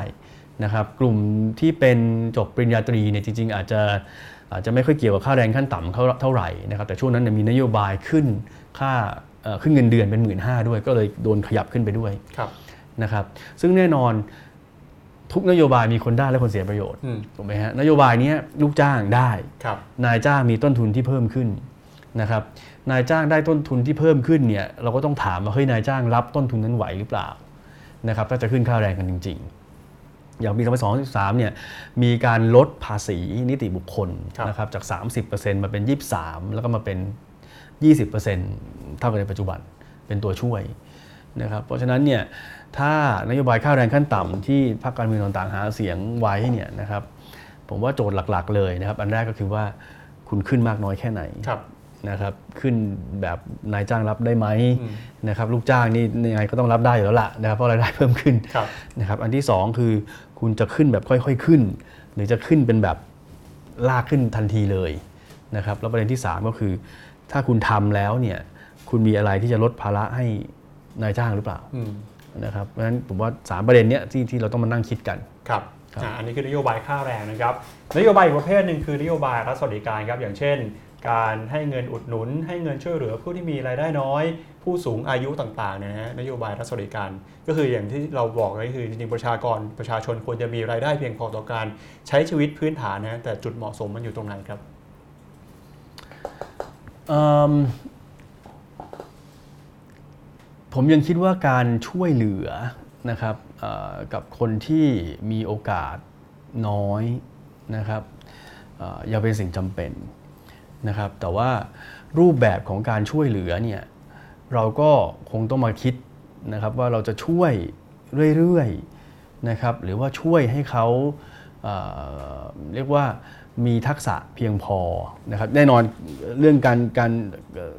นะครับกลุ่มที่เป็นจบปริญญาตรีเนี่ยจริง ๆ อาจจะอาจจะไม่ค่อยเกี่ยวกับค่าแรงขั้นต่ำเท่าเท่าไหร่นะครับแต่ช่วงนั้นเนยมีนโยบายขึ้นค่าเอ่อขึ้นเงินเดือนเป็นหมื่นห้าด้วย ก็เลยโดนขยับขึ้นไปด้วยครับนะครับซึ่งแน่นอนทุกนโยบายมีคนได้และคนเสียประโยชน์อืมถูกไหมฮะนโยบายเนี้ยลูกจ้างได้ครับนายจ้างมีต้นทุนที่เพิ่มขึ้นนะครับนายจ้างได้ต้นทุนที่เพิ่มขึ้นเนี่ยเราก็ต้องถามว่าเฮ้ยนายจ้างรับต้นทุนนั้นไหวหรือเปล่านะครับถ้าจะขึ้นค่าแรงกันจริง ๆ อย่างปี2023เนี่ยมีการลดภาษีนิติบุคคลครับนะครับจาก 30%มาเป็น 23 แล้วก็มาเป็น 20%เท่ากับในปัจจุบันเป็นตัวช่วยนะครับเพราะฉะนั้นเนี่ยถ้านโยบายค่าแรงขั้นต่ำที่พรรคการเมืองต่างๆหาเสียงไว้เนี่ยนะครับผมว่าโจทย์หลักๆเลยนะครับอันแรกก็คือว่าคุณขึ้นมากน้อยแค่ไหนครับ นะครับขึ้นแบบนายจ้างรับได้ไหมอืมนะครับลูกจ้างนี่ยังไงก็ต้องรับได้อยู่แล้วล่ะนะครับเพราะรายได้เพิ่มขึ้นครับนะครับอันที่สองคือคุณจะขึ้นแบบค่อย ๆขึ้น หรือจะขึ้นเป็นแบบลากขึ้นทันทีเลยนะครับแล้วประเด็นที่สามก็คือ ถ้าคุณทำแล้วเนี่ยคุณมีอะไรที่จะลดภาระให้นายจ้างหรือเปล่าอืมนะครับเพราะฉะนั้นผมว่าสามประเด็นเนี้ยที่ที่เราต้องมานั่งคิดกันครับครับอ่าอันนี้คือนโยบายค่าแรงนะครับนโยบายอีกประเภทหนึ่งคือนโยบายรัฐสวัสดิการครับอย่างเช่น การให้เงินอุดหนุน ให้เงินช่วยเหลือผู้ที่มีรายได้น้อย ผู้สูงอายุต่างๆนะฮะนโยบายรัฐสวัสดิการ ก็คืออย่างที่เราบอกก็คือจริงๆประชากรประชาชนควรจะมีรายได้เพียงพอต่อการใช้ชีวิตพื้นฐานนะแต่จุดเหมาะสมมันอยู่ตรงไหนครับผมยังคิดว่าการช่วยเหลือนะครับกับคนที่มีโอกาสน้อยนะครับยังเป็นสิ่งจำเป็น นะครับ แต่ว่ารูปแบบของการช่วยเหลือเนี่ยเราก็คงต้องมาคิดนะครับว่าเราจะช่วยเรื่อยๆนะครับหรือว่าช่วยให้เขาเอ่อเรียกว่ามีทักษะเพียงพอนะครับแน่นอนเรื่องการการเอ่อ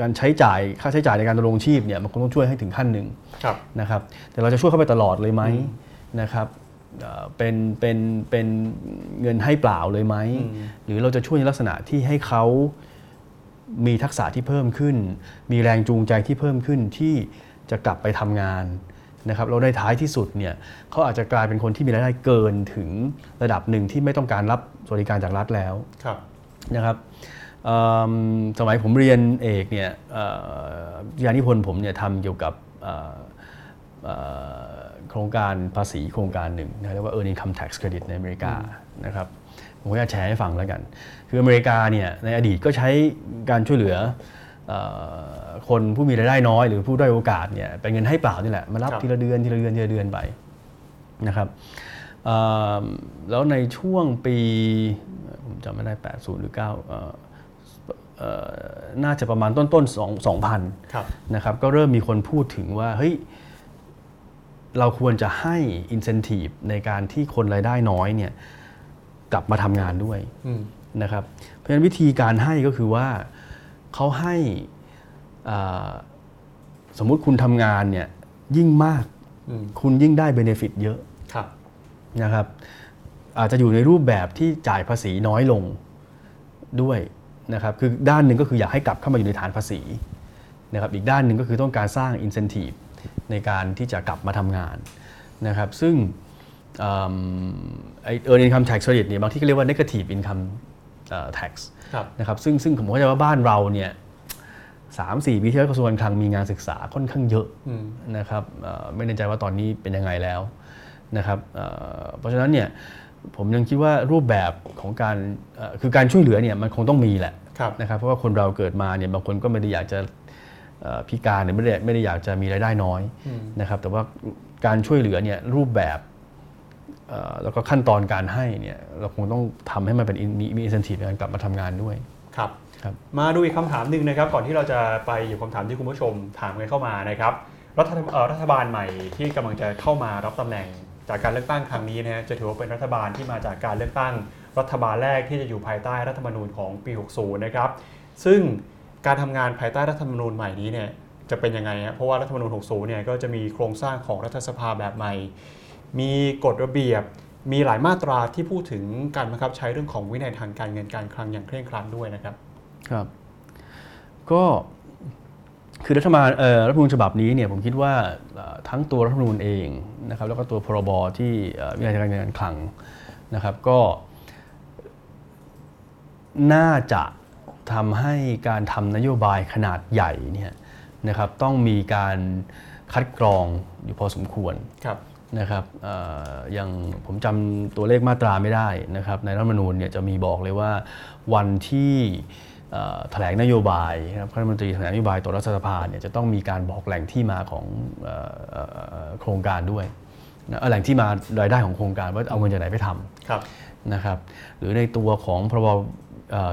การใช้จ่ายค่าใช้จ่ายในการดำรงชีพเนี่ยมันคงต้องช่วยให้ถึงขั้นหนึ่งครับนะครับแต่เราจะช่วยเข้าไปตลอดเลยไหมนะครับ เอ่อเป็นเป็นเป็นเงินให้เปล่าเลยไหมอืมหรือเราจะช่วยในลักษณะที่ให้เขามีทักษะที่เพิ่มขึ้น มีแรงจูงใจที่เพิ่มขึ้นที่จะกลับไปทำงานนะครับเราได้ท้ายที่สุดเนี่ยเขาอาจจะกลายเป็นคนที่มีรายได้เกินถึงระดับหนึ่งที่ไม่ต้องการรับสวัสดิการจากรัฐแล้วครับนะครับเอิ่มสมัยผมเรียนเอกเนี่ยเอ่อยานิพนธ์ผมเนี่ยทำเกี่ยวกับเอ่อเอ่อ โครงการภาษีโครงการหนึ่งนะเรียกว่า Earned Income Tax Credit ในอเมริกานะครับผมก็จะแชร์ให้ฟังแล้วกัน คืออเมริกาเนี่ยในอดีตก็ใช้การช่วยเหลือเอ่อคนผู้มีรายได้น้อยหรือผู้ด้อยโอกาสเนี่ยเป็นเงินให้เปล่านี่แหละมารับครับทีละเดือนทีละเดือนทีละเดือนไปนะครับเอ่อแล้วในช่วงปีผมจำไม่ได้ 80 หรือ9เอ่อเอ่อน่าจะประมาณต้นต้นๆ2ครับ2000 นะครับ ก็เริ่มมีคนพูดถึงว่า เฮ้ย เราควรจะให้ incentive ในการที่คนรายได้น้อยเนี่ยกลับมาทำงานด้วยอืมนะครับ เพราะฉะนั้นวิธีการให้ก็คือว่าเขาให้อ่าสมมุติคุณทำงานเนี่ยยิ่งมากอืมคุณยิ่งได้เบเนฟิตเยอะครับนะครับ อาจจะอยู่ในรูปแบบที่จ่ายภาษีน้อยลงด้วยนะครับ คือด้านหนึ่งก็คืออยากให้กลับเข้ามาอยู่ในฐานภาษีนะครับ อีกด้านหนึ่งก็คือต้องการสร้าง incentive ในการที่จะกลับมาทำงานนะครับ ซึ่งอืมไอ้ earn income tax credit เนี่ยบางที่ก็เรียกว่า negative income เอ่อ tax ครับนะครับซึ่งซึ่งผมเข้าใจว่าบ้านเราเนี่ยสามสี่ปีที่แล้วกระทรวงการคลังมีงานศึกษาค่อนข้างเยอะอืมนะครับเอ่อไม่แน่ใจว่าตอนนี้เป็นยังไงแล้วนะครับเอ่อเพราะฉะนั้นเนี่ยผมยังคิดว่ารูปแบบของการเอ่อคือการช่วยเหลือเนี่ยมันคงต้องมีแหละครับนะครับเพราะว่าคนเราเกิดมาเนี่ยบางคนก็ไม่ได้อยากจะเอ่อ พิการหรือไม่ได้ไม่ได้อยากจะมีรายได้น้อยอืมนะครับ แต่ว่าการช่วยเหลือเนี่ยรูปแบบเอ่อแล้วก็ขั้นตอนการให้เนี่ยเราคงต้องทำให้มันเป็น in- มีมี incentive ในการกลับมาทำงานด้วยครับครับมาดูอีกคำถามหนึ่งนะครับ ก่อนที่เราจะไปอยู่คำถามที่คุณผู้ชมถามกันเข้ามานะครับรัฐเอ่อรัฐบาลใหม่ที่กำลังจะเข้ามารับตำแหน่งจากการเลือกตั้งครั้งนี้นะฮะจะถือว่าเป็นรัฐบาลที่มาจากการเลือกตั้ง รัฐบาลแรกที่จะอยู่ภายใต้รัฐธรรมนูญของปี 60 นะครับ ซึ่ง การทำงานภายใต้รัฐธรรมนูญใหม่นี้เนี่ยจะเป็นยังไงฮะเพราะว่ารัฐธรรมนูญ60เนี่ยก็จะมีโครงสร้างของรัฐสภาแบบใหม่ มีกฎระเบียบ มีหลายมาตราที่พูดถึงการบังคับใช้เรื่องของวินัยทางการเงินการคลังอย่างเคร่งครัดด้วยนะครับครับ ก็คือรัฐบาลเอ่อรัฐธรรมนูญฉบับนี้เนี่ยผมคิดว่าทั้งตัวรัฐธรรมนูญเองนะครับแล้วก็ตัวพรบที่วินัยการเงินการคลังนะครับก็น่าจะ ทำให้การทำนโยบายขนาดใหญ่เนี่ยนะครับต้องมีการคัดกรองอยู่พอสมควรครับนะครับเอ่ออย่างผมจำตัวเลขมาตราไม่ได้นะครับในรัฐธรรมนูญเนี่ยจะมีบอกเลยว่าวันที่เอ่อแถลงนโยบายนะครับรัฐมนตรีแถลงนโยบายต่อรัฐสภาเนี่ยจะต้องมีการบอกแหล่งที่มาของเอ่อเอ่อโครงการด้วยนะเอ่อแหล่งที่มารายได้ของโครงการว่าเอาเงินจากไหนไปทำครับนะครับหรือในตัวของพรบเอ่อ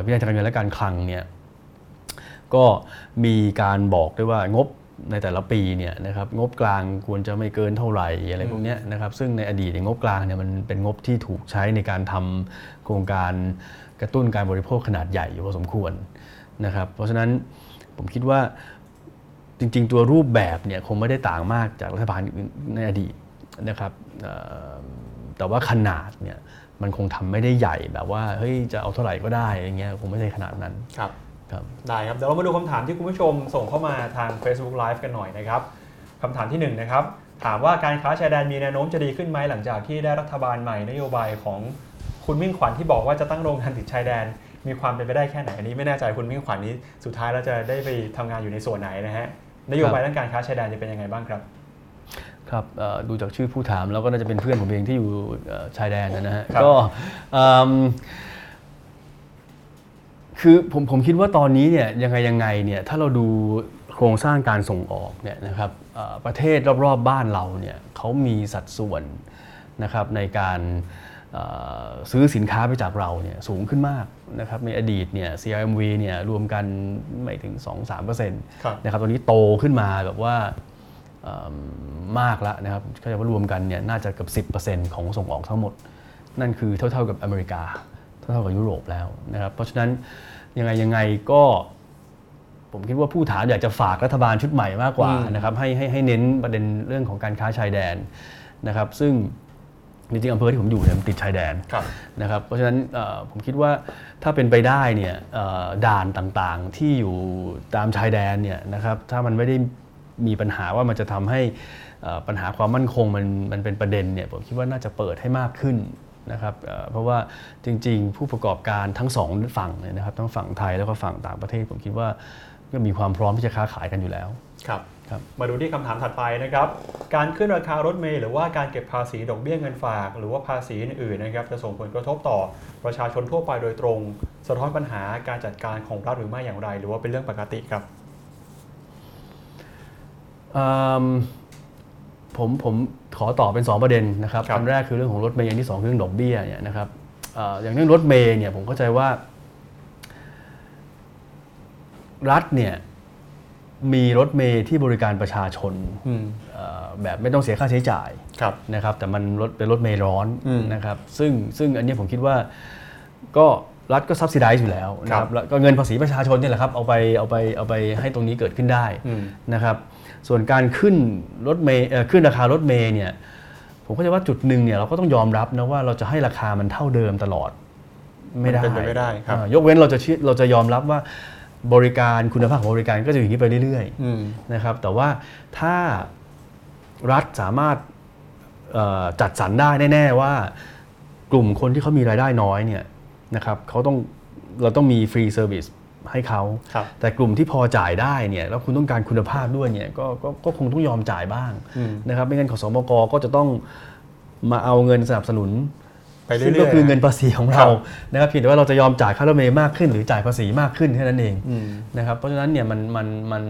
วินัยทางการเงินและการคลังเนี่ยก็มีการบอกด้วยว่างบในแต่ละปีเนี่ยนะครับงบกลางควรจะไม่เกินเท่าไหร่อะไรพวกนี้นะครับซึ่งในอดีตงบกลางเนี่ยมันเป็นงบที่ถูกใช้ในการทำโครงการกระตุ้นการบริโภคขนาดใหญ่อยู่พอสมควรนะครับเพราะฉะนั้นผมคิดว่าจริง ๆ ตัวรูปแบบเนี่ยคงไม่ได้ต่างมากจากรัฐบาลอื่นในอดีตนะครับแต่ว่าขนาดเนี่ย มันคงทำไม่ได้ใหญ่แบบว่าเฮ้ยจะเอาเท่าไหร่ก็ได้อะไรเงี้ยคงไม่ใช่ขนาดนั้นครับครับได้ครับเดี๋ยวเรามาดูคำถามที่คุณผู้ชมส่งเข้ามาทาง Facebook Live กันหน่อยนะครับคำถามที่1นงนะครับถามว่าการค้าชายแดนมีแนวโน้มจะดีขึ้นไหมหลังจากที่ได้รัฐบาลใหม่นโยบายของคุณมิ่งขวัญที่บอกว่าจะตั้งโรงงานติดชายแดน มีความเป็นไปได้แค่ไหนอันนี้ไม่แน่ใจคุณมิ่งขวัญนี้สุดท้ายแล้วจะได้ไปทำงานอยู่ในส่วนไหนนะฮะนโยบายด้านการค้าชายแดนจะเป็นยังไงบ้างครับ ครับเอ่อดูจากชื่อผู้ถามแล้วก็น่าจะเป็นเพื่อนผมเองที่อยู่เอ่อชายแดนนะฮะครับก็เอิ่มคือผมผมคิดว่าตอนนี้เนี่ยยังไงยังไงเนี่ยถ้าเราดูโครงสร้างการส่งออกเนี่ยนะครับเอ่อประเทศรอบๆบ้านเราเนี่ยเขามีสัดส่วนนะครับในการเอ่อซื้อสินค้าไปจากเราเนี่ยสูงขึ้นมากนะครับในอดีตเนี่ย CRMV เนี่ยรวมกันไม่ถึง 2-3%ครับนะครับตอนนี้โตขึ้นมาแบบว่าเอิ่ มมากแล้วนะครับก็จะว่ารวมกันเนี่ยน่าจะเกือบ10%ของส่งออกทั้งหมด นั่นคือเท่าๆกับอเมริกา เท่าๆกับยุโรปแล้วนะครับเพราะฉะนั้นยังไงยังไงก็ผมคิดว่าผู้ถามอยากจะฝากรัฐบาลชุดใหม่มากกว่าอืมนะครับให้ให้ให้เน้นประเด็นเรื่องของการค้าชายแดนนะครับ ซึ่งจริงๆอำเภอที่ผมอยู่เนี่ยมันติดชายแดนครับนะครับเพราะฉะนั้นเอ่อผมคิดว่าถ้าเป็นไปได้เนี่ยเอ่อด่านต่างๆที่อยู่ตามชายแดนเนี่ยนะครับถ้ามันไม่ได้ มีปัญหาว่ามันจะทำให้เอ่อปัญหาความมั่นคงมันมันเป็นประเด็นเนี่ยผมคิดว่าน่าจะเปิดให้มากขึ้นนะครับเอ่อเพราะว่าจริงๆ ผู้ประกอบการทั้งสองฝั่งเนี่ยนะครับทั้งฝั่งไทยแล้วก็ฝั่งต่างประเทศ ผมคิดว่าก็มีความพร้อมที่จะค้าขายกันอยู่แล้วครับครับมาดูที่คำถามถัดไปนะครับ การขึ้นราคารถเมล์หรือว่าการเก็บภาษีดอกเบี้ยเงินฝาก หรือว่าภาษีอื่นๆนะครับจะส่งผลกระทบต่อประชาชนทั่วไปโดยตรง สะท้อนปัญหาการจัดการของรัฐหรือไม่อย่างไร หรือว่าเป็นเรื่องปกติครับเอิ่ม ผมผมขอตอบเป็น 2 ประเด็นนะครับครับอันแรกคือเรื่องของรถเมย์อันที่สองคือเรื่องดอกเบี้ยเนี่ยนะครับเอ่ออย่างเรื่องรถเมย์เนี่ยผมเข้าใจว่า รัฐเนี่ยมีรถเมย์ที่บริการประชาชนอืมเอ่อแบบไม่ต้องเสียค่าใช้จ่ายครับนะครับ แต่มันรถเป็นรถเมล์ร้อนอืมนะครับ ซึ่งซึ่งอันเนี้ยผมคิดว่าก็รัฐก็ซับซิไดซ์อยู่แล้วนะคครัรับบแล้วก็เงินภาษีประชาชนเนี่ยแหละครับเอาไปเอาไปเอาไปให้ตรงนี้เกิดขึ้นได้อืมนะครับ ส่วนการขึ้นรถเมย์เอ่อขึ้นราคารถเมย์เนี่ยผมก็จะว่าจุดหนึ่งเนี่ยเราก็ต้องยอมรับนะว่าเราจะให้ราคามันเท่าเดิมตลอดไม่ได้มันเป็นไปไม่ได้ครับอ่ายกเว้นเราจะเชื่อเราจะยอมรับว่าบริการคุณภาพของบริการก็จะอยู่อย่างนี้ไปเรื่อยๆอืมนะครับ แต่ว่าถ้ารัฐสามารถเอ่อจัดสรรได้แน่ ๆ ว่ากลุ่มคนที่เขามีรายได้น้อยเนี่ยนะครับเขาต้องเราต้องมี free service ให้เขาครับแต่กลุ่มที่พอจ่ายได้เนี่ยแล้วคุณต้องการคุณภาพด้วยเนี่ยก็ก็ก็คงต้องยอมจ่ายบ้างอืมนะครับไม่งั้น cost มันก็จะต้องมาเอาเงินสนับสนุน ไปเรื่อยๆซึ่งก็คือเงินภาษีของเราครับนะครับเพียงแต่ว่าเราจะยอมจ่ายค่ารถเมล์มากขึ้น หรือจ่ายภาษีมากขึ้นแค่นั้นเองอืมนะครับเพราะฉะนั้นเนี่ยมันมันมัน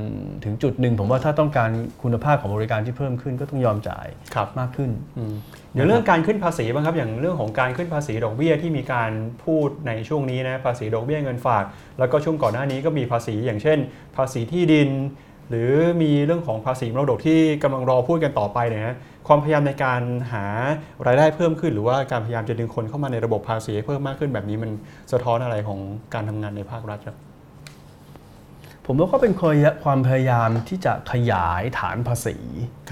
ถึงจุดหนึ่งผมว่าถ้าต้องการคุณภาพของบริการที่เพิ่มขึ้นก็ต้องยอมจ่ายครับมากขึ้นอืมเดี๋ยวเรื่องการขึ้นภาษีบ้างครับอย่างเรื่องของการขึ้นภาษีดอกเบี้ยที่มีการพูดในช่วงนี้นะภาษีดอกเบี้ยเงินฝาก แล้วก็ช่วงก่อนหน้านี้ก็มีภาษีอย่างเช่น ภาษีที่ดิน หรือมีเรื่องของภาษีมรดกที่กำลังรอพูดกันต่อไปเนี่ยนะความพยายามในการหารายได้เพิ่มขึ้น หรือว่าการพยายามจะดึงคนเข้ามาในระบบภาษีให้เพิ่มมากขึ้นแบบนี้มันสะท้อนอะไรของการทำงานในภาครัฐครับผมว่าก็เป็นความพยายามที่จะขยายฐานภาษี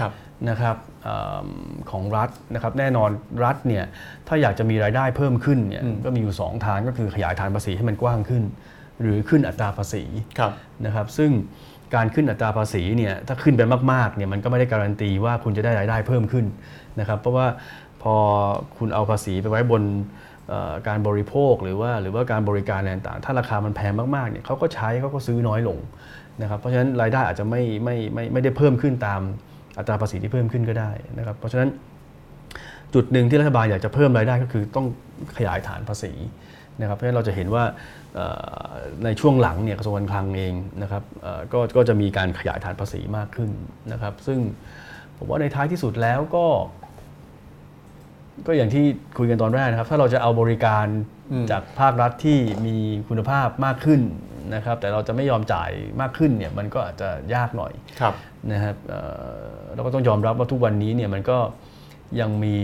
ครับนะครับเอมของรัฐนะครับแน่นอนรัฐเนี่ยถ้าอยากจะมีรายได้เพิ่มขึ้นเนี่ยอืมก็มีอยู่ 2 ทางก็คือขยายฐานภาษีให้มันกว้างขึ้น หรือขึ้นอัตราภาษีครับนะครับซึ่ง การขึ้นอัตราภาษีเนี่ยถ้าขึ้นไปมากๆเนี่ยมันก็ไม่ได้การันตีว่าคุณจะได้รายได้เพิ่มขึ้นนะครับ เพราะว่าพอคุณเอาภาษีไปไว้บนการบริโภคหรือว่าหรือว่าการบริการอะไรต่างๆ ถ้าราคามันแพงมากๆเนี่ยเขาก็ใช้เขาก็ซื้อน้อยลงนะครับ เพราะฉะนั้นรายได้อาจจะไม่ไม่ไม่ไม่ได้เพิ่มขึ้นตามอัตราภาษีที่เพิ่มขึ้นก็ได้นะครับ เพราะฉะนั้นจุดหนึ่งที่รัฐบาลอยากจะเพิ่มรายได้ก็คือต้องขยายฐานภาษี นะครับเพราะฉะนั้นเราจะเห็นว่าเอ่อในช่วงหลังเนี่ยกระทรวงการคลังเองนะครับเอ่อก็ก็จะมีการขยายฐานภาษีมากขึ้นนะครับ ซึ่งผมว่าในท้ายที่สุดแล้วก็ ก็อย่างที่คุยกันตอนแรกนะครับ ถ้าเราจะเอาบริการอืมจากภาครัฐที่มีคุณภาพมากขึ้นนะครับ แต่เราจะไม่ยอมจ่ายมากขึ้นเนี่ยมันก็อาจจะยากหน่อยครับนะครับเอ่อเราก็ต้องยอมรับว่าทุกวันนี้เนี่ยมันก็ยังมี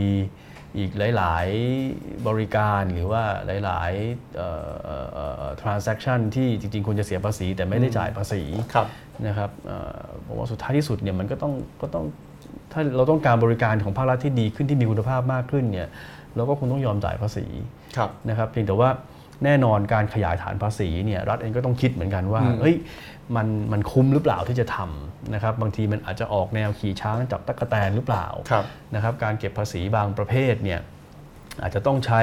อีกหลาย ๆ บริการหรือว่าหลายๆเอ่อเอ่อเอ่อ transaction ที่จริง ๆ ควรจะเสียภาษี แต่ไม่ได้จ่ายภาษีครับนะครับเอ่อผมว่าสุดท้ายที่สุดเนี่ยมันก็ต้องก็ต้องถ้าเราต้องการบริการของภาครัฐที่ดีขึ้นที่มีคุณภาพมากขึ้นเนี่ยเราก็คงต้องยอมจ่ายภาษีครับนะครับเพียงแต่ว่าแน่นอนการขยายฐานภาษีเนี่ยรัฐเองก็ต้องคิดเหมือนกันว่าอืมเฮ้ย มันมันคุ้มหรือเปล่าที่จะทำนะครับบางทีมันอาจจะออกแนวขี่ช้างจับตะกแตนหรือเปล่าครับนะครับการเก็บภาษีบางประเภทเนี่ยอาจจะต้องใช้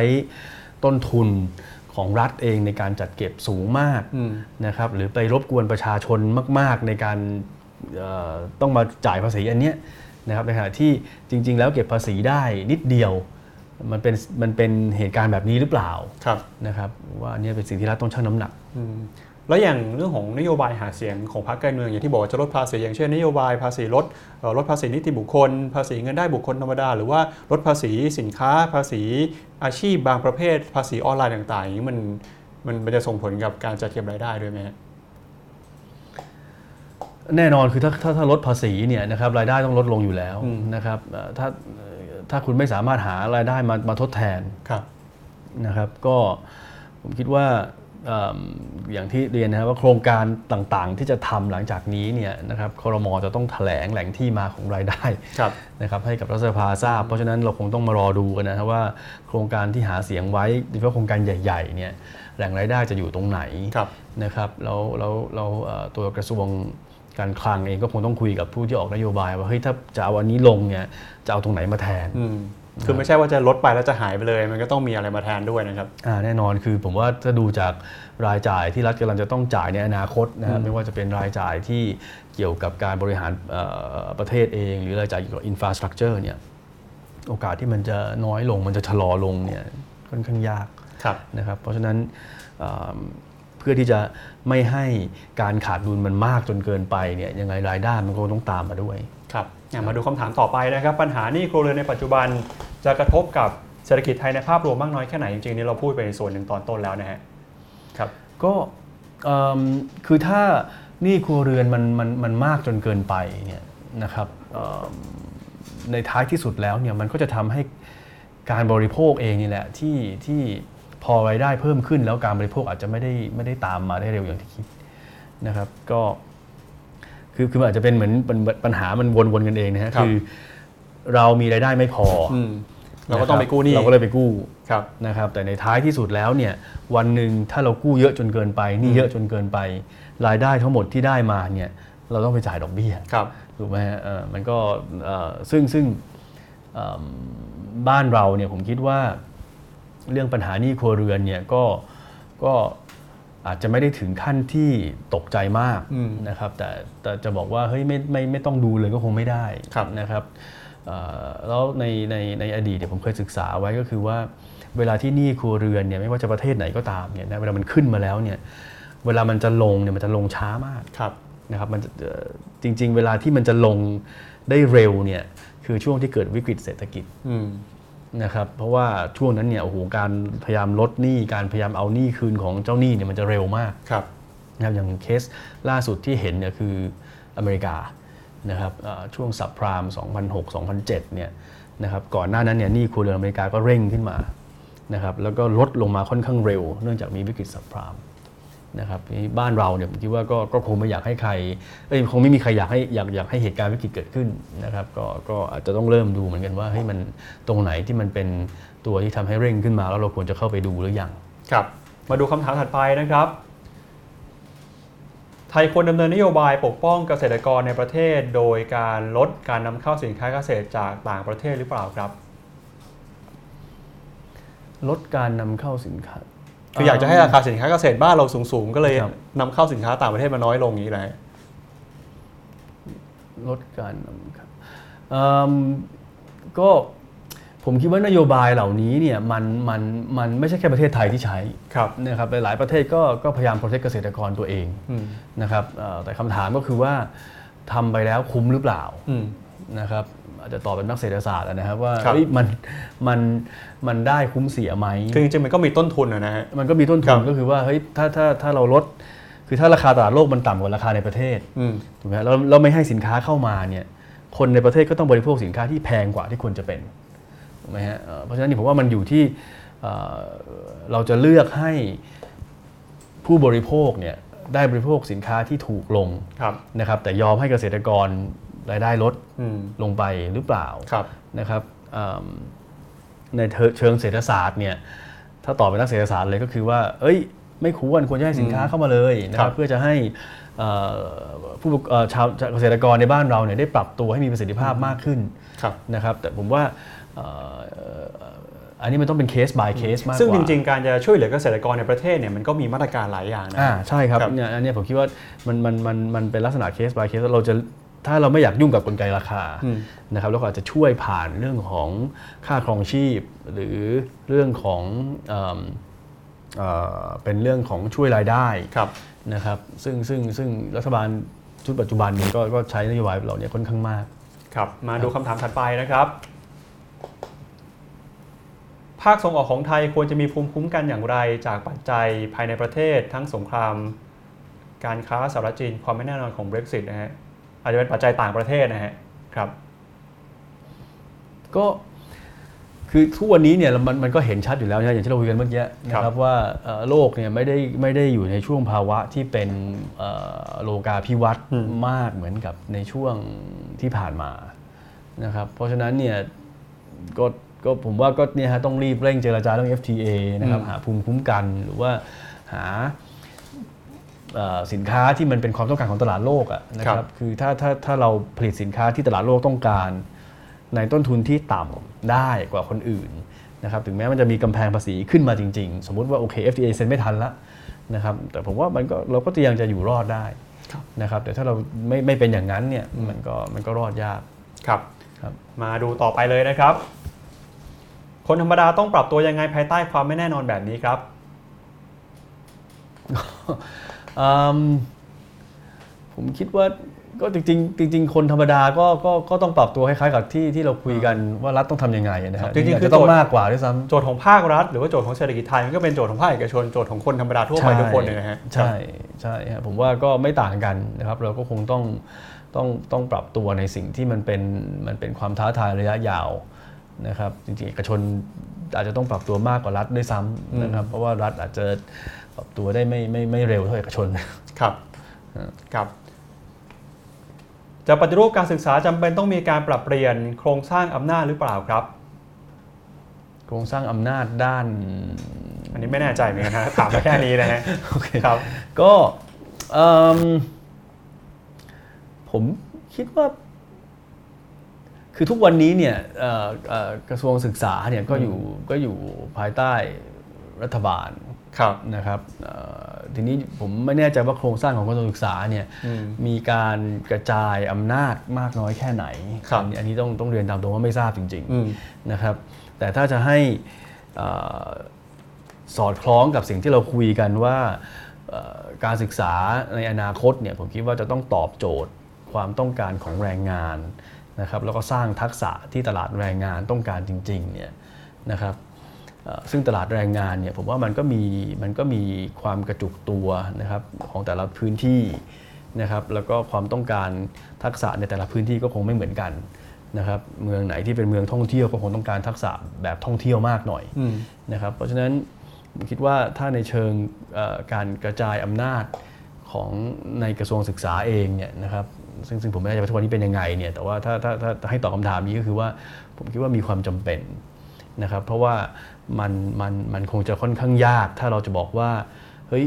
ต้นทุนของรัฐเองในการจัดเก็บสูงมากอืมนะครับหรือไปรบกวนประชาชนมาก ๆ ในการเอ่อต้องมาจ่ายภาษีอันเนี้ยนะครับในขณะที่จริง ๆ แล้วเก็บภาษีได้นิดเดียวมันเป็นมันเป็นเหตุการณ์แบบนี้หรือเปล่าครับนะครับว่าอันเนี้ยเป็นสิ่งที่รัฐต้องชั่งน้ำหนักอืม แล้วอย่างเรื่องของนโยบายหาเสียงของพรรคการเมืองอย่างที่บอกว่าจะลดภาษีอย่างเช่นนโยบายภาษีลดเอ่อลดภาษีนิติบุคคล ภาษีเงินได้บุคคลธรรมดา หรือว่าลดภาษีสินค้า ภาษีอาชีพบางประเภท ภาษีออนไลน์ต่างๆอย่างนี้มันมันมันจะส่งผลกับการจัดเก็บรายได้ด้วยไหมฮะแน่นอนคือถ้าถ้าถ้าลดภาษีเนี่ยนะครับรายได้ต้องลดลงอยู่แล้วอืมนะครับเอ่อถ้าเอ่อถ้าคุณไม่สามารถหารายได้มามาทดแทนครับนะครับ ก็ผมคิดว่าเอิ่มอย่างที่เรียนนะครับว่าโครงการต่างๆ ที่จะทำหลังจากนี้เนี่ยนะครับคอรมอจะต้องแถลงแหล่งที่มาของรายได้ครับนะครับให้กับรัฐสภาทราบ เพราะฉะนั้นเราคงต้องมารอดูกันนะครับว่าโครงการที่หาเสียงไว้โดยเฉพาะโครงการใหญ่ๆเนี่ยแหล่งรายได้จะอยู่ตรงไหนครับนะครับแล้วแล้วแล้วเอ่อตัวกระทรวงการคลังเองก็คงต้องคุยกับผู้ที่ออกนโยบายว่าเฮ้ยถ้าจะเอาอันนี้ลงเนี่ยจะเอาตรงไหนมาแทนอืม คือไม่ใช่ว่าจะลดไปแล้วจะหายไปเลย มันก็ต้องมีอะไรมาแทนด้วยนะครับอ่าแน่นอนคือผมว่าถ้าดูจากรายจ่ายที่รัฐกำลังจะต้องจ่ายในอนาคตนะครับไม่ว่าจะเป็นรายจ่ายที่เกี่ยวกับการบริหารเอ่อประเทศเอง หรือรายจ่ายเกี่ยวกับ infrastructure เนี่ยโอกาสที่มันจะน้อยลงมันจะชะลอลงเนี่ยค่อนข้างยากครับนะครับเพราะฉะนั้นเอ่อเพื่อที่จะไม่ให้การขาดดุลมันมากจนเกินไปเนี่ยยังไงรายได้มันก็ต้องตามมาด้วยครับอะ มาดูคำถามต่อไปนะครับ ปัญหาหนี้ครัวเรือนในปัจจุบันจะกระทบกับเศรษฐกิจไทยในภาพรวมมากน้อยแค่ไหน จริงๆนี่เราพูดไปในส่วนหนึ่งตอนต้นแล้วนะฮะครับก็คือถ้านี้ครัวเรือนมันมันมันมากจนเกินไปเนี่ยนะครับในท้ายที่สุดแล้วเนี่ยมันก็จะทำให้การบริโภคเองนี่แหละที่ที่พอรายได้เพิ่มขึ้นแล้วการบริโภคอาจจะไม่ได้ไม่ได้ตามมาได้เร็วอย่างที่คิดนะครับ ก็ คือคือมันอาจจะเป็นเหมือนปัญปัญหามันวนๆกันเองนะฮะครับคือเรามีรายได้ไม่พอออืมเราก็ต้องไปกู้หนี้เราก็เลยไปกู้ครับนะครับ แต่ในท้ายที่สุดแล้วเนี่ยวันหนึ่งถ้าเรากู้เยอะจนเกินไปหนี่เยอะจนเกินไป รายได้ทั้งหมดที่ได้มาเนี่ยเราต้องไปจ่ายดอกเบี้ยครับถูกไหมฮะเอ่อมันก็เอ่อซึ่งซึ่งเอิ่มบ้านเราเนี่ยผมคิดว่า เรื่องปัญหาหนี้ครัวเรือนเนี่ยก็ก็ อาจจะไม่ได้ถึงขั้นที่ตกใจมากอืมนะครับแต่แต่จะบอกว่าเฮ้ยไม่ไม่ไม่ต้องดูเลยก็คงไม่ได้ครับนะครับเอ่อแล้วในในในอดีตเนี่ยผมเคยศึกษาไว้ก็คือว่า เวลาที่หนี้ครัวเรือนเนี่ยไม่ว่าจะประเทศไหนก็ตามเนี่ยนะเวลามันขึ้นมาแล้วเนี่ยเวลามันจะลงเนี่ยมันจะลงช้ามากครับนะครับมันจะเอ่อจริง ๆ เวลาที่มันจะลงได้เร็วเนี่ยคือช่วงที่เกิดวิกฤตเศรษฐกิจอืม นะครับเพราะว่าช่วงนั้นเนี่ยโอ้โหการพยายามลดหนี้การพยายามเอาหนี้คืนของเจ้าหนี้เนี่ยมันจะเร็วมากครับนะครับอย่างเคสล่าสุดที่เห็นเนี่ยคืออเมริกานะครับเอ่อช่วงสับพราม 2006-2007เนี่ยนะครับก่อนหน้านั้นเนี่ยหนี้ครัวเรือนอเมริกาก็เร่งขึ้นมานะครับแล้วก็ลดลงมาค่อนข้างเร็ว เนื่องจากมีวิกฤตสับพราม นะครับทีนี้บ้านเราเนี่ยผมคิดว่าก็ก็คงไม่อยากให้ใครเอ้ยคงไม่มีใครอยากให้อยากอยากให้เหตุการณ์วิกฤตเกิดขึ้นนะครับก็ก็อาจจะต้องเริ่มดูเหมือนกันว่าเฮ้ยมันตรงไหนที่มันเป็นตัวที่ทำให้เร่งขึ้นมาแล้วเราควรจะเข้าไปดูหรือยังครับมาดูคำถามถัดไปนะครับ ไทยควรดำเนินนโยบายปกป้องเกษตรกรในประเทศ โดยการลดการนำเข้าสินค้าเกษตรจากต่างประเทศหรือเปล่าครับ ลดการนำเข้าสินค้า คืออยากจะให้ราคาสินค้าเกษตรบ้านเราสูงๆ ก็เลยครับนำเข้าสินค้าต่างประเทศมาน้อยลงอย่างนี้แหละลดการนำเข้าเอิ่มก็ผมคิดว่านโยบายเหล่านี้เนี่ยมันมันมันไม่ใช่แค่ประเทศไทยที่ใช้ครับนะครับหลายๆประเทศก็ก็พยายามโปรเทคเกษตรกรตัวเองอืมนะครับเอ่อแต่คำถามก็คือว่าทำไปแล้วคุ้มหรือเปล่าอืมนะครับ อาจจะตอบเป็นนักเศรษฐศาสตร์อะนะครับว่าครับเอ้ยมันมันมันได้คุ้มเสียไหมคือจริงๆมันก็มีต้นทุนอะนะฮะมันก็มีต้นครัทุนบก็คือว่าเฮ้ยถ้าถ้าถ้าเราลดคือถ้าราคาตลาดโลกมันต่ำกว่าราคาในประเทศอืมถูกไหมฮะแล้วเราไม่ให้สินค้าเข้ามาเนี่ยคนในประเทศก็ต้องบริโภคสินค้าที่แพงกว่าที่ควรจะเป็นถูกไหมฮะเอ่อเพราะฉะนั้นนี่ผมว่ามันอยู่ที่เอ่อเราจะเลือกให้ผู้บริโภคเนี่ยได้บริโภคสินค้าที่ถูกลงครับนะครับแต่ยอมให้เกษตรกร รายได้ลดอืมลงไปหรือเปล่าครับนะครับเอิ่มในเชิงเศรษฐศาสตร์เนี่ยถ้าตอบเป็นนักเศรษฐศาสตร์เลยก็คือว่า เอ้ย ไม่ควรควรจะให้สินค้าเข้ามาเลยนะคครัรับบเพื่อจะให้เอ่อผู้ประเอ่อชาวเกษตรกรในบ้านเราเนี่ยได้ปรับตัวให้มีประสิทธิภาพมากขึ้นครับนะครับแต่ผมว่าเอ่ออันนี้มันต้องเป็นเคส by เคสมากกว่า ซึ่งจริง ๆ การจะช่วยเหลือเกษตรกรในประเทศเนี่ยมันก็มีมาตรการหลายอย่างนะอ่าใช่ครับครับเนี่ยอันเนี้ยผมคิดว่ามันมันมันมันเป็นลักษณะเคส by เคสเราจะ ถ้าเราไม่อยากยุ่งกับกลไกราคาอืมนะครับแล้วก็อาจจะช่วยผ่านเรื่องของค่าครองชีพ หรือเรื่องของเอิ่มเอ่อเป็นเรื่องของช่วยรายได้ครับนะครับ ซึ่งซึ่งซึ่งรัฐบาลชุดปัจจุบันนี้ก็ก็ใช้นโยบายเหล่านี้ค่อนข้างมากครับ มาดูคำถามถัดไปนะครับ ภาคส่งออกของไทยควรจะมีภูมิคุ้มกันอย่างไร จากปัจจัยภายในประเทศทั้งสงคราม การค้าสหรัฐจีนความไม่แน่นอนของ Brexit นะฮะ อาจจะเป็นปัจจัยต่างประเทศนะฮะครับ ก็คือทุกวันนี้เนี่ยมันมันก็เห็นชัดอยู่แล้วนะอย่างที่เราคุยกันเมื่อกี้นะคครัรับบว่าเอ่อโลกเนี่ยไม่ได้ไม่ได้อยู่ในช่วงภาวะที่เป็นเอ่อโลกาภิวัตน์อืมมากเหมือนกับในช่วงที่ผ่านมานะครับเพราะฉะนั้นเนี่ยก็ก็ผมว่าก็เนี่ยฮะต้องรีบเร่งเจรจาเรื่อง FTA นะครับหาภูมิคุ้มกันหรือว่าหาเอ่อ สินค้าที่มันเป็นความต้องการของตลาดโลกอะนะคครัรับบคือถ้าถ้าถ้าเราผลิตสินค้าที่ตลาดโลกต้องการ ในต้นทุนที่ต่ำได้กว่าคนอื่นนะครับถึงแม้มันจะมีกำแพงภาษีขึ้นมาจริง ๆ สมมุติว่าโอเค FTA เซ็นไม่ทันละนะครับแต่ผมว่ามันก็เราก็ยังจะอยู่รอดได้นะครับแต่ถ้าเราไม่ไม่เป็นอย่างนั้นเนี่ยมันก็มันก็รอดยากครับครับมาดูต่อไปเลยนะครับ คนธรรมดาต้องปรับตัวยังไงภายใต้ความไม่แน่นอนแบบนี้ครับอืม ผมคิดว่าก็จริงๆจริง ๆ คนธรรมดาก็ก็ก็ต้องปรับตัวคล้ายๆกับที่ที่เราคุยกันว่ารัฐต้องทำยังไงนะครัฮะบจริงๆอาจคือจะต้องโจทย์มากกว่าด้วยซ้ำโจทย์ของภาครัฐ หรือว่าโจทย์ของเศรษฐกิจไทยมันก็เป็นโจทย์ของภาคเอกชนโจทย์ของคนธรรมดาทั่วไปทุกคนเลยนะฮะใช่ใช่ฮะผมว่าก็ไม่ต่างกันนะครับ เราก็คงต้องต้องต้องปรับตัวในสิ่งที่มันเป็นมันเป็นความท้าทายระยะยาวนะครับ จริงๆเอกชนอาจจะต้องปรับตัวมากกว่ารัฐด้วยซ้ำนะครับ เพราะว่ารัฐอาจจะ ปรับตัวได้ไม่ไม่ไม่เร็วเท่าเอกชนครับครับ จะปฏิรูปการศึกษาจำเป็นต้องมีการปรับเปลี่ยนโครงสร้างอำนาจหรือเปล่าครับ โครงสร้างอำนาจด้าน อันนี้ไม่แน่ใจเหมือนกันนะถามมาแค่นี้นะฮะโอเคครับ ก็เอิ่มผมคิดว่า คือทุกวันนี้เนี่ยเอ่อเอ่อกระทรวงศึกษาเนี่ยก็อยู่ก็อยู่ภายใต้รัฐบาลครับ นะครับเอ่อทีนี้ผมไม่แน่ใจว่าโครงสร้างของกระทรวงศึกษาเนี่ยอืมมีการกระจายอำนาจมากน้อยแค่ไหนครับอันนี้อันนี้ต้องต้องเรียนตามตรงว่าไม่ทราบจริงอืมๆนะครับแต่ถ้าจะให้เอ่อสอดคล้องกับสิ่งที่เราคุยกันว่าเอ่อการศึกษาในอนาคตเนี่ยผมคิดว่าจะต้องตอบโจทย์ความต้องการของแรงงานนะครับแล้วก็สร้างทักษะที่ตลาดแรงงานต้องการจริงๆเนี่ยนะครับเอ่อ ซึ่งตลาดแรงงานเนี่ยผมว่ามันก็มีมันก็มีความกระจุกตัวนะครับของแต่ละพื้นที่นะครับแล้วก็ความต้องการทักษะในแต่ละพื้นที่ก็คงไม่เหมือนกันนะครับเมืองไหนที่เป็นเมืองท่องเที่ยวก็คงต้องการทักษะแบบท่องเที่ยวมากหน่อยนะครับเพราะฉะนั้นผมคิดว่าถ้าในเชิงการกระจายอำนาจของในกระทรวงศึกษาเองเนี่ยนะครับซึ่งซึ่งผมไม่แน่ใจว่าทุกวันนี้เป็นยังไงเนี่ยแต่ว่าถ้าถ้าถ้าถ้าให้ตอบคำถามนี้ก็คือว่าผมคิดว่ามีความจำเป็นนะครับเพราะว่า มันมันมันคงจะค่อนข้างยาก ถ้าเราจะบอกว่าเฮ้ย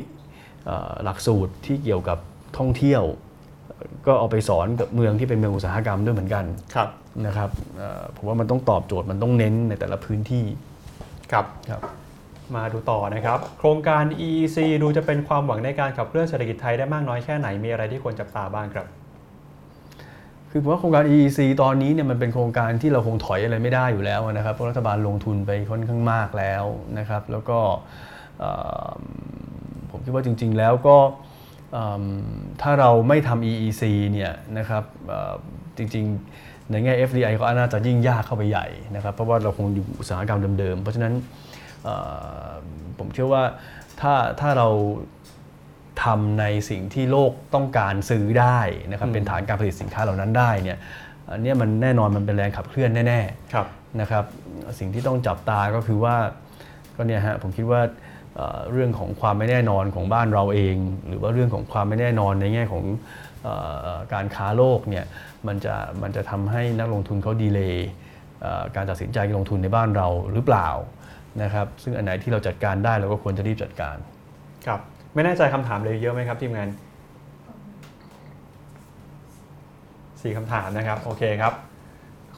เอ่อหลักสูตรที่เกี่ยวกับท่องเที่ยว ก็เอาไปสอนกับเมืองที่เป็นเมืองอุตสาหกรรมด้วยเหมือนกันครับนะครับเอ่อผมว่ามันต้องตอบโจทย์มันต้องเน้นในแต่ละพื้นที่ครับครับ มาดูต่อนะครับ โครงการ EEC ดูจะเป็นความหวังในการขับเคลื่อนเศรษฐกิจไทยได้มากน้อยแค่ไหนมีอะไรที่ควรจับตาบ้างครับ คือผมว่าโครงการ EEC ตอนนี้เนี่ยมันเป็นโครงการที่เราคงถอยอะไรไม่ได้อยู่แล้วนะครับเพราะรัฐบาลลงทุนไปค่อนข้างมากแล้วนะครับ แล้วก็ผมคิดว่าจริง ๆ แล้วก็ถ้าเราไม่ทำ EEC เนี่ยนะครับจริงๆ ในแง่ FDI ก็น่าจะยิ่งยากเข้าไปใหญ่นะครับ เพราะว่าเราคงอยู่อุตสาหกรรมเดิมๆ เพราะฉะนั้นผมเชื่อว่าถ้าถ้าเรา ทำในสิ่งที่โลกต้องการซื้อได้นะครับอืมเป็นฐานการผลิตสินค้าเหล่านั้นได้เนี่ยอันเนี้ยมันแน่นอนมันเป็นแรงขับเคลื่อนแน่ครับๆนะครับสิ่งที่ต้องจับตาก็คือว่าก็เนี่ยฮะผมคิดว่าเอ่อเรื่องของความไม่แน่นอนของบ้านเราเอง หรือว่าเรื่องของความไม่แน่นอนในแง่ของเออการค้าโลกเนี่ยมันจะมันจะทำให้นักลงทุนเขาดีเลย์เอ่อการตัดสินใจลงทุนในบ้านเราหรือเปล่านะครับซึ่งอันไหนที่เราจัดการได้เราก็ควรจะรีบจัดการครับ ไม่แน่ใจคำถามเลยเยอะไหมครับทีมงานสี่คำถามนะครับโอเคครับ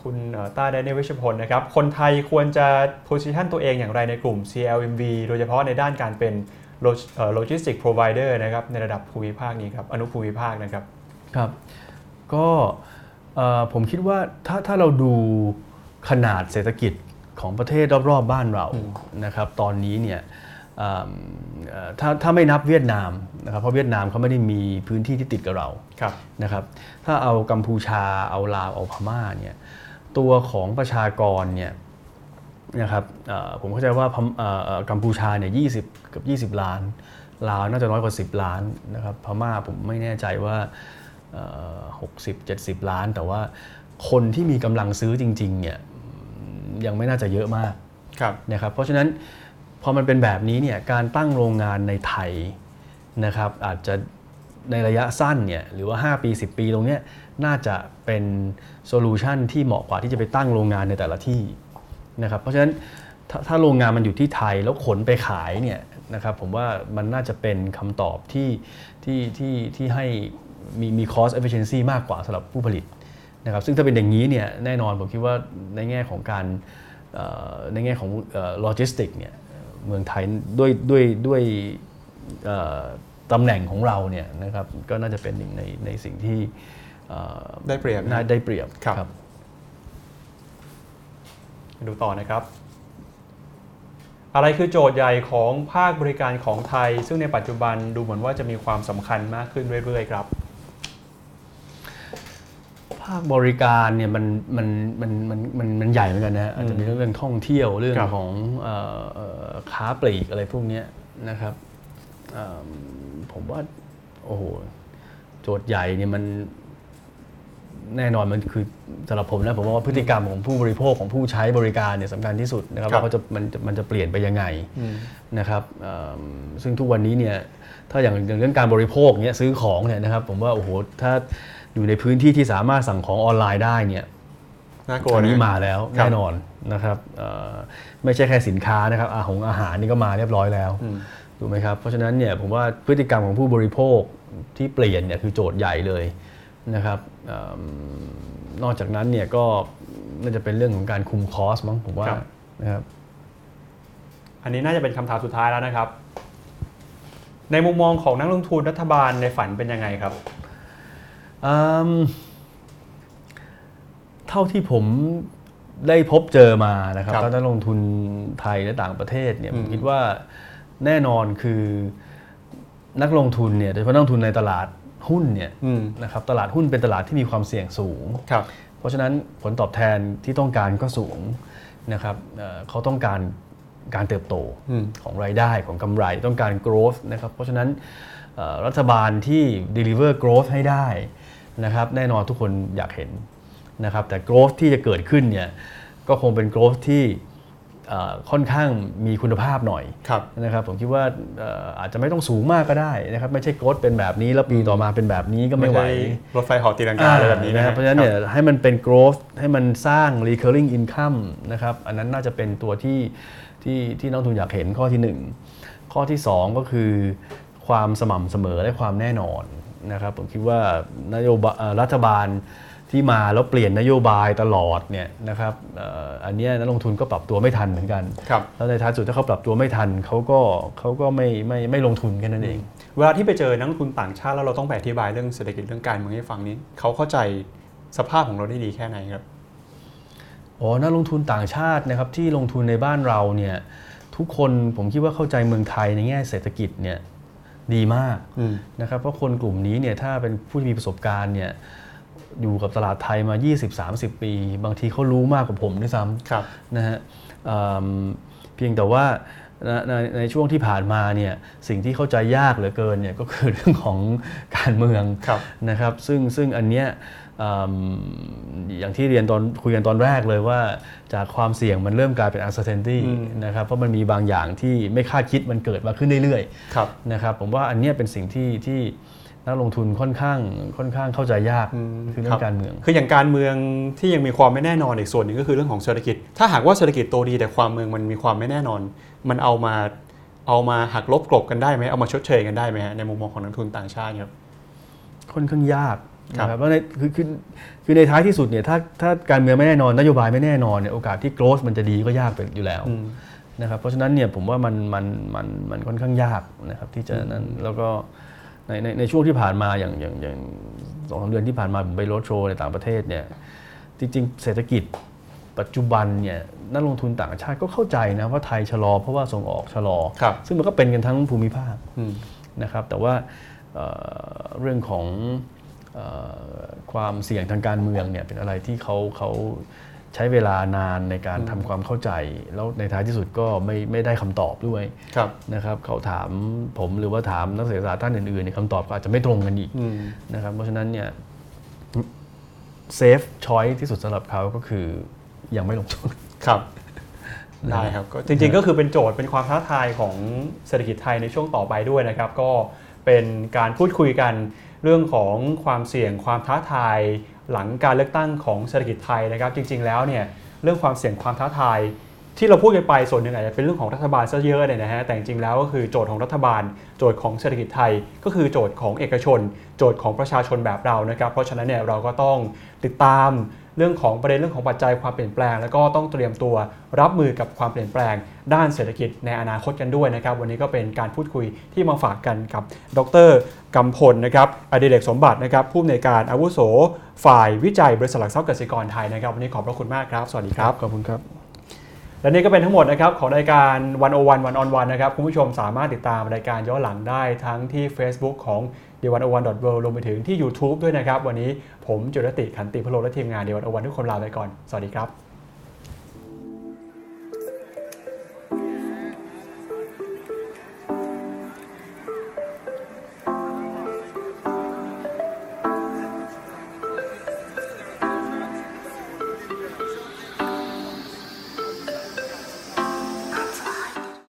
คุณเอ่อต้าแดเนยลวิชพลนะครับ คนไทยควรจะ position ตัวเองอย่างไรในกลุ่ม CLMV โดยเฉพาะในด้านการเป็น logistic provider นะครับในระดับภูมิภาคนี้ครับ อนุภูมิภาคนะครับ ครับ ก็เอ่อผมคิดว่าถ้าถ้าเราดูขนาดเศรษฐกิจของประเทศรอบๆบ้านเราอืมนะครับ ตอนนี้เนี่ยเอิ่มเอ่อ ถ้าถ้าไม่นับเวียดนามนะครับเพราะเวียดนามเขาไม่ได้มีพื้นที่ที่ติดกับเราครับนะครับ ถ้าเอากัมพูชาเอาลาวเอาพม่าเนี่ยตัวของประชากรเนี่ยนะครับเอ่อผมเข้าใจว่าพมเอ่อเอ่อกัมพูชาเนี่ยยีเกือบ20 ล้าน ลาวน่าจะน้อยกว่า 10 ล้านนะครับพม่าผมไม่แน่ใจว่าหกสิบเจ็ดสิบล้าน แต่ว่าคนที่มีกำลังซื้อจริงๆเนี่ยยังไม่น่าจะเยอะมากครับนะครับเพราะฉะนั้น พอมันเป็นแบบนี้เนี่ยการตั้งโรงงานในไทยนะครับอาจจะในระยะสั้นเนี่ยหรือว่า 5 ปี 10 ปีตรงเนี้ยน่าจะเป็น solution ที่เหมาะกว่าที่จะไปตั้งโรงงานในแต่ละที่นะครับเพราะฉะนั้นถ้าถ้าโรงงานมันอยู่ที่ไทยแล้วขนไปขายเนี่ยนะครับผมว่ามันน่าจะเป็นคำตอบที่ที่ที่ที่ให้มีมี cost efficiency มากกว่าสำหรับผู้ผลิตนะครับซึ่งถ้าเป็นอย่างนี้เนี่ยแน่นอนผมคิดว่าในแง่ของการในแง่ของโลจิสติกเนี่ย เมืองไทยด้วยด้วยด้วยเอ่อตำแหน่งของเราเนี่ยนะครับก็น่าจะเป็นหนึ่งในในสิ่งที่เอ่อได้เปรียบนะน่าได้เปรียบครับดูต่อนะครับ อะไรคือโจทย์ใหญ่ของภาคบริการของไทย ซึ่งในปัจจุบันดูเหมือนว่าจะมีความสำคัญมากขึ้นเรื่อยๆ ครับภาคบริการเนี่ยมันมันมันมันมันมันใหญ่เหมือนกันนะฮะอาจจะมีเรื่องท่องเที่ยวเรื่องครับของเอ่อเอ่อค้าปลีกอะไรพวกเนี้ยนะครับเอิ่มผมว่าโอ้โหโจทย์ใหญ่เนี่ยมันแน่นอนมันคือสำหรับผมนะผมว่าพฤติกรรมของผู้บริโภคของผู้ใช้บริการเนี่ยสำคัญที่สุดนะครับครับว่าเขาจะมันจะมันจะเปลี่ยนไปยังไงอืมนะครับเอิ่มซึ่งทุกวันนี้เนี่ยถ้าอย่างอย่างเรื่องการบริโภคเนี่ยซื้อของเนี่ยนะครับ ผมว่าโอ้โหถ้า อยู่ในพื้นที่ที่สามารถสั่งของออนไลน์ได้เนี่ยน่ากลัวอันนี้นะมาแล้วครับแน่นอนนะครับเอ่อไม่ใช่แค่สินค้านะครับอาหงอาหารนี่ก็มาเรียบร้อยแล้วอืมถูกไหมครับเพราะฉะนั้นเนี่ยผมว่าพฤติกรรมของผู้บริโภคที่เปลี่ยนเนี่ยคือโจทย์ใหญ่เลยนะครับเอิ่มนอกจากนั้นเนี่ยก็น่าจะเป็นเรื่องของการคุมคอสมั้งผมว่าครับนะครับอันนี้น่าจะเป็นคำถามสุดท้ายแล้วนะครับ ในมุมมองของนักลงทุนรัฐบาลในฝันเป็นยังไงครับอืม เท่าที่ผมได้พบเจอมานะครับครับตอนนักลงทุนไทยและต่างประเทศเนี่ยอืผมมคิดว่าแน่นอนคือนักลงทุนเนี่ยโดยเฉพาะนักลงทุนในตลาดหุ้นเนี่ยอืมนะครับตลาดหุ้นเป็นตลาดที่มีความเสี่ยงสูงครับเพราะฉะนั้นผลตอบแทนที่ต้องการก็สูงนะครับเอ่อเขาต้องการการเติบโตอืมของรายได้ของกำไรต้องการ growth นะครับเพราะฉะนั้นเอ่อรัฐบาลที่ deliver growth ให้ได้ นะครับแน่นอนทุกคนอยากเห็นนะครับแต่ growth ที่จะเกิดขึ้นเนี่ยก็คงเป็น growth ที่เอ่อค่อนข้างมีคุณภาพหน่อยครับนะครับผมคิดว่าเอ่ออาจจะไม่ต้องสูงมากก็ได้นะครับไม่ใช่ growth เป็นแบบนี้แล้วปีต่อมาเป็นแบบนี้ก็ไม่ไหวใช่รถไฟเหอตีลังกาอะไรแบบนี้นะนะคครัรับบเพราะฉะนั้นเนี่ยให้มันเป็น growth ให้มันสร้าง recurring income นะครับอันนั้นน่าจะเป็นตัวที่ที่ที่นักลงทุนอยากเห็นข้อที่ 1 ข้อที่ 2 ก็คือความสม่ำเสมอและความแน่นอน นะครับผมคิดว่านโยบายเอ่อรัฐบาลที่มาแล้วเปลี่ยนนโยบายตลอดเนี่ยนะครับเอ่ออันเนี้ยนักลงทุนก็ปรับตัวไม่ทันเหมือนกันครับแล้วในท้ายสุดถ้าเขาปรับตัวไม่ทันเขาก็เขาก็ไม่ไม่ไม่ลงทุนแค่นั้นเอง เวลาที่ไปเจอนักลงทุนต่างชาติแล้วเราต้องไปอธิบายเรื่องเศรษฐกิจเรื่องการเมืองให้ฟังนี้เขาเข้าใจสภาพของเราได้ดีแค่ไหนครับอ๋อนักลงทุนต่างชาตินะครับที่ลงทุนในบ้านเราเนี่ยทุกคนผมคิดว่าเข้าใจเมืองไทยในแง่เศรษฐกิจเนี่ย ดีมากอืมนะครับเพราะคนกลุ่มนี้เนี่ยถ้าเป็นผู้ที่มีประสบการณ์เนี่ยอยู่กับตลาดไทยมา 20-30 ปี บางทีเขารู้มากกว่าผมด้วยซ้ครับำนะฮะอืมเพียงแต่ว่าในในในช่วงที่ผ่านมาเนี่ยสิ่งที่เข้าใจยากเหลือเกินเนี่ยก็คือเรื่องของการเมืองครับนะครับ ซึ่งซึ่งอันเนี้ย อืมอย่างที่เรียนตอนคุยกันตอนแรกเลยว่าจากความเสี่ยงมันเริ่มกลายเป็น uncertainty อืมนะครับเพราะมันมีบางอย่างที่ไม่คาดคิดมันเกิดมาขึ้นเรื่อยครับๆนะครับผมว่าอันเนี้ยเป็นสิ่งที่ที่นักลงทุนค่อนข้างค่อนข้างเข้าใจยากอืมคือเรื่อครังบการเมือง คืออย่างการเมืองที่ยังมีความไม่แน่นอนอีกส่วนหนึ่งก็คือเรื่องของเศรษฐกิจ ถ้าหากว่าเศรษฐกิจโตดีแต่ความเมืองมันมีความไม่แน่นอน มันเอามาเอามาหักลบกลบกันได้ไหมเอามาชดเชยกันได้ไหมฮะในมุมมองของนักลงทุนต่างชาติครับค่อนข้างยากครับ นะครับเพราะในคือคือคือในท้ายที่สุดเนี่ยถ้าถ้าการเมืองไม่แน่นอนนโยบายไม่แน่นอนเนี่ยโอกาสที่ growth มันจะดีก็ยากไปอยู่แล้วอืมนะครับเพราะฉะนั้นเนี่ยผมว่ามันมันมันมันค่อนข้างยากนะครับที่จะนั้นแล้วก็ในในในช่วงที่ผ่านมาอย่างอย่างอย่างสองสามเดือนที่ผ่านมาผมไปโรดโชว์ในต่างประเทศเนี่ยจริงๆ เศรษฐกิจปัจจุบันเนี่ยนักลงทุนต่างชาติก็เข้าใจนะว่าไทยชะลอเพราะว่าส่งออกชะลอครับซึ่งมันก็เป็นกันทั้งภูมิภาคอืมนะครับแต่ว่าเอ่อเรื่องของเออ ความเสี่ยงทางการเมืองเนี่ยเป็นอะไรที่เขาเขาใช้เวลานานในการทำความเข้าใจ แล้วในท้ายที่สุดก็ไม่ไม่ได้คำตอบด้วยครับนะครับเขาถามผมหรือว่าถามนักเศรษฐศาสตร์ท่านอื่นๆเนี่ยคำตอบก็อาจจะไม่ตรงกันอีกอืมนะครับเพราะฉะนั้นเนี่ยเซฟชอยที่สุดสำหรับเขาก็คือยังไม่ลงทุนครับได้ครับก็จริงๆก็คือเป็นโจทย์เป็นความท้าทายของเศรษฐกิจไทยในช่วงต่อไปด้วยนะครับ ก็เป็นการพูดคุยกัน เรื่องของความเสี่ยงความท้าทาย หลังการเลือกตั้งของเศรษฐกิจไทยนะครับ จริง ๆ แล้วเนี่ยเรื่องความเสี่ยงความท้าทาย ที่เราพูดกันไปส่วนหนึ่งอาจจะเป็นเรื่องของรัฐบาลซะเยอะเนี่ยนะฮะแต่จริงๆแล้วก็คือโจทย์ของรัฐบาล โจทย์ของเศรษฐกิจไทย ก็คือโจทย์ของเอกชน โจทย์ของประชาชนแบบเรานะครับ เพราะฉะนั้นเนี่ยเราก็ต้องติดตาม เรื่องของประเด็นเรื่องของปัจจัยความเปลี่ยนแปลง แล้วก็ต้องเตรียมตัวรับมือกับความเปลี่ยนแปลง ด้านเศรษฐกิจในอนาคตกันด้วยนะครับ วันนี้ก็เป็นการพูดคุยที่มาฝากกันกับ ดรกำพลนะครับอดิเรกสมบัตินะครับผู้อำนวยการอาวุโส ฝ่ายวิจัยบริษัทหลักทรัพย์กสิกรไทยนะครับ วันนี้ขอบพระคุณมากครับ สวัสดีครับขอบคุณครับและนี่ก็เป็นทั้งหมดนะครับของรายการวันโอวันวันออนวันนะครับคุณผู้ชมสามารถติดตามรายการย้อนหลังได้ทั้งที่ Facebook ของ d 1 0 1 w o r l d รวมไปถึงที่ YouTube ด้วยนะครับ วันนี้ผมจุรติขันติพโลและทีมงานเดวันอวันทุกคนลาไปก่อน สวัสดีครับ